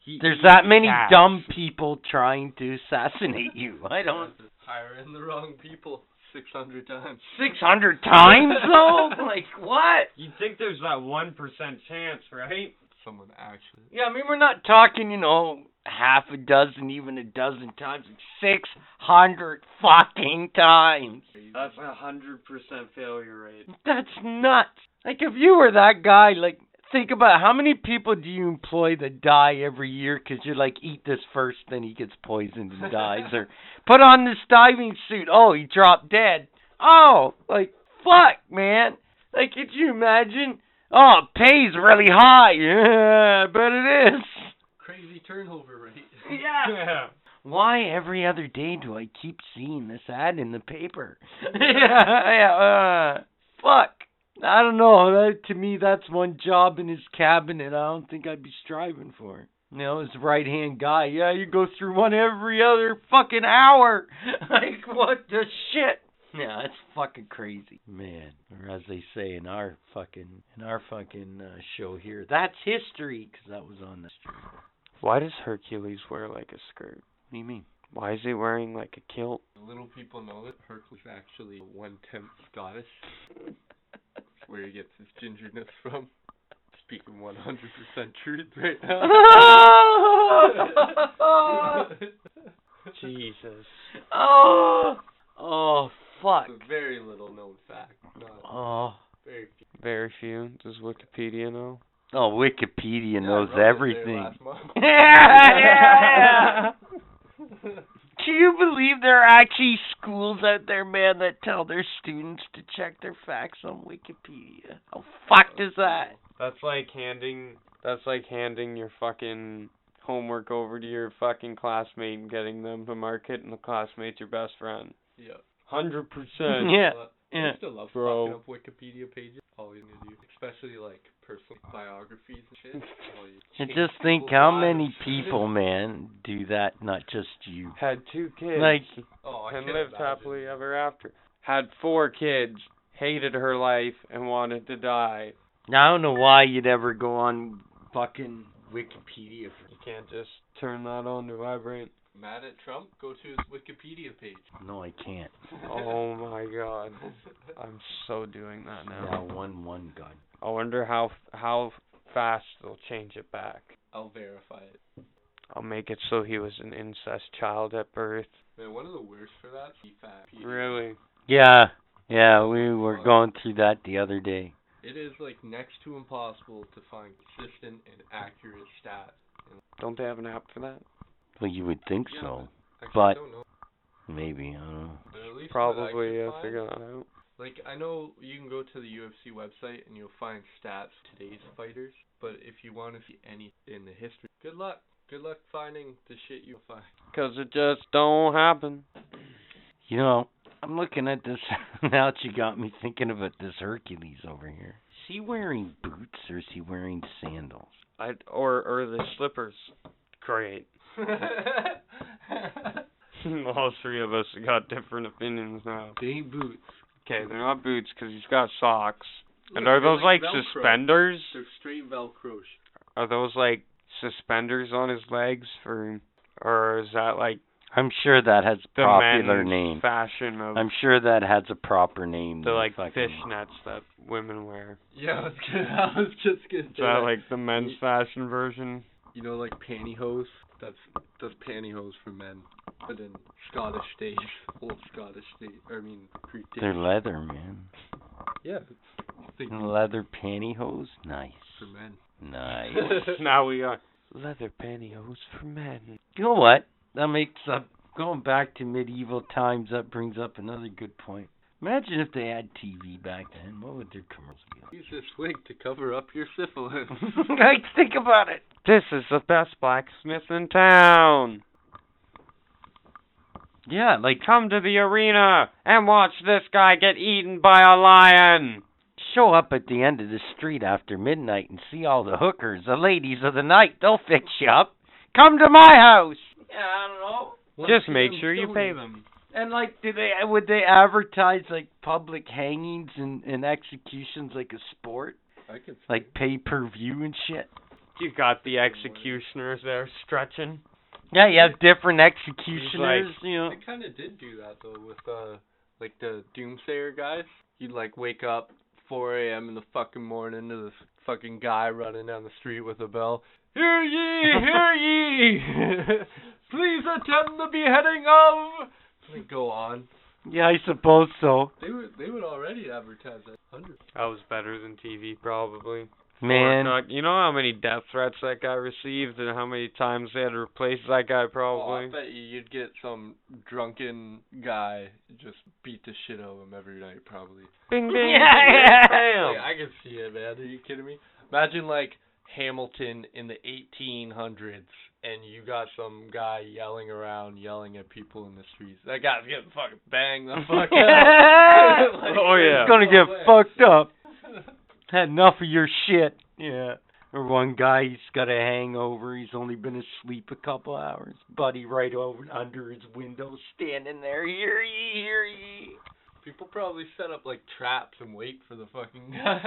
He there's eats that many cats. dumb people trying to assassinate you? I don't. Hiring the wrong people 600 times. 600 times though? like what? You'd think there's that one percent chance, right? Someone actually. Yeah, I mean we're not talking, you know, half a dozen, even a dozen times. It's 600 fucking times. That's a hundred percent failure rate. That's nuts. Like if you were that guy, like think about how many people do you employ that die every year because you're like eat this first, then he gets poisoned and dies, or put on this diving suit. Oh, he dropped dead. Oh, like fuck, man. Like could you imagine? Oh, it pays really high. Yeah, I bet it is. Crazy turnover rate. Yeah. Why every other day do I keep seeing this ad in the paper? yeah, yeah, uh, fuck. I don't know. That, to me, that's one job in his cabinet. I don't think I'd be striving for. You know, his right hand guy. Yeah, you go through one every other fucking hour. like, what the shit? Yeah, that's fucking crazy, man. Or as they say in our fucking in our fucking uh, show here, that's history because that was on the. Why does Hercules wear like a skirt? What do you mean? Why is he wearing like a kilt? Little people know that Hercules actually one tenth Scottish. That's where he gets his gingerness from. Speaking 100% truth right now. Jesus. oh, oh, fuck. It's a very little known fact. Not Oh, very few. Very few. Does Wikipedia know? oh, Wikipedia Yeah, knows wrote it there everything. last month. yeah, yeah. Can you believe there are actually schools out there, man, that tell their students to check their facts on Wikipedia? How fucked is that? That's like handing. That's like handing your fucking homework over to your fucking classmate and getting them to mark it, and the classmate's your best friend. yeah. Hundred percent. Yeah. Well, I Yeah. used to love Bro. fucking up Wikipedia pages. All you gonna do, especially like personal biographies and shit. And just think how lives. many people, man, do that, not just you. Had two kids. Like, oh, I and can't lived imagine. happily ever after. Had four kids, hated her life, and wanted to die. Now, I don't know why you'd ever go on fucking Wikipedia for You can't just turn that on to vibrate. Mad at Trump? Go to his Wikipedia page. No, I can't. Oh my god. I'm so doing that Now now. one one gun. I wonder how how fast they'll change it back. I'll verify it. I'll make it so he was an incest child at birth. Man, one of the worst for that. PFAP. Really? Yeah, yeah, we were going through that the other day. It is like next to impossible to find consistent and accurate stats. Don't they have an app for that? Well, you would think Yeah, so. Actually, But- I don't know. Maybe, I don't know. But at least what I Probably yeah, find- figure that out. Like I know you can go to the UFC website and you'll find stats of today's fighters, but if you want to see any in the history, good luck. Good luck finding the shit you'll find. 'Cause it just don't happen. You know, I'm looking at this now that you got me thinking about this Hercules over here. Is he wearing boots or is he wearing sandals? I or or the slippers. Great. All three of us got different opinions now. they ain't boots. Okay, they're not boots because he's got socks. And Look, are they're those like, Velcro. suspenders? They're straight Velcro. Are those like suspenders on his legs for, or is that like I'm sure that has a the popular men's name. fashion of I'm sure that has a proper name. the than like fishnets that women wear? Yeah, I was, gonna, I was just gonna Is that that. like the men's fashion version? you know, like pantyhose. That's that's pantyhose for men, but in Scottish days, old Scottish days. I mean, Greek days. They're leather, man. yeah, think Leather pantyhose? Nice. for men. Nice. now we got leather pantyhose for men. you know what? That makes up going back to medieval times, that brings up another good point. Imagine if they had TV back then. What would their commercials be like? Use this wig to cover up your syphilis. like, think about it. This is the best blacksmith in town. Yeah, like Come to the arena and watch this guy get eaten by a lion. show up at the end of the street after midnight and see all the hookers, the ladies of the night. They'll fix you up. Come to my house. Yeah, I don't know. Just make sure you pay them. And like, do they would they advertise like public hangings and, and executions like a sport, I could like pay per view and shit? You got the executioners there stretching. Yeah, you have different executioners. you know, They kind of did do that though with uh like the Doomsayer guys. You'd like wake up 4 a.m. in the fucking morning to this fucking guy running down the street with a bell. Hear ye, hear ye! Please attend the beheading of. They go on. yeah, I suppose so. They would they would already advertise that hundred. That was better than TV, probably. Man, Or, uh, you know how many death threats that guy received and how many times they had to replace that guy, Oh, probably? I bet you you'd get some drunken guy just beat the shit out of him every night, probably. Bing, bing. Yeah, yeah. bam. Like, I can see it, man. Are you kidding me? Imagine like Hamilton in the 1800s, and you got some guy yelling around, yelling at people in the streets. That guy's getting fucking banged the fuck out. Like, Oh, yeah. It's gonna get no way. fucked up. Had enough of your shit. Yeah. Or one guy, he's got a hangover. He's only been asleep a couple hours. Buddy right over under his window, standing there. Hear ye, hear ye. People probably set up like traps and wait for the fucking guy.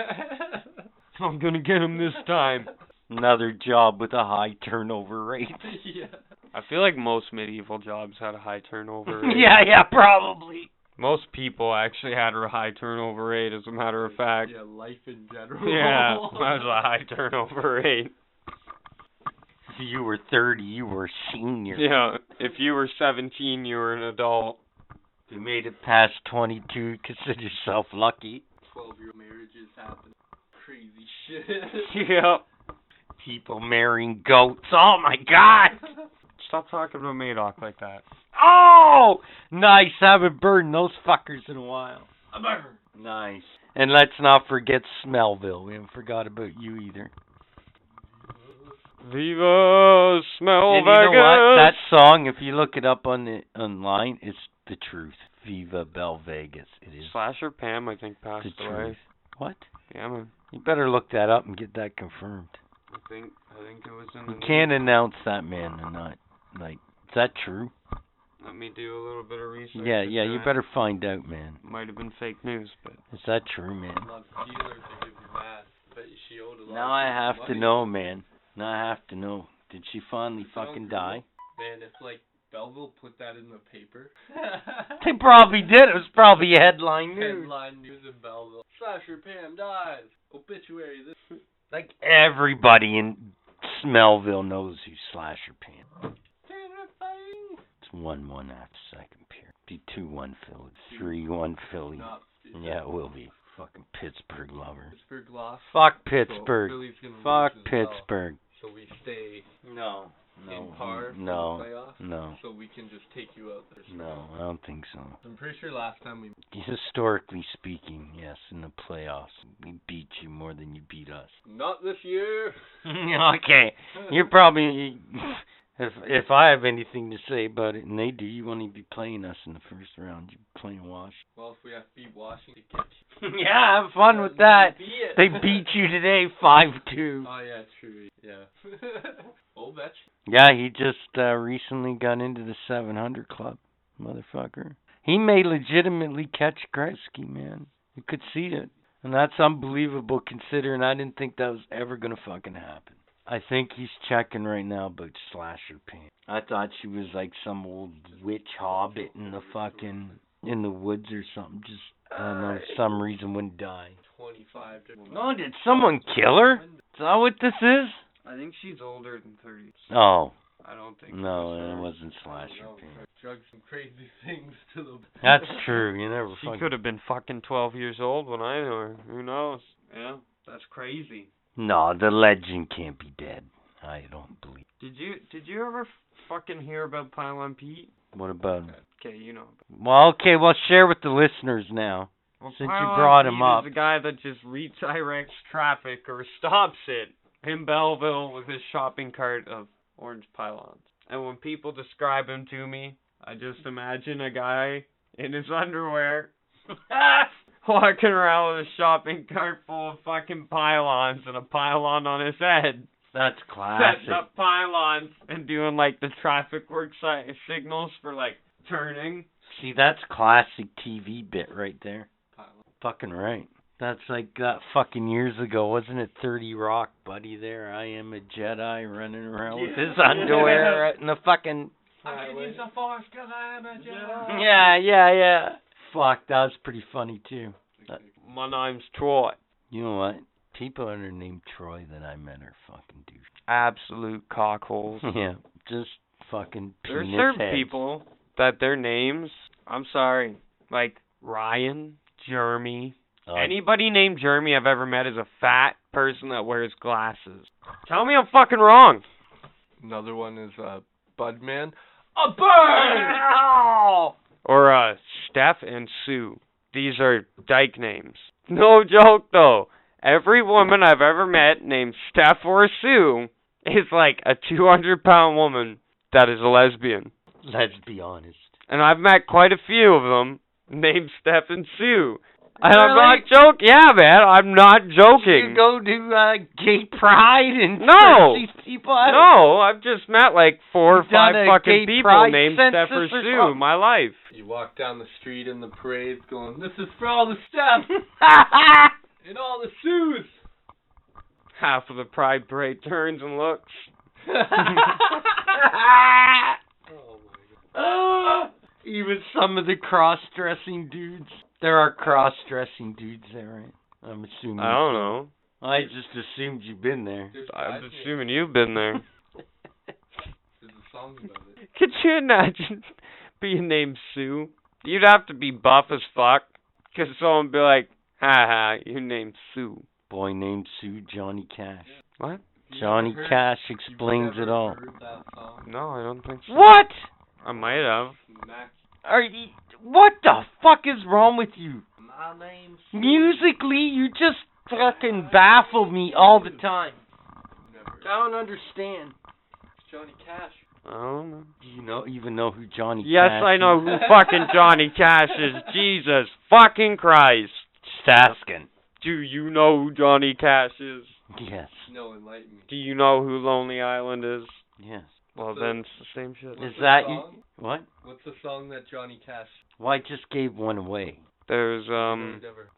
I'm gonna get him this time. Another job with a high turnover rate. yeah. I feel like most medieval jobs had a high turnover rate. yeah, yeah, probably. Most people actually had a high turnover rate, as a matter of fact. Yeah, life in general. Yeah, that was a high turnover rate. If you were 30, you were senior. Yeah, if you were 17, you were an adult. If you made it past 22, consider yourself lucky. 12 year marriages happen. Crazy shit. Yep. People marrying goats. Oh my god! Stop talking about Madoc like that. Oh! Nice. Haven't burned those fuckers in a while. Nice. And let's not forget Smellville. We haven't forgot about you either. Viva Smell and you Vegas. know what? That song, if you look it up on the online, it's the truth. Viva Bell Vegas. It is Slasher Pam, I think, the passed away. truth. What? Yeah, man. You better look that up and get that confirmed. I think I think it was in You can't news. announce that man and not like. Is that true? Let me do a little bit of research. Yeah, into yeah. You better find out, man. Might have been fake news, but Is that true, man? I'm not dealer to give you math, but she owed a lot. Now I people have to know, man. Now I have to know. Did she finally fucking die? Man, if like Belleville put that in the paper. They probably did. It was probably headline news. Headline news in Belleville. Slasher Pam dies. Obituary. This. Like everybody in Smellville knows who Slasher Pam. Terrifying. It's one one after second period. Be two one Philly. Three one Philly. Not. Yeah, it will be. Fucking Pittsburgh lover. Pittsburgh lost. Fuck Pittsburgh. Gonna Fuck as well. Pittsburgh. So we stay No. In mm, par for No. the playoffs. No. So we can just take you out there. No, I don't think so. I'm pretty sure last time we. Historically speaking, yes, in the playoffs, we beat you more than you beat us. Not this year. okay, you're probably if if I have anything to say about it, and they do, you won't even be playing us in the first round. You playing Wash. Well, if we have to beat Washington yeah, have fun with that. They beat you today, five two. Oh yeah, true. Yeah. Old Vetch. Yeah, he just uh, recently got into the 700 club, motherfucker. He may legitimately catch Gretzky, man. You could see it, and that's unbelievable considering I didn't think that was ever gonna fucking happen. I think he's checking right now about Slasher Pam. I thought she was like some old witch hobbit in the fucking in the woods or something. Just I don't know, some reason wouldn't die. 25 different. No, did someone kill her? Is that what this is? I think she's older than 30. Oh, I don't think. no, it was it wasn't Slasher No, Pam. drugs some crazy things to the. That's true. You never She fucking. could have been fucking 12 years old when I knew her. Who knows? Yeah, that's crazy. No, the legend can't be dead. I don't believe. Did you did you ever fucking hear about Pylon Pete? What about him? Okay, you know. Well, okay, well, share with the listeners now. Well, Since you Pylon brought him Pete up. is the guy that just redirects traffic or stops it in Belleville with his shopping cart of orange pylons. And when people describe him to me, I just imagine a guy in his underwear walking around with a shopping cart full of fucking pylons and a pylon on his head. That's classic. Setting up pylons and doing like the traffic work si- signals for like turning. See, that's classic TV bit right there. Pylon. Fucking right. That's like that fucking years ago, wasn't it? 30 Rock, buddy. There, I am a Jedi running around with his Yeah. underwear in the fucking. I can use the force 'cause I am a Jedi. Yeah, yeah, yeah. Fuck, that was pretty funny too. My name's Troy. You know what? People under are named Troy that I met are fucking douche. Absolute cockholes. yeah, just fucking There's penis certain heads. people that their names, I'm sorry, like Ryan, Jeremy. Uh, Anybody named Jeremy I've ever met is a fat person that wears glasses. Tell me I'm fucking wrong. Another one is uh, Budman. A bird. Or uh, Steph and Sue. These are dyke names. No joke though. Every woman I've ever met named Steph or Sue is like a 200 pound woman that is a lesbian. Let's be honest. And I've met quite a few of them named Steph and Sue. And I'm not joking. Yeah, man, I'm not joking. You go to uh, gay pride and No. these people out? No, I've just met like four or five fucking people named Steph or Sue in my life. You walk down the street in the parades going, this is for all the staff and all the Sues. Half of the Pride Parade turns and looks. oh my Ah, Even some of the cross-dressing dudes. There are cross-dressing dudes there, right? I'm assuming. I don't know. I just assumed you've been there. I'm assuming you've been there. There's a song about it. Could you imagine being named Sue? You'd have to be buff as fuck. Cause someone would be like, ha ha, you named Sue. Boy named Sue, Johnny Cash. What? You Johnny heard- Cash explains it all. heard that song? No, I don't think so. What? I might have. Mac- Are you? What the fuck is wrong with you? My name's Musically, you just fucking baffle me all the time. Never. I don't understand. It's Johnny Cash. I don't know. Do you know even know who Johnny Cash is? Yes, Cash I know is? who fucking Johnny Cash is. Jesus fucking Christ. Just asking. Do you know who Johnny Cash is? Yes. No, enlighten me. Do you know who Lonely Island is? Yes. Well, So- then it's the same shit. Is What's the that you? song? What? What's the song that Johnny Cash? Well, I just gave one away. There's um. never.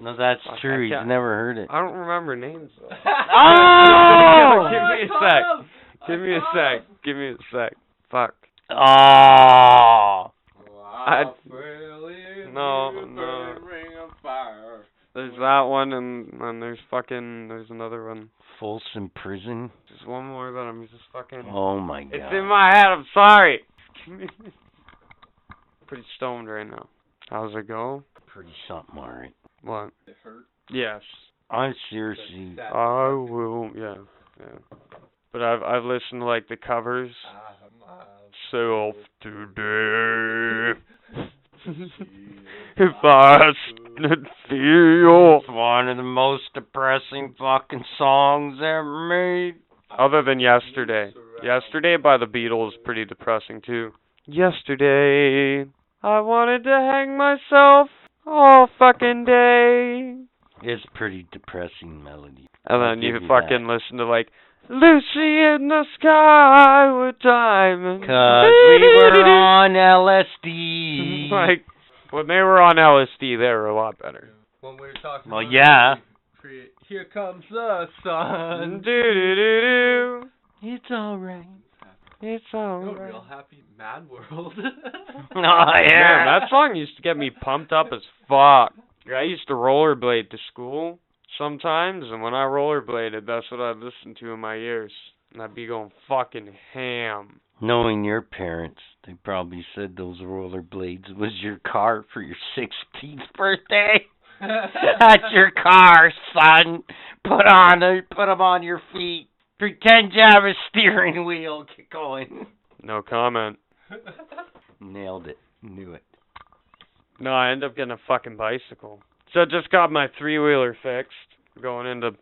No, that's Fuck, I true. He's can't- never heard it. I don't remember names. Oh! Give me a sec. Give me a sec. Give me a sec. Fuck. Oh. I- No, no. There's that one, and and there's fucking there's another one. Folsom Prison. There's one more that I'm just fucking. Oh my god. It's in my head. I'm sorry. Pretty stoned right now. How's it go? Pretty something, alright. What? It hurt. Yes. I seriously. I will. Yeah. Yeah. But I've I've listened to like the covers. Ah, uh, Self today. if I stood feel. It's one of the most depressing fucking songs ever made. Other than yesterday. Yesterday by the Beatles pretty depressing too. Yesterday I wanted to hang myself all fucking day. It's pretty depressing melody. And then you fucking listen to like Lucy in the sky with diamonds. Cause we were on LSD. like when they were on LSD, they were a lot better. When we were talking Well, about yeah. create- Here comes the sun. Do do do do. It's alright. It's Oh, alright. real happy mad world. Oh yeah. Man, that song used to get me pumped up as fuck. I used to rollerblade to school sometimes, and when I rollerbladed, that's what I'd listen to in my ears. And I'd be going fucking ham. Knowing your parents, they probably said those rollerblades was your car for your 16th birthday. That's your car, son. Put on a, put 'em on your feet. Pretend you have a steering wheel. Get going. No comment. Nailed it. Knew it. No, I end up getting a fucking bicycle. So I just got my three wheeler fixed. Going into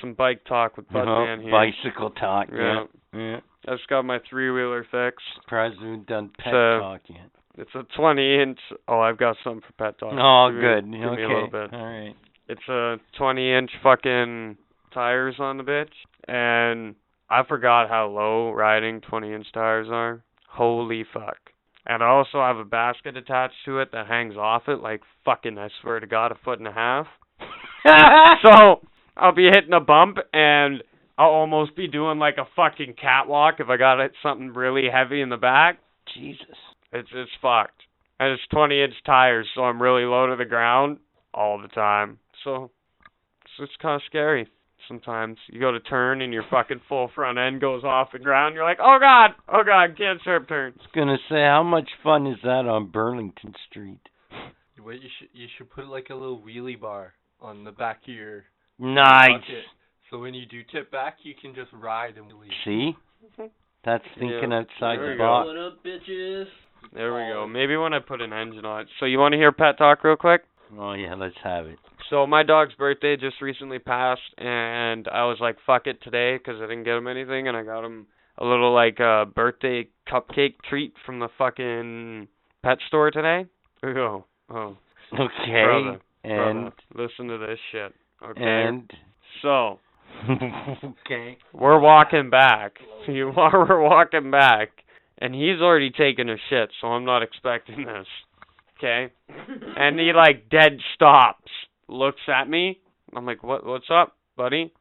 some bike talk with Bud Uh-huh. Man here. Bicycle talk. Yeah. Yeah. Yeah. I just got my three wheeler fixed. Surprised we haven't done pet So- talk yet. It's a 20 inch. Oh, I've got something for pet talk. Oh, Give me- good. Give okay. me a little bit. All right. It's a 20 inch fucking tires on the bitch, and I forgot how low riding 20 inch tires are. Holy fuck. And I also have a basket attached to it that hangs off it, like fucking, I swear to God, a foot and a half. so I'll be hitting a bump and I'll almost be doing like a fucking catwalk if I got it something really heavy in the back. Jesus. It's it's fucked. And it's 20 inch tires, so I'm really low to the ground all the time. So it's, it's kind of scary. Sometimes you go to turn and your fucking full front end goes off the ground. You're like, oh god, oh god, can't sharp turn. I was gonna say, how much fun is that on Burlington Street? What you should you should put like a little wheelie bar on the back of your Nice. bucket. So when you do tip back, you can just ride and wheelie. See? That's thinking Yeah. outside There the we go. box. What up, bitches? There we go. Maybe when I put an engine on it. So you want to hear pet talk real quick? Oh yeah, let's have it. So my dog's birthday just recently passed, and I was like, "Fuck it today," because I didn't get him anything, and I got him a little like uh birthday cupcake treat from the fucking pet store today. Oh, oh, Okay. Brother, and brother, listen to this shit. Okay. and So okay. we're walking back. You are. We're walking back, and he's already taken a shit, so I'm not expecting this. Okay. And he like dead stops, looks at me. I'm like, what? What's up, buddy?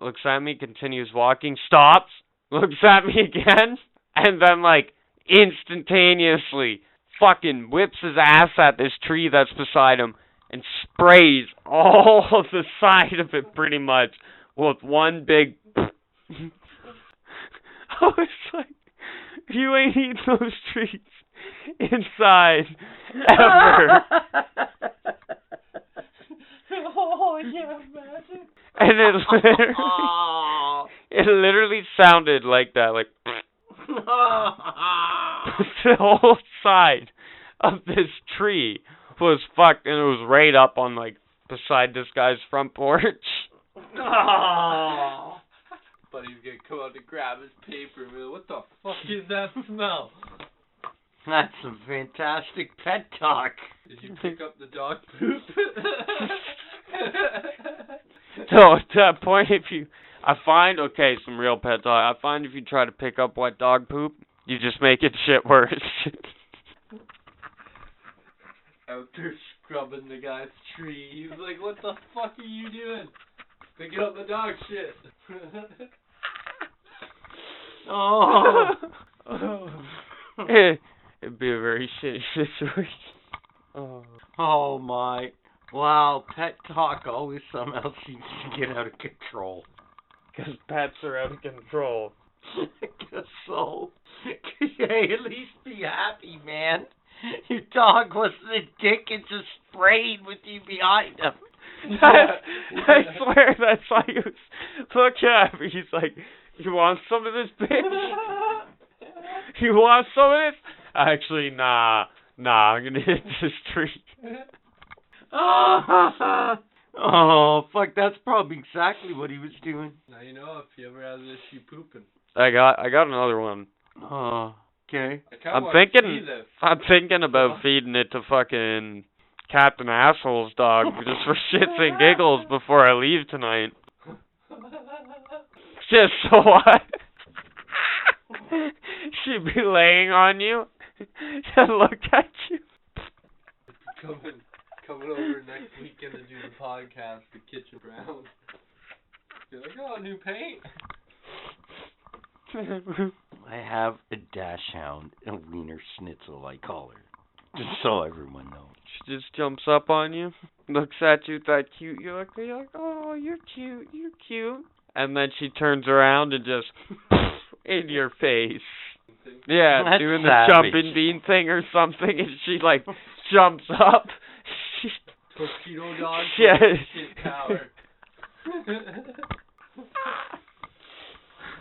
Looks at me, continues walking, stops, looks at me again, and then like instantaneously fucking whips his ass at this tree that's beside him and sprays all of the side of it pretty much with one big. I was like, you ain't eating those trees inside ever. oh yeah, imagine. and it literally, it literally sounded like that, like the whole side of this tree was fucked, and it was right up on like beside this guy's front porch. Buddy's gonna come out to grab his paper and be like, what the fuck is that smell? That's some fantastic pet talk. Did you pick up the dog poop? So at that point, if you, I find okay, some real pet talk. I find if you try to pick up wet dog poop, you just make it shit worse. out there scrubbing the guy's tree. He's like, what the fuck are you doing? Picking up the dog shit. Oh. Eh, It'd be a very shitty situation. Oh. oh my. Wow, pet talk always somehow seems to get out of control. Because pets are out of control. I guess so. hey, at least be happy, man. Your dog wasn't a dick and just sprayed with you behind him. I, I swear that's why he was look at me. He's like, You want some of this bitch? You want some of this? Actually, nah. Nah, I'm gonna hit this tree. oh, fuck, that's probably exactly what he was doing. now you know if you ever have this, you pooping. I got I got another one. Oh, okay. I kinda I'm thinking- I'm thinking about feeding it to fucking Captain Asshole's dog just for shits and giggles before I leave tonight. Just so what? She'd be laying on you and look at you. coming, coming over next weekend to do the podcast, the Kitchen Brown. You're like, oh, new paint. I have a dash hound, and a wiener schnitzel, I call her. Just so everyone knows. she just jumps up on you, looks at you that cute. You're like, you're like, oh, you're cute, you're cute. And then she turns around and just in your face. Yeah, That's doing savage. the jumping bean thing or something, and she like jumps up. She, Torpedo dog. Yeah. Shit power.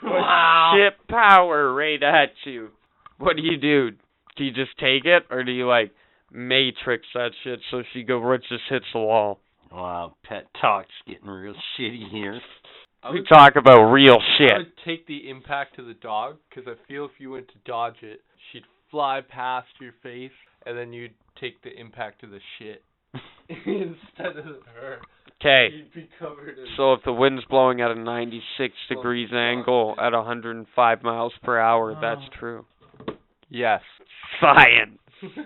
Wow. shit power right at you. What do you do? Do you just take it, or do you like matrix that shit so she go right just hits the wall? Wow, pet talk's getting real shitty here. I We would, talk about real I shit. would take the impact to the dog because I feel if you went to dodge it, she'd fly past your face, and then you'd take the impact to the shit instead of her. Okay. You'd be covered in. So if the wind's blowing at a 96 degrees angle at 105 miles per hour, that's oh. true. yes. Science.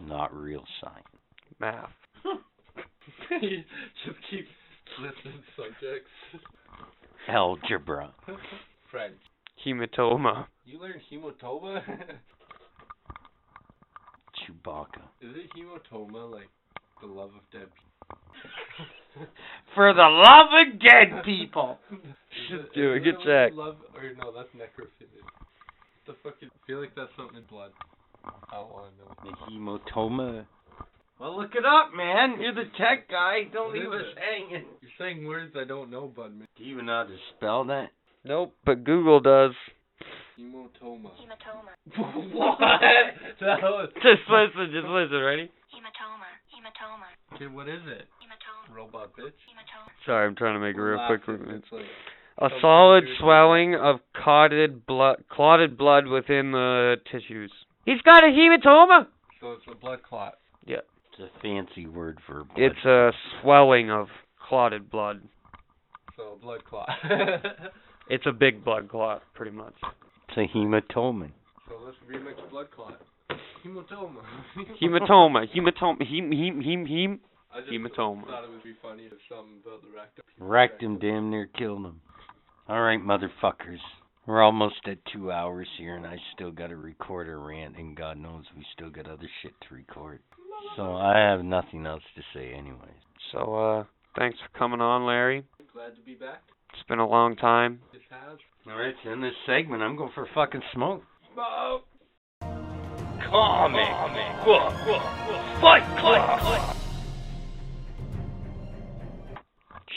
Not real science. Math. you just keep listing subjects. Algebra. French. Hematoma. You learned hematoma? Chewbacca. Is it hematoma like the love of dead people? For the love of dead people. Is it- Do it, is get what checked. Love, or no, that's necrophilia. The fucking. I feel like that's something in blood. I don't want to know. The hematoma. Well, look it up, man. You're the tech guy. Don't What leave us it? hanging. You're saying words I don't know, bud. Man. Do you even know how to spell that? Nope, but Google does. Hematoma. Hematoma. what? That was. Just listen, just listen, ready? Hematoma. Hematoma. Okay, what is it? Hematoma. Robot bitch. Hematoma. Sorry, I'm trying to make it real quick. if movements. it's like- A solid swelling of clotted blood, clotted blood within the tissues. He's got a hematoma. So it's a blood clot. Yeah. It's a fancy word for blood. It's a swelling of clotted blood. So a blood clot. It's a big blood clot, pretty much. It's a hematoma. so let's remix blood clot. Hematoma. Hematoma, hematoma, hem, hem, hem, hem. I just Hematoma. thought it would be funny if something about the rectum. Wrecked him, damn near killed him. Alright, motherfuckers. We're almost at two hours here, and I still gotta record a rant, and God knows we still got other shit to record. So I have nothing else to say, anyways. So, uh, thanks for coming on, Larry. Glad to be back. It's been a long time. This has. Alright, so in this segment, I'm going for fucking smoke. Smoke. Comic Fight Club.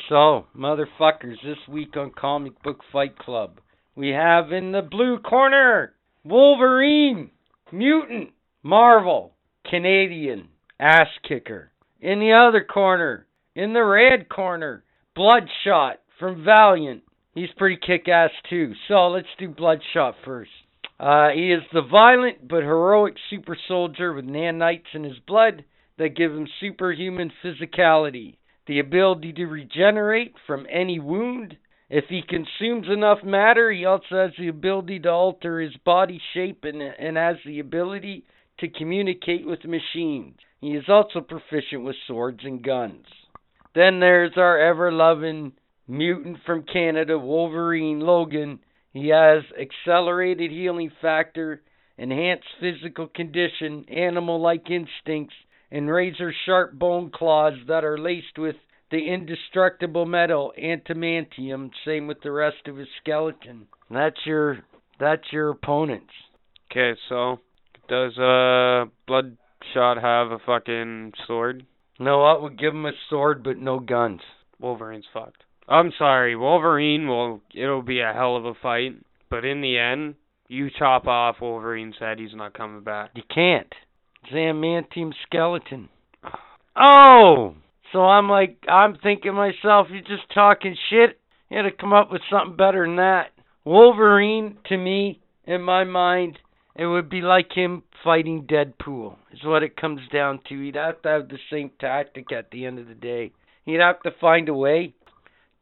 So, motherfuckers, this week on Comic Book Fight Club, we have in the blue corner Wolverine, Mutant, Marvel, Canadian, Ass Kicker. In the other corner, in the red corner, Bloodshot from Valiant, He's pretty kick ass too. So let's do Bloodshot first. Uh, he is the violent but heroic super soldier with nanites in his blood that give him superhuman physicality, the ability to regenerate from any wound. If he consumes enough matter, he also has the ability to alter his body shape and, and has the ability to communicate with machines. He is also proficient with swords and guns. Then there's our ever loving mutant from Canada, Wolverine Logan. He has accelerated healing factor, enhanced physical condition, animal like instincts, and razor sharp bone claws that are laced with the indestructible metal adamantium, same with the rest of his skeleton. That's your that's your opponents. Okay, so does uh Bloodshot have a fucking sword? No, I would give him a sword but no guns. Wolverine's fucked. I'm sorry, Wolverine will it'll be a hell of a fight, but in the end, you chop off Wolverine's head, he's not coming back. You can't. Adamantium skeleton. Oh! So I'm like, I'm thinking myself, you're just talking shit. You had to come up with something better than that. Wolverine, to me, in my mind, it would be like him fighting Deadpool, is what it comes down to. He'd have to have the same tactic at the end of the day. He'd have to find a way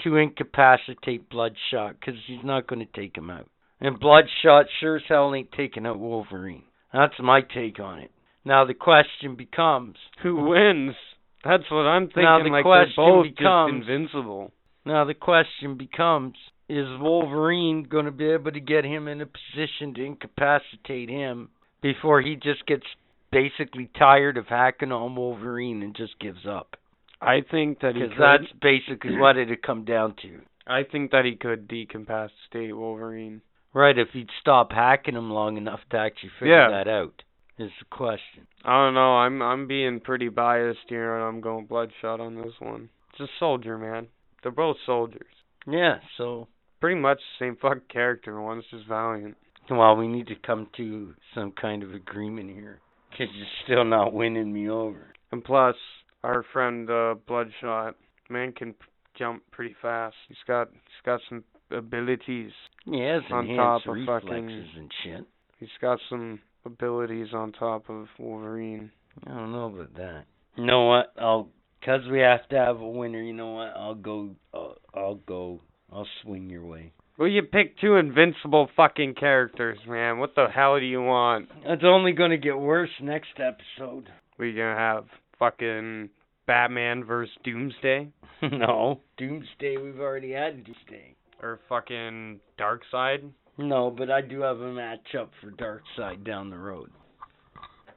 to incapacitate Bloodshot, because he's not going to take him out. And Bloodshot sure as hell ain't taking out Wolverine. That's my take on it. Now the question becomes Who wins? That's what I'm thinking. Now the like question becomes- just invincible. Now the question becomes is Wolverine going to be able to get him in a position to incapacitate him before he just gets basically tired of hacking on Wolverine and just gives up? I think that he Because that's basically what it'd come down to. I think that he could decapacitate Wolverine. Right, if he'd stop hacking him long enough to actually figure Yeah. that out, is the question. I don't know. I'm I'm being pretty biased here, and I'm going Bloodshot on this one. It's a soldier, man. They're both soldiers. Yeah, so Pretty much the same fucking character. One's just valiant. well, we need to come to some kind of agreement here. Because you're still not winning me over. And plus, our friend uh, Bloodshot, man, can p- jump pretty fast. He's got he's got some abilities. He On top of reflexes fucking- and shit. He's got some abilities on top of Wolverine. I don't know about that. You know what? I'll because we have to have a winner. You know what? I'll go. I'll, I'll go. I'll swing your way. Well, you pick two invincible fucking characters, man. What the hell do you want? It's only gonna get worse next episode. We're gonna have fucking Batman versus Doomsday no, Doomsday. We've already had Doomsday. or fucking Darkseid? No, but I do have a matchup for Darkseid down the road.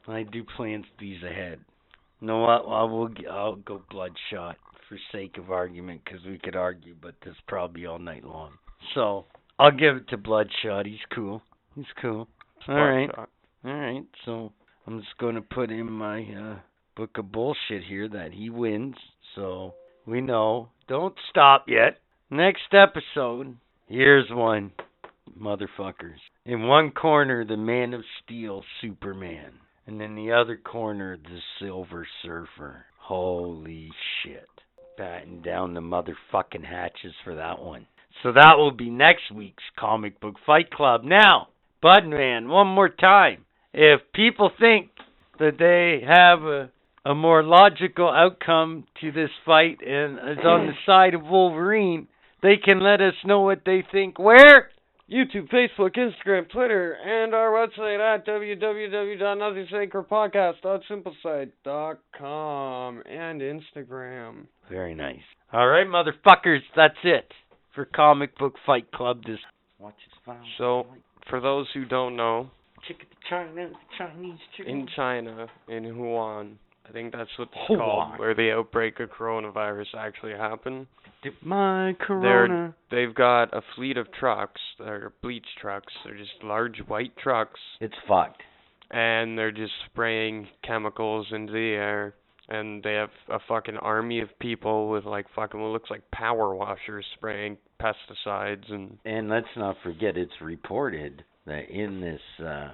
I do plan these ahead. You know what? I will. g- I'll go Bloodshot for sake of argument, because we could argue, but this probably all night long. So I'll give it to Bloodshot. He's cool. He's cool. All right. All right. So I'm just going to put in my uh, book of bullshit here that he wins. So we know. Don't stop yet. Next episode. Here's one, motherfuckers. In one corner, the Man of Steel, Superman, and in the other corner, the Silver Surfer. Holy shit! Batten down the motherfucking hatches for that one. So that will be next week's comic book fight club. Now, Budman, one more time. If people think that they have a, a more logical outcome to this fight and is on the side of Wolverine, they can let us know what they think. Where? YouTube, Facebook, Instagram, Twitter, and our website at www.nothing.simplesite.com and Instagram. Very nice. All right, motherfuckers, that's it for Comic Book Fight Club. This watch is found. So, for those who don't know, China, Chinese chicken. in China, in Wuhan, I think that's what it's Wuhan. called, where the outbreak of coronavirus actually happened. my Corona. They've got a fleet of trucks. They're bleach trucks. They're just large white trucks, It's fucked. and they're just spraying chemicals into the air. And they have a fucking army of people with like fucking what looks like power washers spraying pesticides and And let's not forget, it's reported that in this uh,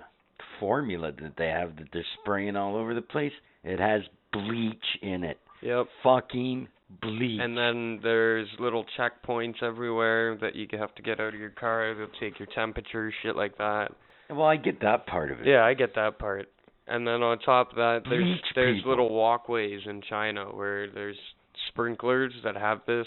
formula that they have that they're spraying all over the place, it has bleach in it. yep. Fucking bleach. And then there's little checkpoints everywhere that you have to get out of your car. They'll take your temperature, shit like that. well, I get that part of it. Yeah, I get that part. And then on top of that, there's Bleach there's people. little walkways in China where there's sprinklers that have this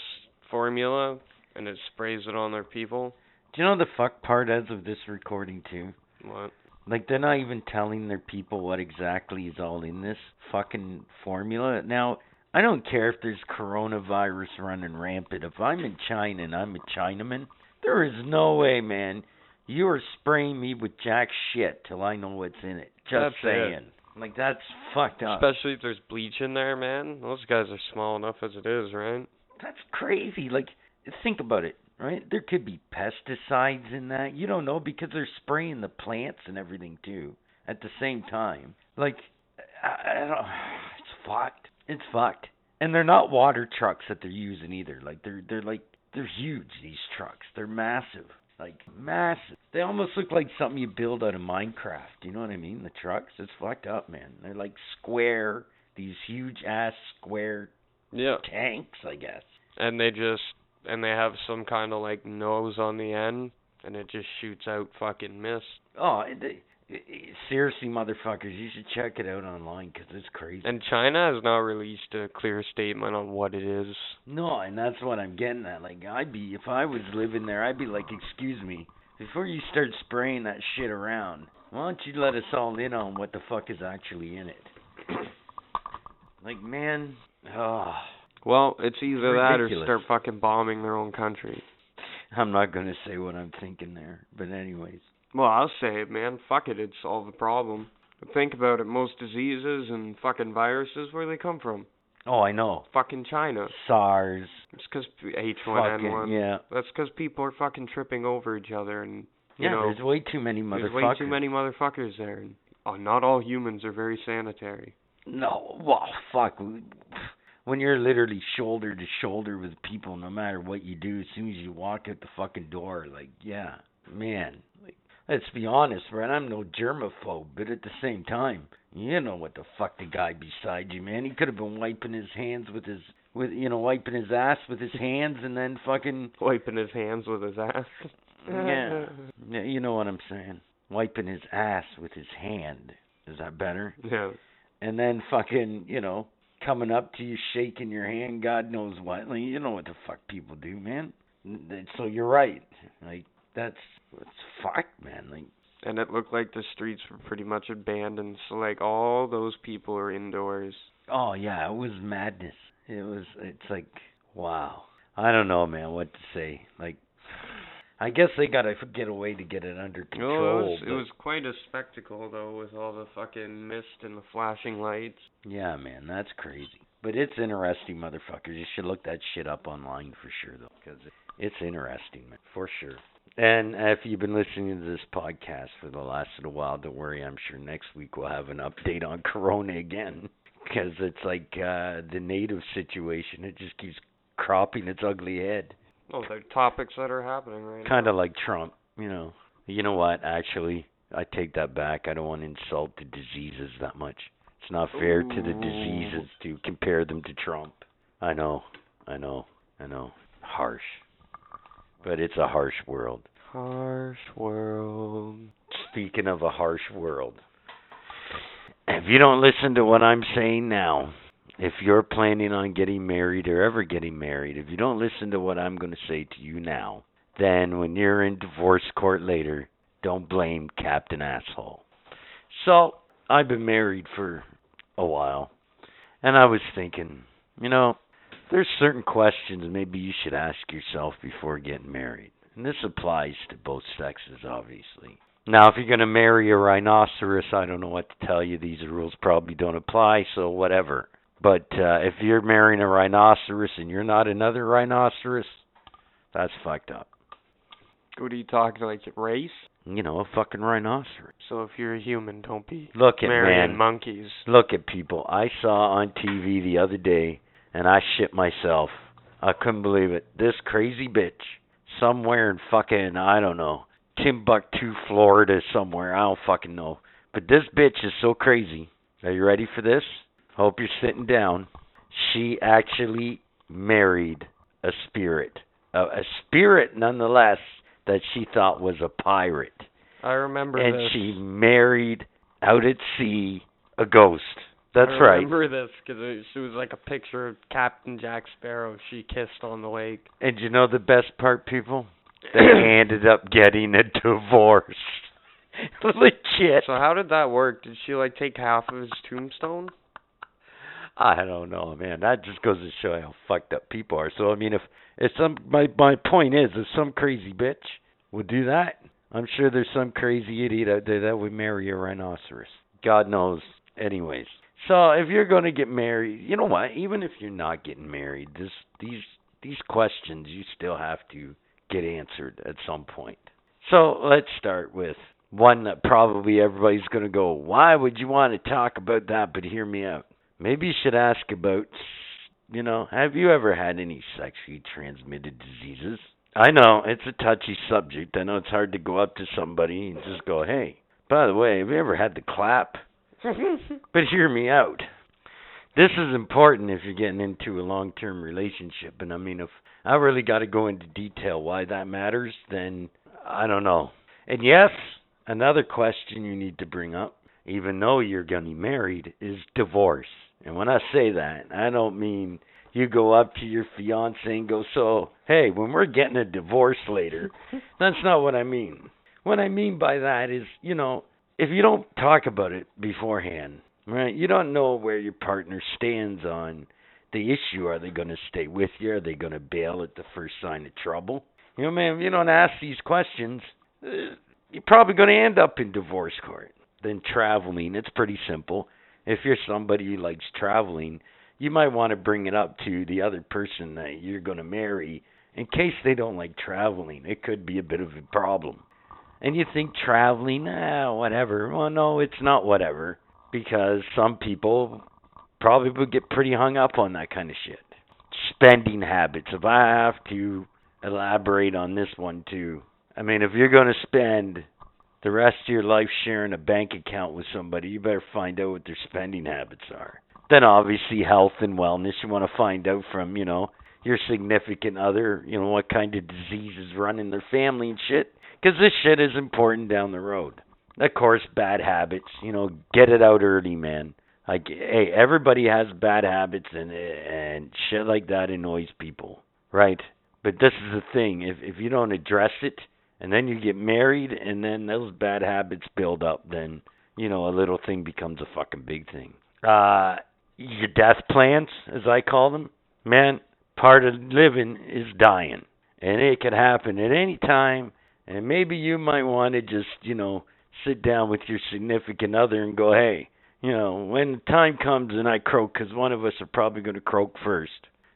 formula, and it sprays it on their people. Do you know the fuck part as of this recording too? What? Like they're not even telling their people what exactly is all in this fucking formula. Now, I don't care if there's coronavirus running rampant. If I'm in China and I'm a Chinaman, there is no way, man. You are spraying me with jack shit till I know what's in it. Just That's it. saying. Like that's fucked up. Especially if there's bleach in there, man. Those guys are small enough as it is, right? That's crazy. Like, think about it, right? There could be pesticides in that. You don't know because they're spraying the plants and everything too at the same time. Like, I, I don't. It's fucked. It's fucked. And they're not water trucks that they're using either. Like, they're they're like they're huge. These trucks. They're massive. Like massive. They almost look like something you build out of Minecraft. You know what I mean? The trucks. It's fucked up, man. They're like square. These huge ass square Yeah. tanks, I guess. And they just and they have some kind of like nose on the end, and it just shoots out fucking mist. Oh, they, seriously, motherfuckers, you should check it out online 'cause it's crazy. And China has not released a clear statement on what it is. no, and that's what I'm getting at. Like, I'd be if I was living there, I'd be like, excuse me, before you start spraying that shit around, why don't you let us all in on what the fuck is actually in it? like, man, oh, Well, it's either that or start fucking bombing their own country. I'm not gonna say what I'm thinking there, but anyways, Well, I'll say it, man. Fuck it, it'd solve the problem. But think about it, most diseases and fucking viruses, where they come from? oh, I know, Fucking China. SARS, It's 'cause fucking H1N1. yeah, That's 'cause people are fucking tripping over each other, and you yeah. know, there's way too many motherfuckers. there's way too many motherfuckers there. And, oh, not all humans are very sanitary. No, well, fuck. When you're literally shoulder to shoulder with people, no matter what you do, as soon as you walk out the fucking door, like, yeah, man. Like, let's be honest, right? I'm no germaphobe, but at the same time, you know what the fuck the guy beside you, man. He could have been wiping his hands with his, with you know, wiping his ass with his hands, and then fucking, Wiping his hands with his ass. yeah, yeah, you know what I'm saying. Wiping his ass with his hand. Is that better? Yeah. and then fucking, you know, coming up to you, shaking your hand, God knows what. Like, you know what the fuck people do, man. So you're right. Like that's it's fucked, man. Like And it looked like the streets were pretty much abandoned, so like all those people are indoors. oh yeah, it was madness. It was. It's like wow. I don't know, man, what to say. Like I guess they gotta get a way to get it under No, control. it was it was quite a spectacle though, with all the fucking mist and the flashing lights. Yeah, man, that's crazy. But it's interesting, motherfuckers. You should look that shit up online for sure, though, because it's interesting, man, for sure. And if you've been listening to this podcast for the last little while, don't worry. I'm sure next week we'll have an update on Corona again, because it's like uh the native situation. It just keeps cropping its ugly head, Oh, they're topics that are happening right now. kind of like Trump. You know. You know what? Actually, I take that back. I don't want to insult the diseases that much. It's not fair to the diseases to compare them to Trump. I know, I know, I know. Harsh. But it's a harsh world. Harsh world. Speaking of a harsh world, if you don't listen to what I'm saying now, if you're planning on getting married or ever getting married, if you don't listen to what I'm going to say to you now, then when you're in divorce court later, don't blame Captain Asshole. So, I've been married for a while, and I was thinking, you know, there's certain questions maybe you should ask yourself before getting married. And this applies to both sexes, obviously. Now, if you're going to marry a rhinoceros, I don't know what to tell you. These rules probably don't apply, so whatever. But uh, if you're marrying a rhinoceros and you're not another rhinoceros, that's fucked up. What are you talking like race? You know, a fucking rhinoceros. So if you're a human, don't be Look at marrying man. monkeys. Look at people. I saw on TV the other day, and I shit myself. I couldn't believe it. This crazy bitch, somewhere in fucking I don't know, Timbuktu, Florida, somewhere. I don't fucking know. But this bitch is so crazy. Are you ready for this? Hope you're sitting down. She actually married a spirit, a, a spirit nonetheless that she thought was a pirate, I remember and this. she married out at sea a ghost. That's right. I right. remember this because it, it was like a picture of Captain Jack Sparrow she kissed on the lake. And you know the best part, people? They ended up getting a divorce. Legit. So how did that work? Did she like take half of his tombstone? I don't know, man. That just goes to show how fucked up people are. So I mean, if if some my my point is, if some crazy bitch would do that, I'm sure there's some crazy idiot out there that would marry a rhinoceros. God knows. Anyways, so if you're gonna get married, you know what? Even if you're not getting married, this these these questions you still have to get answered at some point. So let's start with one that probably everybody's gonna go, why would you want to talk about that? But hear me out. Maybe you should ask about, you know, have you ever had any sexually transmitted diseases? I know it's a touchy subject. I know it's hard to go up to somebody and just go, hey, by the way, have you ever had the clap? but hear me out. This is important if you're getting into a long term relationship. And I mean, if I really got to go into detail why that matters, then I don't know. And yes, another question you need to bring up, even though you're going to be married, is divorce. And when I say that, I don't mean you go up to your fiance and go, So, hey, when we're getting a divorce later, that's not what I mean. What I mean by that is, you know, if you don't talk about it beforehand, right, you don't know where your partner stands on the issue. Are they going to stay with you? Are they going to bail at the first sign of trouble? You know, man, if you don't ask these questions, uh, you're probably going to end up in divorce court. Then traveling, it's pretty simple. If you're somebody who likes traveling, you might want to bring it up to the other person that you're going to marry in case they don't like traveling. It could be a bit of a problem. And you think traveling, ah, whatever. Well, no, it's not whatever because some people probably would get pretty hung up on that kind of shit. Spending habits. If I have to elaborate on this one too, I mean, if you're going to spend the rest of your life sharing a bank account with somebody, you better find out what their spending habits are. Then obviously health and wellness, you want to find out from, you know, your significant other, you know, what kind of diseases run in their family and shit. Because this shit is important down the road. Of course, bad habits, you know, get it out early, man. Like, hey, everybody has bad habits and and shit like that annoys people, right? But this is the thing: if if you don't address it, and then you get married, and then those bad habits build up, then you know a little thing becomes a fucking big thing. Uh, your death plans, as I call them, man. Part of living is dying, and it could happen at any time. And maybe you might want to just, you know, sit down with your significant other and go, hey, you know, when the time comes and I croak, because one of us are probably going to croak first,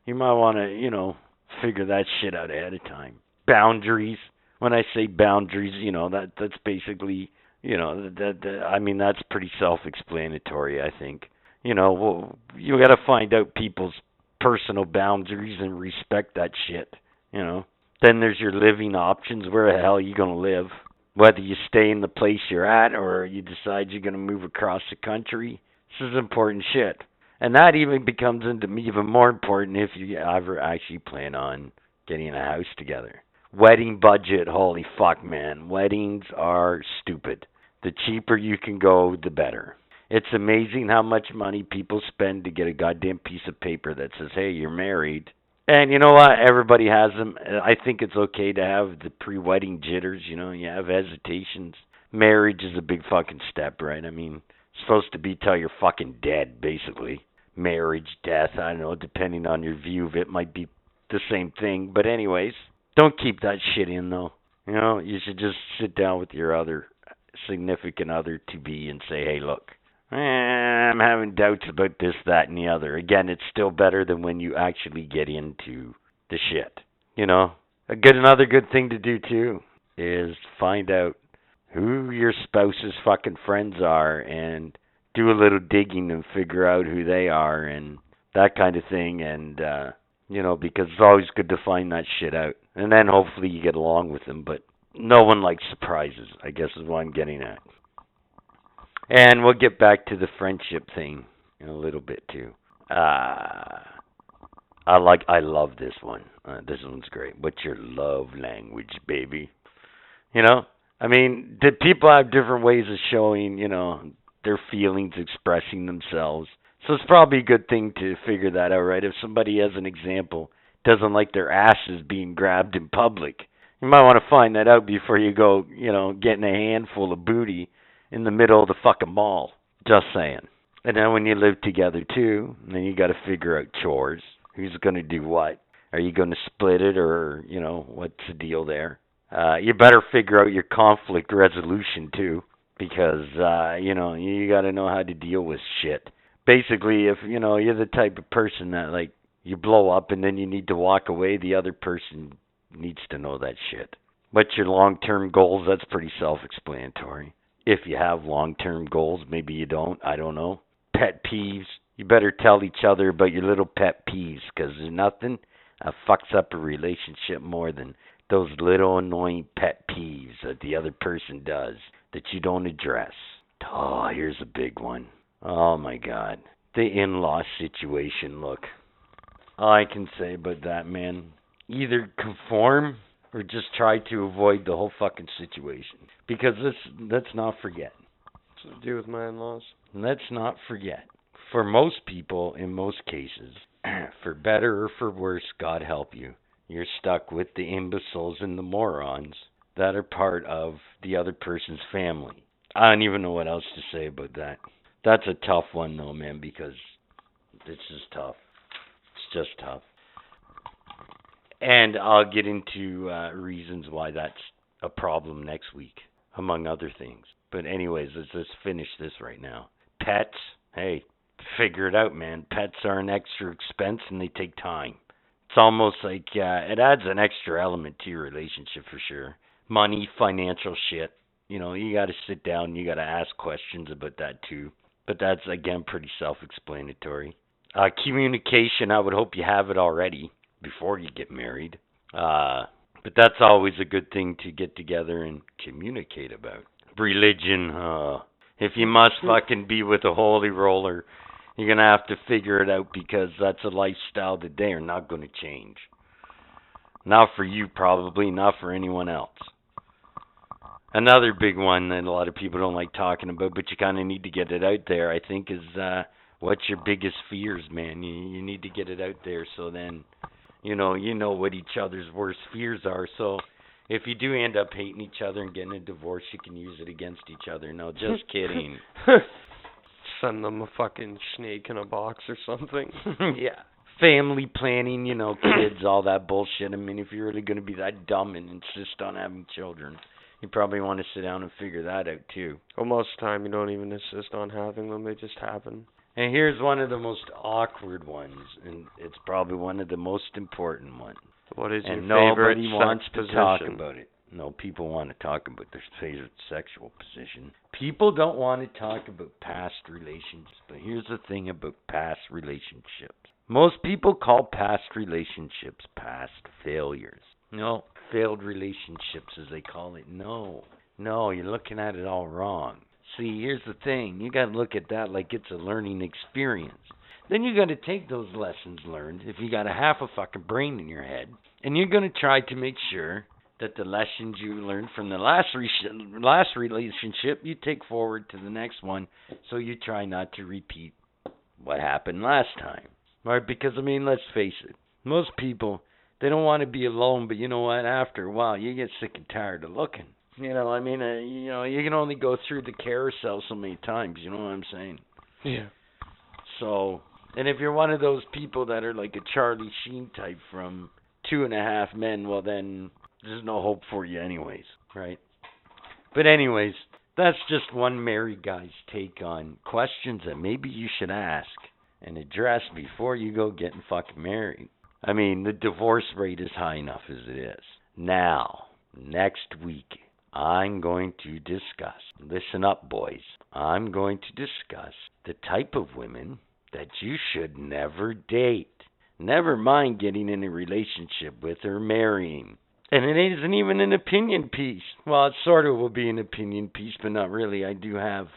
you might want to, you know, figure that shit out ahead of time. Boundaries. When I say boundaries, you know, that that's basically, you know, that, that I mean that's pretty self-explanatory, I think. You know, well, you got to find out people's personal boundaries and respect that shit, you know. Then there's your living options. Where the hell are you to live? Whether you stay in the place you're at or you decide you're to move across the country. This is important shit. And that even becomes into even more important if you ever actually plan on getting a house together. Wedding budget, holy fuck, man. Weddings are stupid. The cheaper you can go, the better. It's amazing how much money people spend to get a goddamn piece of paper that says, hey, you're married. And you know what? Everybody has them. I think it's okay to have the pre-wedding jitters. You know, you have hesitations. Marriage is a big fucking step, right? I mean, it's supposed to be till you're fucking dead, basically. Marriage, death. I don't know. Depending on your view of it, might be the same thing. But anyways, don't keep that shit in though. You know, you should just sit down with your other significant other to be and say, hey, look. I'm having doubts about this, that, and the other. Again, it's still better than when you actually get into the shit. You know, a good another good thing to do too is find out who your spouse's fucking friends are and do a little digging and figure out who they are and that kind of thing and uh you know because it's always good to find that shit out and then hopefully you get along with them but no one likes surprises i guess is what i'm getting at and we'll get back to the friendship thing in a little bit too. Uh, I like I love this one. Uh, this one's great. What's your love language, baby? You know, I mean, the people have different ways of showing, you know, their feelings, expressing themselves. So it's probably a good thing to figure that out, right? If somebody, as an example, doesn't like their asses being grabbed in public, you might want to find that out before you go, you know, getting a handful of booty in the middle of the fucking mall. Just saying. And then when you live together too, then you got to figure out chores. Who's going to do what? Are you going to split it or, you know, what's the deal there? Uh you better figure out your conflict resolution too because uh you know, you got to know how to deal with shit. Basically, if, you know, you're the type of person that like you blow up and then you need to walk away, the other person needs to know that shit. What's your long-term goals? That's pretty self-explanatory. If you have long-term goals, maybe you don't, I don't know. Pet peeves, you better tell each other about your little pet peeves because there's nothing that fucks up a relationship more than those little annoying pet peeves that the other person does that you don't address. Oh, here's a big one. Oh my god. The in law situation, look. All I can say about that, man, either conform or just try to avoid the whole fucking situation. Because let's let's not forget. What's to do with my in-laws? Let's not forget. For most people, in most cases, for better or for worse, God help you, you're stuck with the imbeciles and the morons that are part of the other person's family. I don't even know what else to say about that. That's a tough one though, man, because this is tough. It's just tough. And I'll get into uh, reasons why that's a problem next week, among other things. But anyways, let's just finish this right now. Pets, hey, figure it out, man. Pets are an extra expense and they take time. It's almost like uh, it adds an extra element to your relationship for sure. Money, financial shit. You know, you got to sit down, you got to ask questions about that too. But that's again pretty self-explanatory. Uh communication, I would hope you have it already before you get married. Uh but that's always a good thing to get together and communicate about. Religion, uh if you must fucking be with a holy roller, you're gonna have to figure it out because that's a lifestyle that they are not gonna change. Not for you probably, not for anyone else. Another big one that a lot of people don't like talking about, but you kind of need to get it out there. I think is uh, what's your biggest fears, man. You you need to get it out there so then, you know, you know what each other's worst fears are. So if you do end up hating each other and getting a divorce, you can use it against each other. No, just kidding. Send them a fucking snake in a box or something. yeah. Family planning, you know, kids, all that bullshit. I mean, if you're really going to be that dumb and insist on having children, you probably want to sit down and figure that out too. well, most of the time you don't even insist on having them; they just happen. And here's one of the most awkward ones, and it's probably one of the most important ones. What is and your favorite nobody sex wants to position? talk about it. No, people want to talk about their favorite sexual position. People don't want to talk about past relations, but here's the thing about past relationships. Most people call past relationships past failures. No, failed relationships as they call it. No. No, you're looking at it all wrong. See, here's the thing. You got to look at that like it's a learning experience. Then you got to take those lessons learned if you got a half a fucking brain in your head, and you're going to try to make sure that the lessons you learned from the last re- last relationship you take forward to the next one, so you try not to repeat what happened last time. Right? Because I mean, let's face it, most people they don't want to be alone, but you know what? After a while, you get sick and tired of looking. You know, I mean, uh, you know, you can only go through the carousel so many times. You know what I'm saying? Yeah. So, and if you're one of those people that are like a Charlie Sheen type from Two and a Half Men, well then there's no hope for you, anyways, right? But anyways, that's just one married guy's take on questions that maybe you should ask and address before you go getting fucking married. I mean, the divorce rate is high enough as it is. Now, next week, I'm going to discuss, listen up, boys. I'm going to discuss the type of women that you should never date. Never mind getting in a relationship with or marrying. And it isn't even an opinion piece. Well, it sort of will be an opinion piece, but not really. I do have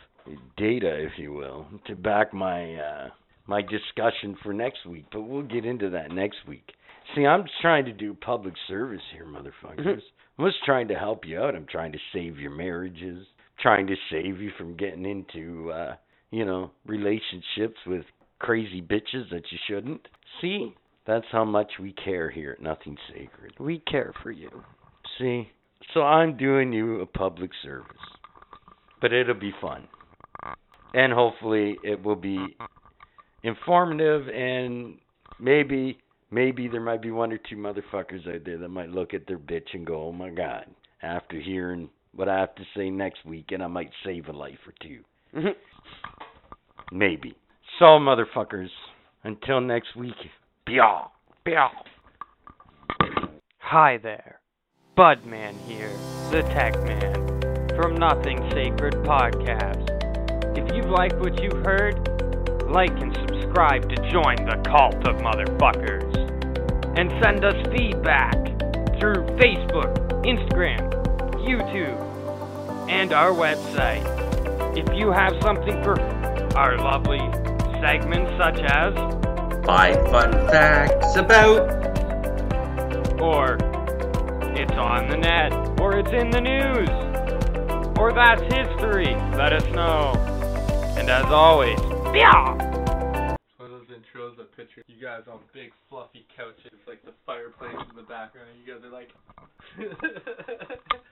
data, if you will, to back my uh, my discussion for next week, but we'll get into that next week. See, I'm trying to do public service here, motherfuckers. I'm just trying to help you out. I'm trying to save your marriages, trying to save you from getting into, uh, you know, relationships with crazy bitches that you shouldn't. See, that's how much we care here at Nothing Sacred. We care for you. See, so I'm doing you a public service, but it'll be fun, and hopefully it will be informative and maybe maybe there might be one or two motherfuckers out there that might look at their bitch and go, "Oh my god!" After hearing what I have to say next week, and I might save a life or two, mm-hmm. maybe. So, motherfuckers, until next week, peaw, peaw. Hi there. Budman here, the Tech Man, from Nothing Sacred Podcast. If you like what you heard, like and subscribe to join the cult of motherfuckers. And send us feedback through Facebook, Instagram, YouTube, and our website. If you have something for our lovely segments such as Five fun facts about. or it's on the net, or it's in the news, or that's history. Let us know. And as always, yeah. Guys on big fluffy couches, like the fireplace in the background. You guys are like.